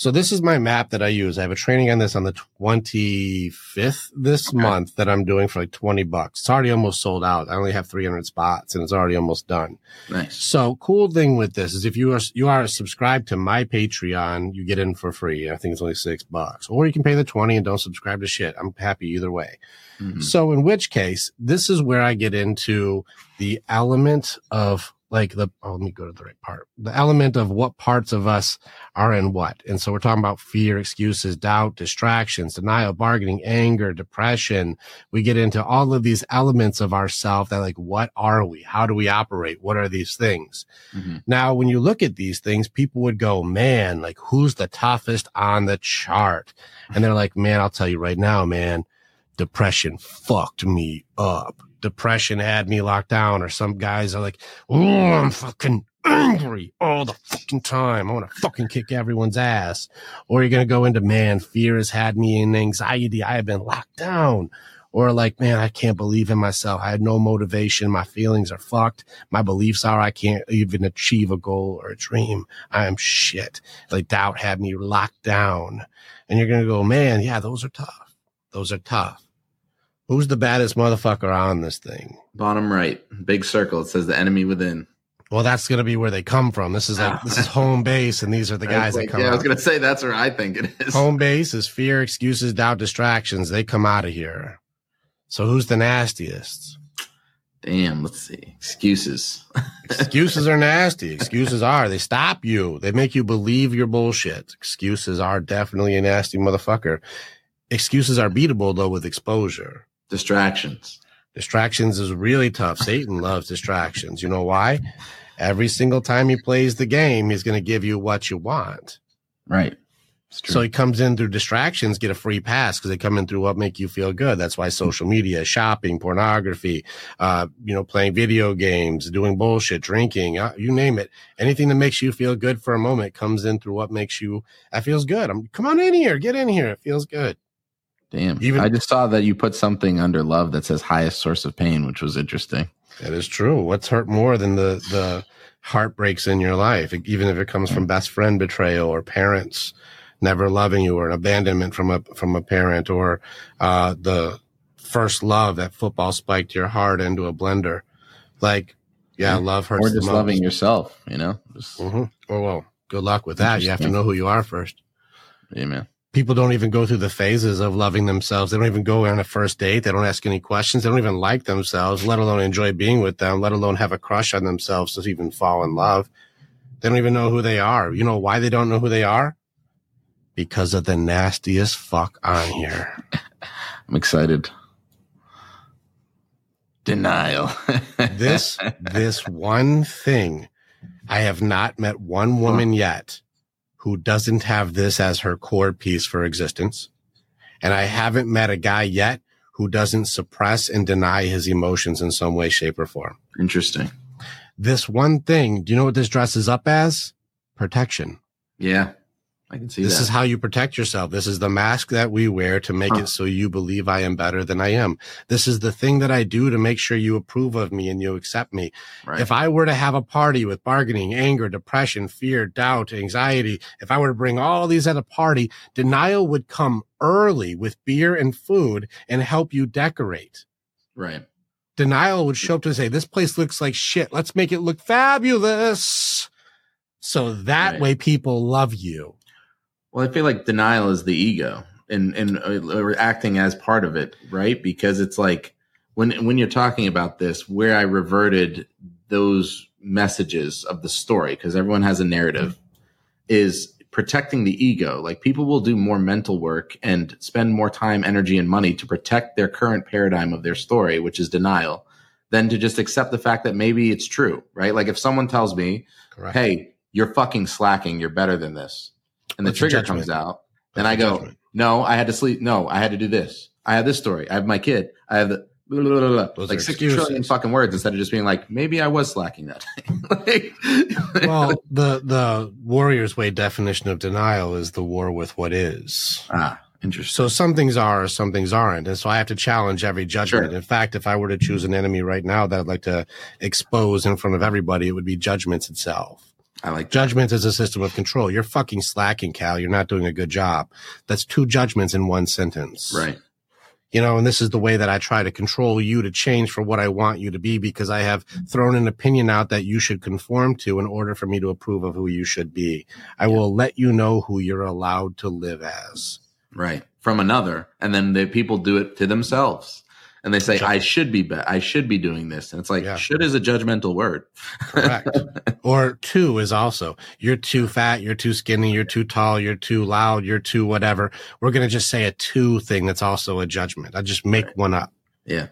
So this is my map that I use. I have a training on this on the 25th this Okay. month that I'm doing for like 20 bucks. It's already almost sold out. I only have 300 spots and it's already almost done. Nice. So cool thing with this is if you are, you are subscribed to my Patreon, you get in for free. I think it's only six bucks or you can pay the 20 and don't subscribe to shit. I'm happy either way. Mhm. So in which case, this is where I get into the element of like the, oh, let me go to the right part. The element of what parts of us are in what. And so we're talking about fear, excuses, doubt, distractions, denial, bargaining, anger, depression. We get into all of these elements of ourself that like, what are we? How do we operate? What are these things? Mhm. Now, when you look at these things, people would go, man, like who's the toughest on the chart? And they're like, man, I'll tell you right now, man, depression fucked me up. Depression had me locked down. Or some guys are like, oh, I'm fucking angry all the fucking time. I want to fucking kick everyone's ass. Or you're going to go into, man, fear has had me in anxiety. I have been locked down. Or like, man, I can't believe in myself. I had no motivation. My feelings are fucked. My beliefs are I can't even achieve a goal or a dream. I am shit. Like doubt had me locked down. And you're going to go, man, yeah, those are tough. Those are tough. Who's the baddest motherfucker on this thing? Bottom right, big circle. It says the enemy within. Well, that's going to be where they come from. This is like, this is home base and these are the guys that come yeah, I was gonna say that's where I think it is. Home base is fear, excuses, doubt, distractions. They come out of here. So who's the nastiest? Damn. Let's see. Excuses. Excuses are nasty. Excuses are. They stop you. They make you believe your bullshit. Excuses are definitely a nasty motherfucker. Excuses are beatable though with exposure. Distractions. Distractions is really tough. Satan loves distractions. You know why? Every single time he plays the game, he's going to give you what you want. Right. So he comes in through distractions, get a free pass because they come in through what make you feel good. That's why social media, shopping, pornography, uh, you know, playing video games, doing bullshit, drinking, uh, you name it. Anything that makes you feel good for a moment comes in through what makes you, that feels good. I'm, come on in here, get in here. It feels good. Damn. even- I just saw that you put something under love that says highest source of pain, which was interesting. That is true. What's hurt more than the, the heartbreaks in your life, even if it comes from best friend betrayal or parents never loving you or an abandonment from a, from a parent or, uh, the first love, that football spiked your heart into a blender. Like, yeah, love hurts. or just loving yourself, you know? Just, hmm Oh well, good luck with that. You have to know who you are first. man. People don't even go through the phases of loving themselves. They don't even go on a first date. They don't ask any questions. They don't even like themselves, let alone enjoy being with them, let alone have a crush on themselves to even fall in love. They don't even know who they are. You know why they don't know who they are? Because of the nastiest fuck on here. I'm excited. Denial. this this one thing i have not met one woman yet who doesn't have this as her core piece for existence. And i haven't met a guy yet who doesn't suppress and deny his emotions in some way shape or form. Interesting. this one thing do you know what this dresses up as? Protection. Yeah, I can see this that. is how you protect yourself. This is the mask that we wear to make Huh. it so you believe I am better than I am. This is the thing that I do to make sure you approve of me and you accept me. right. If I were to have a party with bargaining, anger, depression, fear, doubt, anxiety, if I were to bring all these at a party, denial would come early with beer and food and help you decorate. right. Denial would show up to say, this place looks like shit. Let's make it look fabulous. So that Right. way people love you. Well, I feel like denial is the ego and and uh, acting as part of it, right? Because it's like when when you're talking about this, where I reverted those messages of the story, because everyone has a narrative, is protecting the ego. Like people will do more mental work and spend more time, energy, and money to protect their current paradigm of their story, which is denial, than to just accept the fact that maybe it's true, right? Like if someone tells me, Correct. hey, you're fucking slacking, you're better than this. And the trigger comes out. Then I go, judgment. no, I had to sleep. No, I had to do this. I have this story. I have my kid. I have the blah, blah, blah, blah. Like six trillion fucking words instead of just being like, maybe I was slacking that like, well, the the warrior's way definition of denial is the war with what is. ah, interesting. So some things are, some things aren't, and so I have to challenge every judgment. Sure. In fact, if I were to choose an enemy right now that I'd like to expose in front of everybody, it would be judgments itself. I like that. Judgment is a system of control. You're fucking slacking, Cal. You're not doing a good job. That's two judgments in one sentence. Right. You know, and this is the way that I try to control you to change for what I want you to be because I have thrown an opinion out that you should conform to in order for me to approve of who you should be. I will let you know who you're allowed to live as. Right. From another. And then the people do it to themselves. And they say, I should be, be- I should be doing this. And it's like, Yeah. should is a judgmental word. Correct. or two is also, you're too fat, you're too skinny, you're too tall, you're too loud, you're too whatever. We're going to just say a two thing that's also a judgment. I just make Right. one up. yeah.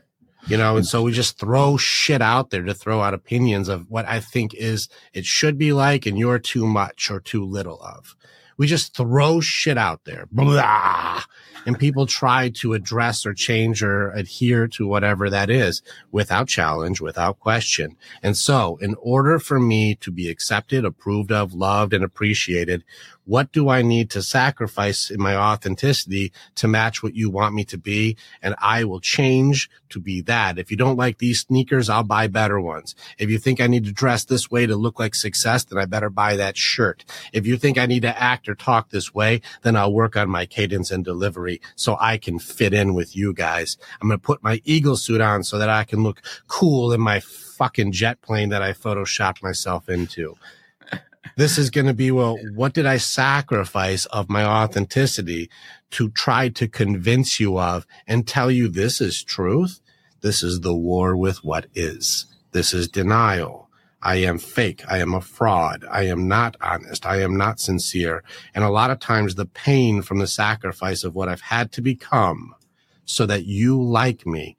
you know, and so we just throw shit out there to throw out opinions of what I think is it should be like, and you're too much or too little of. We just throw shit out there, blah, and people try to address or change or adhere to whatever that is without challenge, without question. And so, in order for me to be accepted, approved of, loved, and appreciated, what do I need to sacrifice in my authenticity to match what you want me to be? And I will change to be that. If you don't like these sneakers, I'll buy better ones. If you think I need to dress this way to look like success, then I better buy that shirt. If you think I need to act or talk this way, then I'll work on my cadence and delivery so I can fit in with you guys. I'm going to put my eagle suit on so that I can look cool in my fucking jet plane that I photoshopped myself into this is going to be well what did i sacrifice of my authenticity to try to convince you of and tell you this is truth? This is the war with what is. This is denial. I am fake. I am a fraud. I am not honest. I am not sincere. And a lot of times the pain from the sacrifice of what i've had to become so that you like me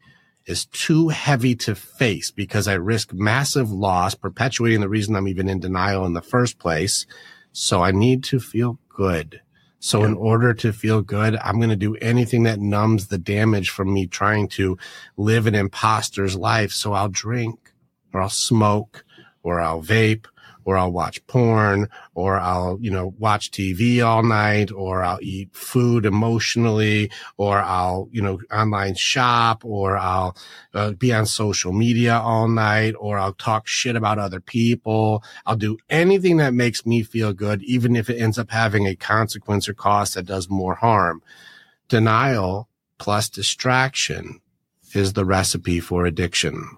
is too heavy to face because I risk massive loss, perpetuating the reason I'm even in denial in the first place. So I need to feel good. So in order to feel good, I'm going to do anything that numbs the damage from me trying to live an imposter's life. So I'll drink or I'll smoke or I'll vape or I'll watch porn or I'll, you know, watch TV all night or I'll eat food emotionally or I'll, you know, online shop or I'll uh, be on social media all night or I'll talk shit about other people. I'll do anything that makes me feel good, even if it ends up having a consequence or cost that does more harm. Denial plus distraction is the recipe for addiction.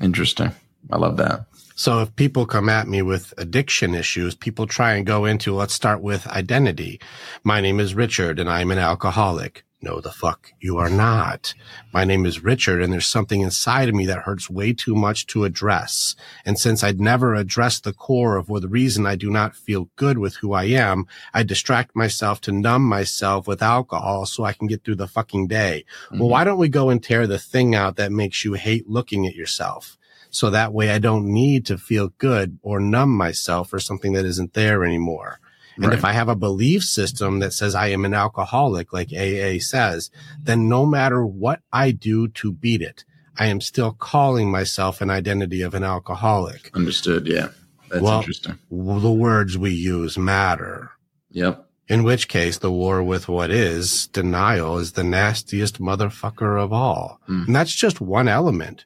Interesting. I love that. So if people come at me with addiction issues, people try and go into, let's start with identity. My name is Richard and I'm an alcoholic. No, the fuck you are not. My name is Richard and there's something inside of me that hurts way too much to address. And since I'd never addressed the core of or the reason I do not feel good with who I am, I distract myself to numb myself with alcohol so I can get through the fucking day. Mm-hmm. Well, why don't we go and tear the thing out that makes you hate looking at yourself? So that way I don't need to feel good or numb myself for something that isn't there anymore. And right. if I have a belief system that says I am an alcoholic, like AA says, then no matter what I do to beat it, I am still calling myself an identity of an alcoholic. Understood. Yeah. That's well, interesting. The words we use matter. Yep. In which case, the war with what is denial is the nastiest motherfucker of all. Mm. And that's just one element.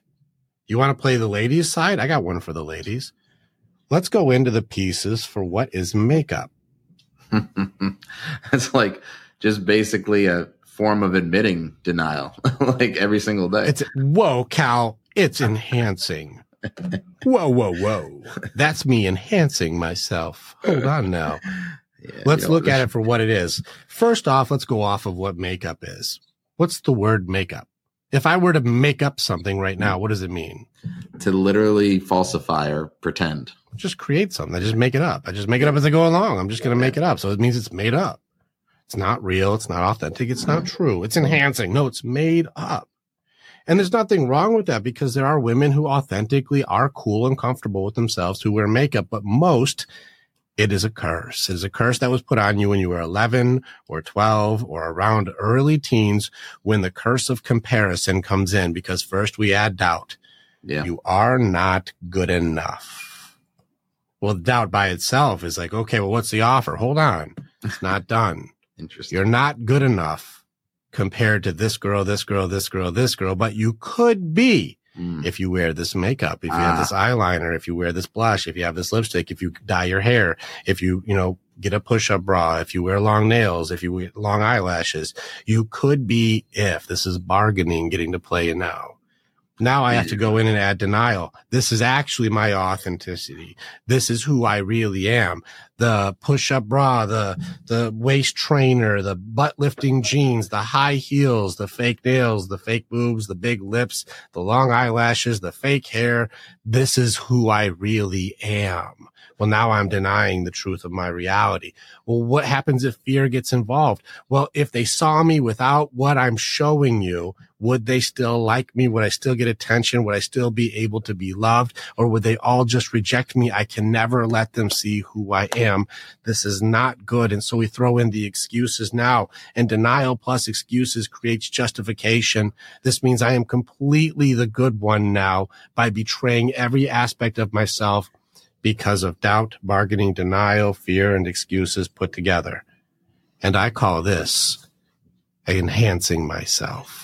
You want to play the ladies side? I got one for the ladies. Let's go into the pieces for what is makeup. That's like just basically a form of admitting denial, like every single day. It's whoa, Cal. It's enhancing. whoa, whoa, whoa. That's me enhancing myself. Hold on now. Yeah, let's look at it for what it is. First off, let's go off of what makeup is. What's the word makeup? If I were to make up something right now, mm. what does it mean? To literally falsify or pretend. Just create something. I just make it up. I just make it up as I go along. I'm just going to make it up. So it means it's made up. It's not real. It's not authentic. It's not mm. true. It's enhancing. No, it's made up. And there's nothing wrong with that because there are women who authentically are cool and comfortable with themselves who wear makeup, but most it is a curse. It is a curse that was put on you when you were 11 or 12 or around early teens when the curse of comparison comes in because first we add doubt. Yeah. You are not good enough. Well, doubt by itself is like, okay, well, what's the offer? Hold on. It's not done. Interesting. You're not good enough compared to this girl, this girl, this girl, this girl, but you could be. Mm. If you wear this makeup, if you ah. have this eyeliner, if you wear this blush, if you have this lipstick, if you dye your hair, if you, you know, get a push-up bra, if you wear long nails, if you wear long eyelashes, you could be if this is bargaining getting to play now. Now I have to mm. go in and add denial. This is actually my authenticity. This is who I really am. The push up bra, the, the waist trainer, the butt lifting jeans, the high heels, the fake nails, the fake boobs, the big lips, the long eyelashes, the fake hair. This is who I really am. Well, now I'm denying the truth of my reality. Well, what happens if fear gets involved? Well, if they saw me without what I'm showing you, would they still like me? Would I still get attention? Would I still be able to be loved? Or would they all just reject me? I can never let them see who I am. This is not good. And so we throw in the excuses now and denial plus excuses creates justification. This means I am completely the good one now by betraying every aspect of myself because of doubt, bargaining, denial, fear, and excuses put together. And I call this enhancing myself.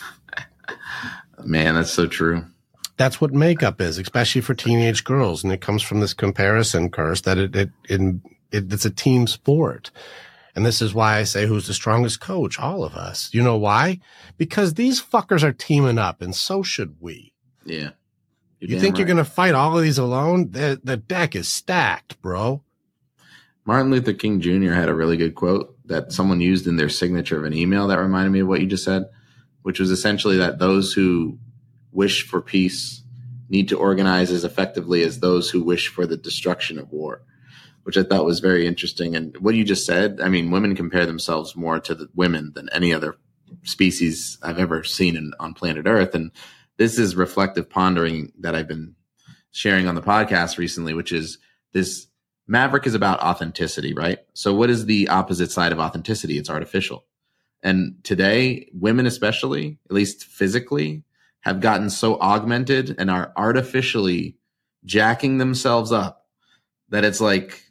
Man, that's so true. That's what makeup is, especially for teenage girls. And it comes from this comparison curse that it, it, it, it it's a team sport. And this is why I say who's the strongest coach? All of us. You know why? Because these fuckers are teaming up and so should we. Yeah. You're you think right. you're going to fight all of these alone? The, the deck is stacked, bro. Martin Luther King Jr. had a really good quote that someone used in their signature of an email that reminded me of what you just said which was essentially that those who wish for peace need to organize as effectively as those who wish for the destruction of war, which I thought was very interesting. And what you just said, I mean, women compare themselves more to the women than any other species I've ever seen in, on planet Earth. And this is reflective pondering that I've been sharing on the podcast recently, which is this Maverick is about authenticity, right? So what is the opposite side of authenticity? It's artificial. And today, women, especially, at least physically, have gotten so augmented and are artificially jacking themselves up that it's like,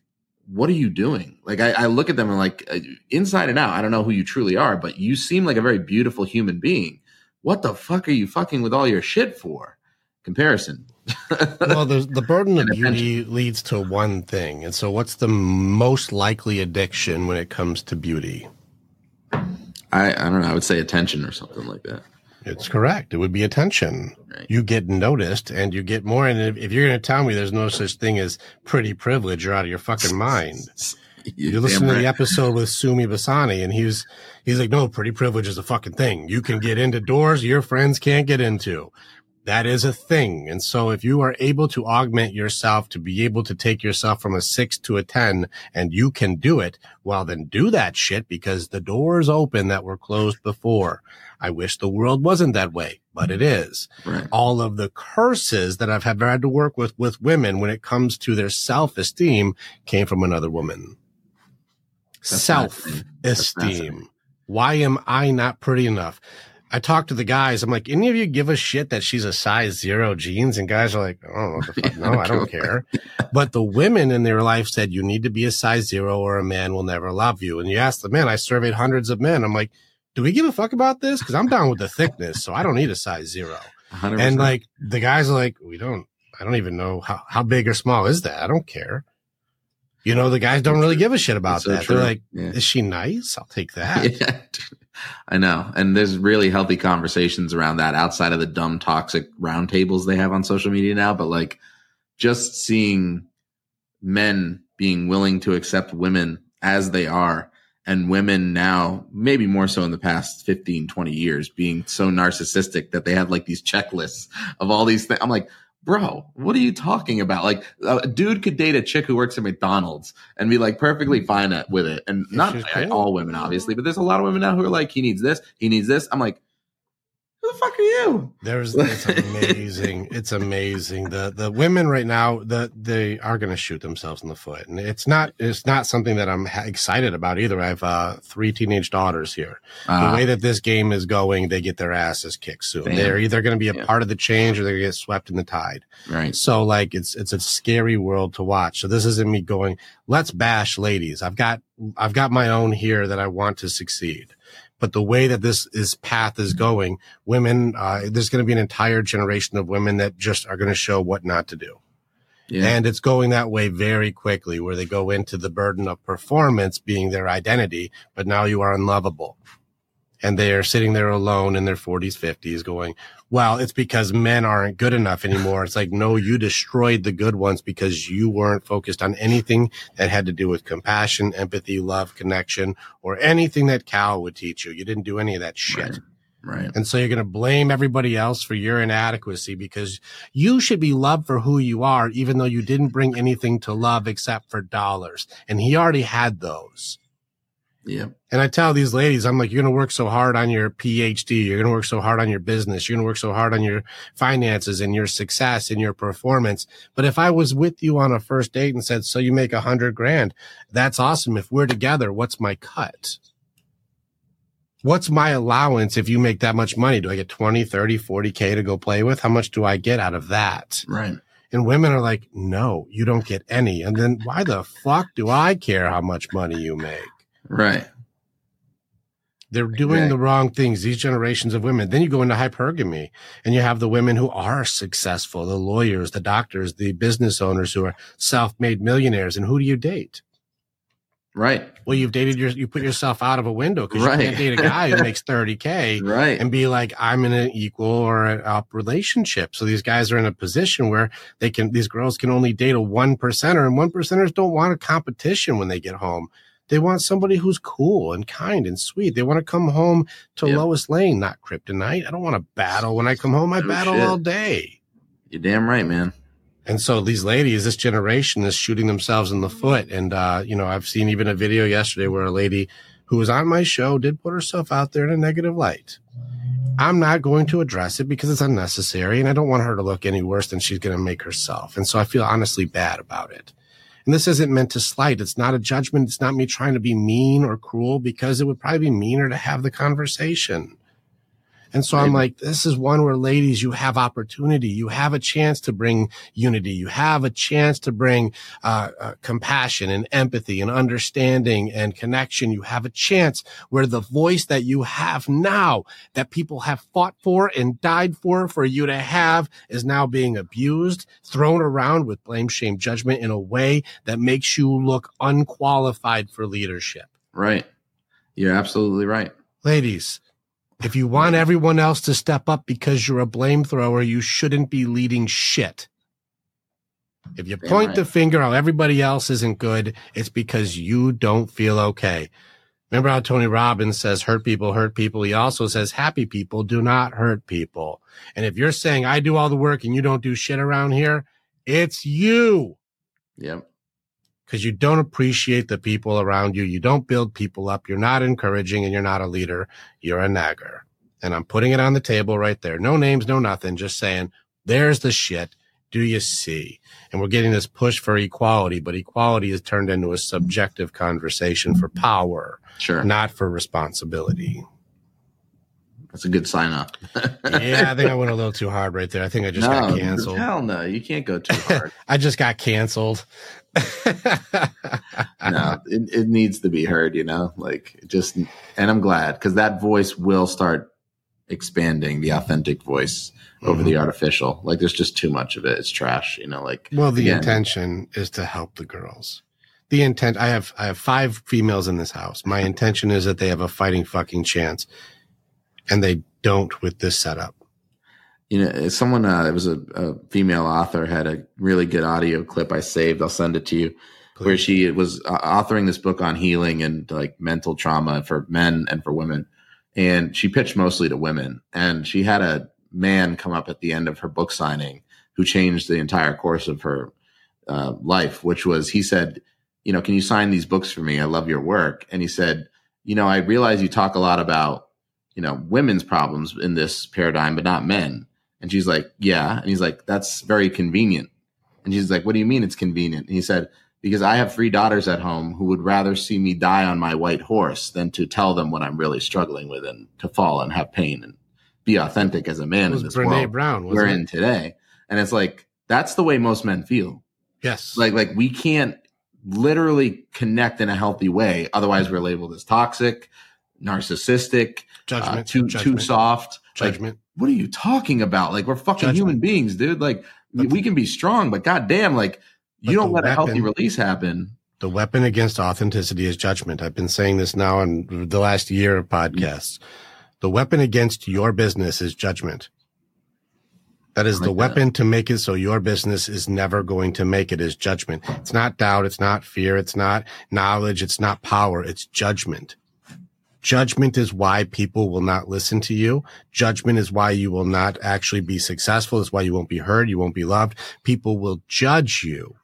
what are you doing? Like, I, I look at them and like, uh, inside and out, I don't know who you truly are, but you seem like a very beautiful human being. What the fuck are you fucking with all your shit for? Comparison. well, the burden of beauty leads to one thing. And so, what's the most likely addiction when it comes to beauty? I, I don't know. I would say attention or something like that. It's correct. It would be attention. Right. You get noticed and you get more. And if, if you're going to tell me there's no such thing as pretty privilege, you're out of your fucking mind. You're You listen damn to the episode with Sumi Basani and he's he's like, no, pretty privilege is a fucking thing. You can get into doors your friends can't get into. That is a thing. And so if you are able to augment yourself to be able to take yourself from a six to a 10 and you can do it, well, then do that shit because the doors open that were closed before. I wish the world wasn't that way, but it is Right. all of the curses that I've had had to work with with women when it comes to their self esteem came from another woman. Self esteem. Why am I not pretty enough? I talk to the guys. I'm like, any of you give a shit that she's a size zero jeans? And guys are like, oh, what the fuck. No, I don't care. But the women in their life said you need to be a size zero or a man will never love you. And you ask the men, I surveyed hundreds of men. I'm like, do we give a fuck about this? Cause I'm down with the thickness. So I don't need a size zero. 100%. And like the guys are like, we don't, I don't even know how, how big or small is that? I don't care. You know, the guys don't really give a shit about It's that. They're like, Yeah. is she nice? I'll take that. Yeah, I know. And there's really healthy conversations around that outside of the dumb, toxic roundtables they have on social media now. But like just seeing men being willing to accept women as they are and women now, maybe more so in the past 15, 20 years, being so narcissistic that they have like these checklists of all these things. I'm like, bro, what are you talking about? Like a dude could date a chick who works at McDonald's and be like perfectly fine with it. And not all women, obviously, but there's a lot of women now who are like, he needs this, he needs this. I'm like, who the fuck are you? There's it's amazing. it's amazing. The the women right now the they are going to shoot themselves in the foot, and it's not it's not something that I'm excited about either. I have uh, three teenage daughters here. the Uh, way that this game is going, they get their asses kicked soon. Damn. They're either going to be a Yeah. part of the change or they're going to get swept in the tide. right. So like it's it's a scary world to watch. So this isn't me going, let's bash ladies. I've got I've got my own here that I want to succeed. But the way that this is path is going, women, uh, there's going to be an entire generation of women that just are going to show what not to do. Yeah. And it's going that way very quickly where they go into the burden of performance being their identity, but now you are unlovable. And they are sitting there alone in their 40s, 50s going, well, it's because men aren't good enough anymore. It's like, no, you destroyed the good ones because you weren't focused on anything that had to do with compassion, empathy, love, connection, or anything that Cal would teach you. You didn't do any of that shit. Right. right. And so you're going to blame everybody else for your inadequacy because you should be loved for who you are, even though you didn't bring anything to love except for dollars. And he already had those. Yeah. And I tell these ladies, I'm like, you're going to work so hard on your PhD. You're going to work so hard on your business. You're going to work so hard on your finances and your success and your performance. But if I was with you on a first date and said, so you make a hundred grand, that's awesome. If we're together, what's my cut? What's my allowance if you make that much money? Do I get 20, 30, 40 K to go play with? How much do I get out of that? Right. And women are like, no, you don't get any. And then why the fuck do I care how much money you make? Right. They're doing Exactly. the wrong things. These generations of women. Then you go into hypergamy and you have the women who are successful, the lawyers, the doctors, the business owners who are self-made millionaires. And who do you date? Right. Well, you've dated your, you put yourself out of a window because Right. you can't date a guy who makes 30K Right. and be like, I'm in an equal or an up relationship. So these guys are in a position where they can, these girls can only date a one percenter and one percenters don't want a competition when they get home. They want somebody who's cool and kind and sweet. They want to come home to Yep. Lois Lane, not Kryptonite. I don't want to battle when I come home. I No battle shit. all day. You're damn right, man. And so these ladies, this generation is shooting themselves in the foot. And, uh, you know, I've seen even a video yesterday where a lady who was on my show did put herself out there in a negative light. I'm not going to address it because it's unnecessary and I don't want her to look any worse than she's going to make herself. And so I feel honestly bad about it. And this isn't meant to slight. It's not a judgment. It's not me trying to be mean or cruel because it would probably be meaner to have the conversation. And so I'm like, this is one where ladies, you have opportunity. You have a chance to bring unity. You have a chance to bring uh, uh, compassion and empathy and understanding and connection. You have a chance where the voice that you have now that people have fought for and died for, for you to have is now being abused, thrown around with blame, shame, judgment in a way that makes you look unqualified for leadership. Right. You're absolutely right. Ladies, If you want everyone else to step up because you're a blame thrower, you shouldn't be leading shit. If you Damn point right. the finger how everybody else isn't good, it's because you don't feel okay. Remember how Tony Robbins says hurt people hurt people? He also says happy people do not hurt people. And if you're saying I do all the work and you don't do shit around here, it's you Yep. Because you don't appreciate the people around you. You don't build people up. You're not encouraging and you're not a leader. You're a nagger. And I'm putting it on the table right there. No names, no nothing. Just saying, there's the shit. Do you see? And we're getting this push for equality, but equality is turned into a subjective conversation for mm-hmm. power, Sure. not for responsibility. That's a good sign up. yeah, I think I went a little too hard right there. I think I just got canceled. Hell no, you can't go too hard. I just got canceled. no, it, it needs to be heard, you know, like just, and I'm glad because that voice will start expanding the authentic voice over the mm-hmm. artificial. Like there's just too much of it. It's trash, you know, like, Well, the Again. intention is to help the girls. The intent, I have, I have five females in this house. My intention is that they have a fighting fucking chance and they don't with this setup. You know, someone, uh, it was a, a female author had a really good audio clip I saved. I'll send it to you where she was uh, authoring this book on healing and like mental trauma for men and for women. And she pitched mostly to women. And she had a man come up at the end of her book signing who changed the entire course of her uh, life, which was he said, You know, can you sign these books for me? I love your work. And he said, You know, I realize you talk a lot about, you know, women's problems in this paradigm, but not men. And she's like, Yeah. And he's like, That's very convenient. And she's like, What do you mean it's convenient? And he said, because I have three daughters at home who would rather see me die on my white horse than to tell them what I'm really struggling with and to fall and have pain and be authentic as a man It in was this Brene world Brown, we're wasn't in today. And it's like that's the way most men feel. Yes. Like like we can't literally connect in a healthy way. Otherwise, we're labeled as toxic, narcissistic, uh, judgment. too too judgment, soft. Like, Judgment. What are you talking about? Like we're fucking Judgment. human beings, dude. Like But- we can be strong, but goddamn, like you don't the let a healthy release happen. the weapon against authenticity is judgment. I've been saying this now in the last year of podcasts. The weapon against your business is judgment. That is the like that. weapon to make it so your business is never going to make it is judgment. It's not doubt. It's not fear. It's not knowledge. It's not power. It's judgment. Judgment is why people will not listen to you. Judgment is why you will not actually be successful. It's why you won't be heard. You won't be loved. People will judge you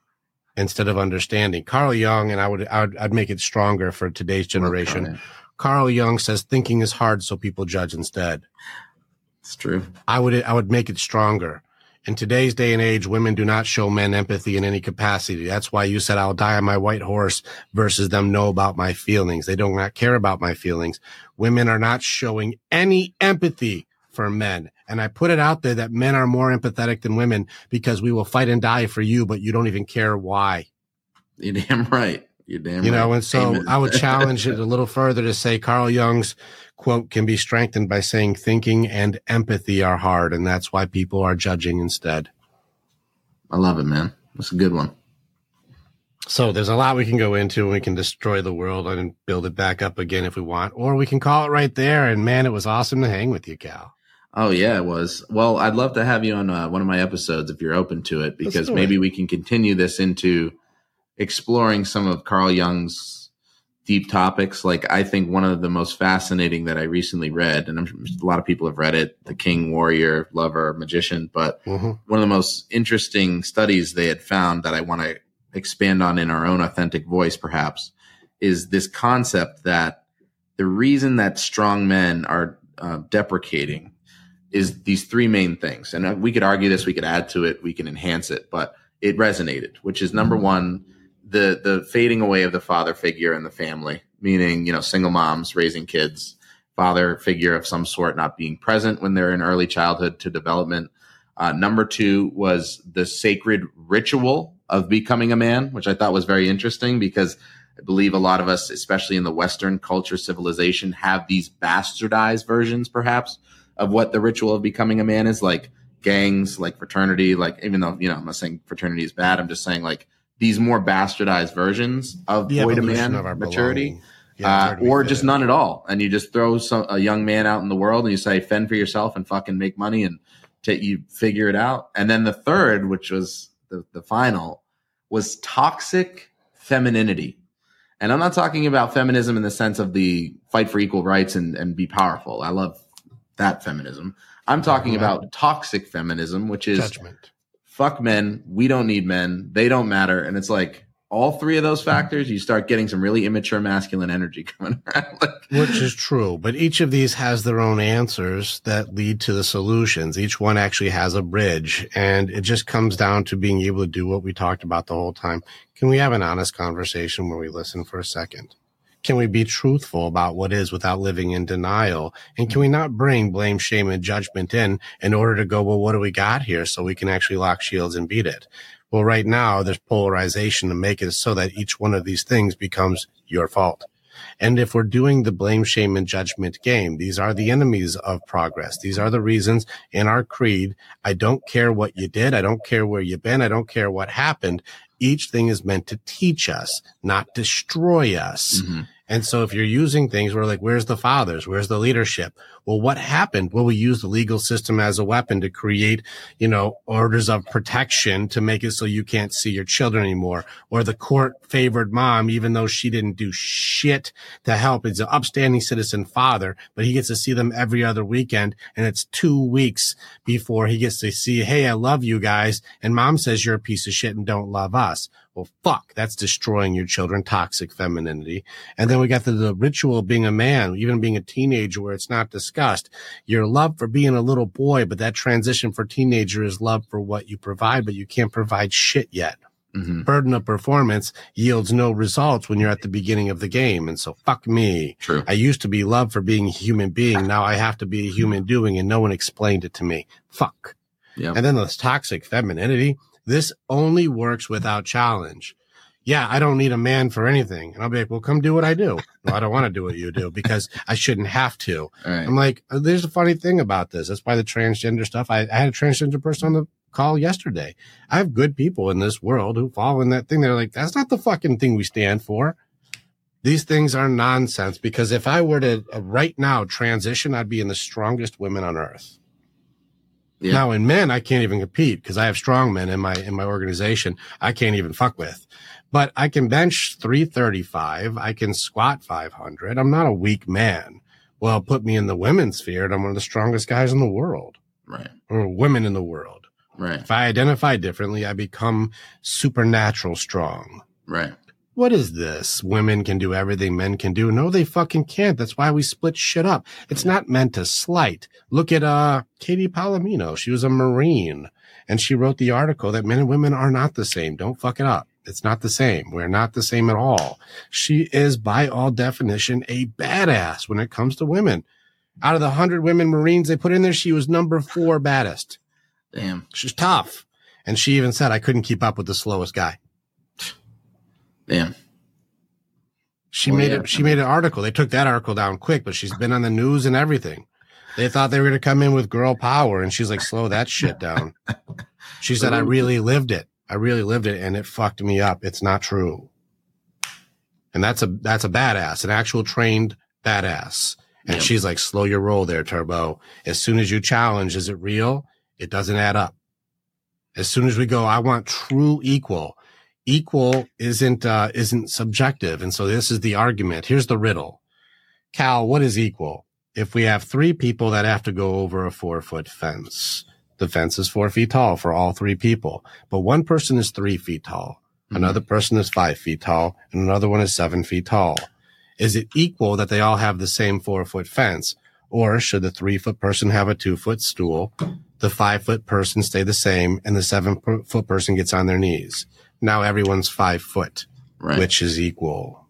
instead of understanding. Carl Jung, and I would, I would, I'd make it stronger for today's generation. Carl Jung says thinking is hard, so people judge instead. It's true. I would I would make it stronger. In today's day and age, women do not show men empathy in any capacity. That's why you said I'll die on my white horse versus them know about my feelings. They do not care about my feelings. Women are not showing any empathy for men. And I put it out there that men are more empathetic than women because we will fight and die for you, but you don't even care why. You're damn right. You're damn You right. know, and so Amen. I would challenge it a little further to say Carl Jung's quote can be strengthened by saying thinking and empathy are hard. And that's why people are judging instead. I love it, man. That's a good one. So there's a lot we can go into and we can destroy the world and build it back up again if we want, or we can call it right there. And man, it was awesome to hang with you, Cal. Oh yeah, it was. Well, I'd love to have you on uh, one of my episodes if you're open to it, because maybe it. we can continue this into exploring some of Carl Jung's deep topics. Like I think one of the most fascinating that I recently read, and I'm sure a lot of people have read it, The King, Warrior, Lover, Magician, but hmm one of the most interesting studies they had found that I want to expand on in our own authentic voice, perhaps, is this concept that the reason that strong men are uh, deprecating is these three main things. And uh, we could argue this, we could add to it, we can enhance it, but it resonated, which is number one, the the fading away of the father figure in the family, meaning, you know, single moms raising kids, father figure of some sort not being present when they're in early childhood to development. Uh, number two was the sacred ritual of becoming a man, which I thought was very interesting because I believe a lot of us, especially in the Western culture civilization, have these bastardized versions, perhaps, of what the ritual of becoming a man is like gangs, like fraternity, like even though, you know, I'm not saying fraternity is bad, I'm just saying like these more bastardized versions of The boy to man of our maturity. uh, or just none at all. And you just throw some, a young man out in the world and you say, fend for yourself and fucking make money and take you figure it out. And then the third, which was the, the final, was toxic femininity. And I'm not talking about feminism in the sense of the fight for equal rights and, and be powerful. I love that feminism. I'm talking about toxic feminism, which is Judgment. Fuck men. We don't need men. They don't matter. And it's like, all three of those hmm. factors, you start getting some really immature masculine energy coming around. Which is true, but each of these has their own answers that lead to the solutions. Each one actually has a bridge, and it just comes down to being able to do what we talked about the whole time. Can we have an honest conversation where we listen for a second? Can we be truthful about what is without living in denial? And can we not bring blame, shame, and judgment in in order to go, well, what do we got here so we can actually lock shields and beat it? Well, right now there's polarization to make it so that each one of these things becomes your fault. And if we're doing the blame, shame, and judgment game, these are the enemies of progress. These are the reasons in our creed. I don't care what you did. I don't care where you've been. I don't care what happened. Each thing is meant to teach us, not destroy us. Mm-hmm. And so if you're using things, we're like, where's the fathers? Where's the leadership? Well, what happened? Well, we use the legal system as a weapon to create, you know, orders of protection to make it so you can't see your children anymore. Or the court favored mom, even though she didn't do shit to help. It's an upstanding citizen father, but he gets to see them every other weekend. And it's two weeks before he gets to see, Hey, I love you guys. And mom says you're a piece of shit and don't love us. Well, fuck, that's destroying your children, toxic femininity. And then we got the, the ritual of being a man, even being a teenager where it's not discussed. Your love for being a little boy, but that transition for teenager is love for what you provide, but you can't provide shit yet. Mm-hmm. Burden of performance yields no results when you're at the beginning of the game. And so fuck me. True. I used to be loved for being a human being. Now I have to be a human doing and no one explained it to me. Fuck. Yeah. And then this toxic femininity. This only works without challenge. Yeah, I don't need a man for anything. And I'll be like, well, come do what I do. No, I don't want to do what you do because I shouldn't have to. Right. I'm like, uh, there's a funny thing about this. That's why the transgender stuff. I, I had a transgender person on the call yesterday. I have good people in this world who fall in that thing. They're like, that's not the fucking thing we stand for. These things are nonsense because if I were to uh, right now transition, I'd be in the strongest women on earth. Yeah. Now in men, I can't even compete because I have strong men in my in my organization. I can't even fuck with, but I can bench 335. I can squat 500. I'm not a weak man. Well, put me in the women's sphere, and I'm one of the strongest guys in the world. Right. Or women in the world. Right. If I identify differently, I become supernatural strong. Right what is this? Women can do everything men can do. No, they fucking can't. That's why we split shit up. It's not meant to slight. Look at, uh, Katie Palomino. She was a Marine and she wrote the article that men and women are not the same. Don't fuck it up. It's not the same. We're not the same at all. She is by all definition a badass when it comes to women. Out of the hundred women Marines they put in there, she was number four baddest. Damn. She's tough. And she even said, I couldn't keep up with the slowest guy. Yeah. She well, made yeah. it. She made an article. They took that article down quick, but she's been on the news and everything. They thought they were going to come in with girl power, and she's like, "Slow that shit down." She said, "I really lived it. I really lived it, and it fucked me up. It's not true." And that's a that's a badass, an actual trained badass. And yep. she's like, "Slow your roll there, Turbo. As soon as you challenge, is it real? It doesn't add up. As soon as we go, I want true equal equal isn't uh, isn't subjective, and so this is the argument. Here's the riddle, Cal. What is equal? If we have three people that have to go over a four foot fence, the fence is four feet tall for all three people, but one person is three feet tall, mm-hmm. another person is five feet tall, and another one is seven feet tall. Is it equal that they all have the same four foot fence? Or should the three foot person have a two foot stool, the five foot person stay the same, and the seven foot person gets on their knees? Now everyone's five foot, right. which is equal.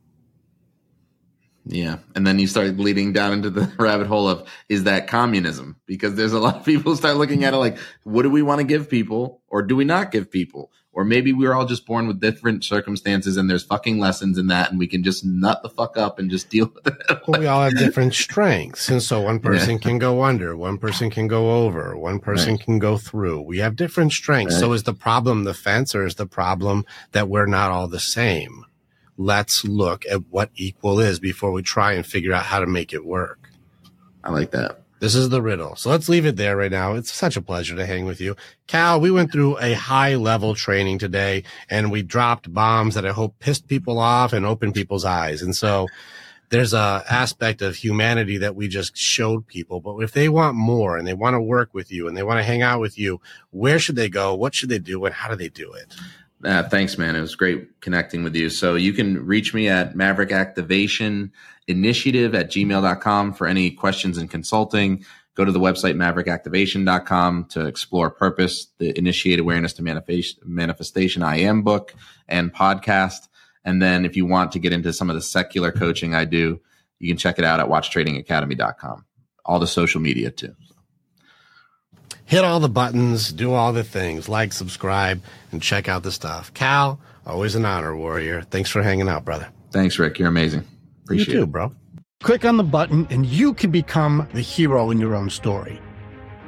Yeah. And then you start bleeding down into the rabbit hole of is that communism? Because there's a lot of people start looking at it like, what do we want to give people or do we not give people? Or maybe we're all just born with different circumstances and there's fucking lessons in that and we can just nut the fuck up and just deal with it. well, we all have different strengths. And so one person yeah. can go under, one person can go over, one person right. can go through. We have different strengths. Right. So is the problem the fence or is the problem that we're not all the same? Let's look at what equal is before we try and figure out how to make it work. I like that. This is the riddle. So let's leave it there right now. It's such a pleasure to hang with you. Cal, we went through a high level training today and we dropped bombs that I hope pissed people off and opened people's eyes. And so there's a aspect of humanity that we just showed people. But if they want more and they want to work with you and they want to hang out with you, where should they go? What should they do? And how do they do it? Uh, thanks, man. It was great connecting with you. So you can reach me at Maverick Activation Initiative at gmail.com for any questions and consulting. Go to the website maverickactivation.com to explore purpose, the Initiate Awareness to Manifestation I am book and podcast. And then if you want to get into some of the secular coaching I do, you can check it out at watchtradingacademy.com. All the social media too hit all the buttons, do all the things, like, subscribe, and check out the stuff. Cal, always an honor, warrior. Thanks for hanging out, brother. Thanks, Rick. You're amazing. Appreciate you too, it. bro. Click on the button and you can become the hero in your own story.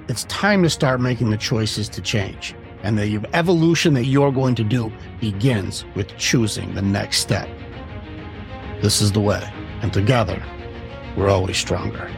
It's time to start making the choices to change. And the evolution that you're going to do begins with choosing the next step. This is the way. And together, we're always stronger.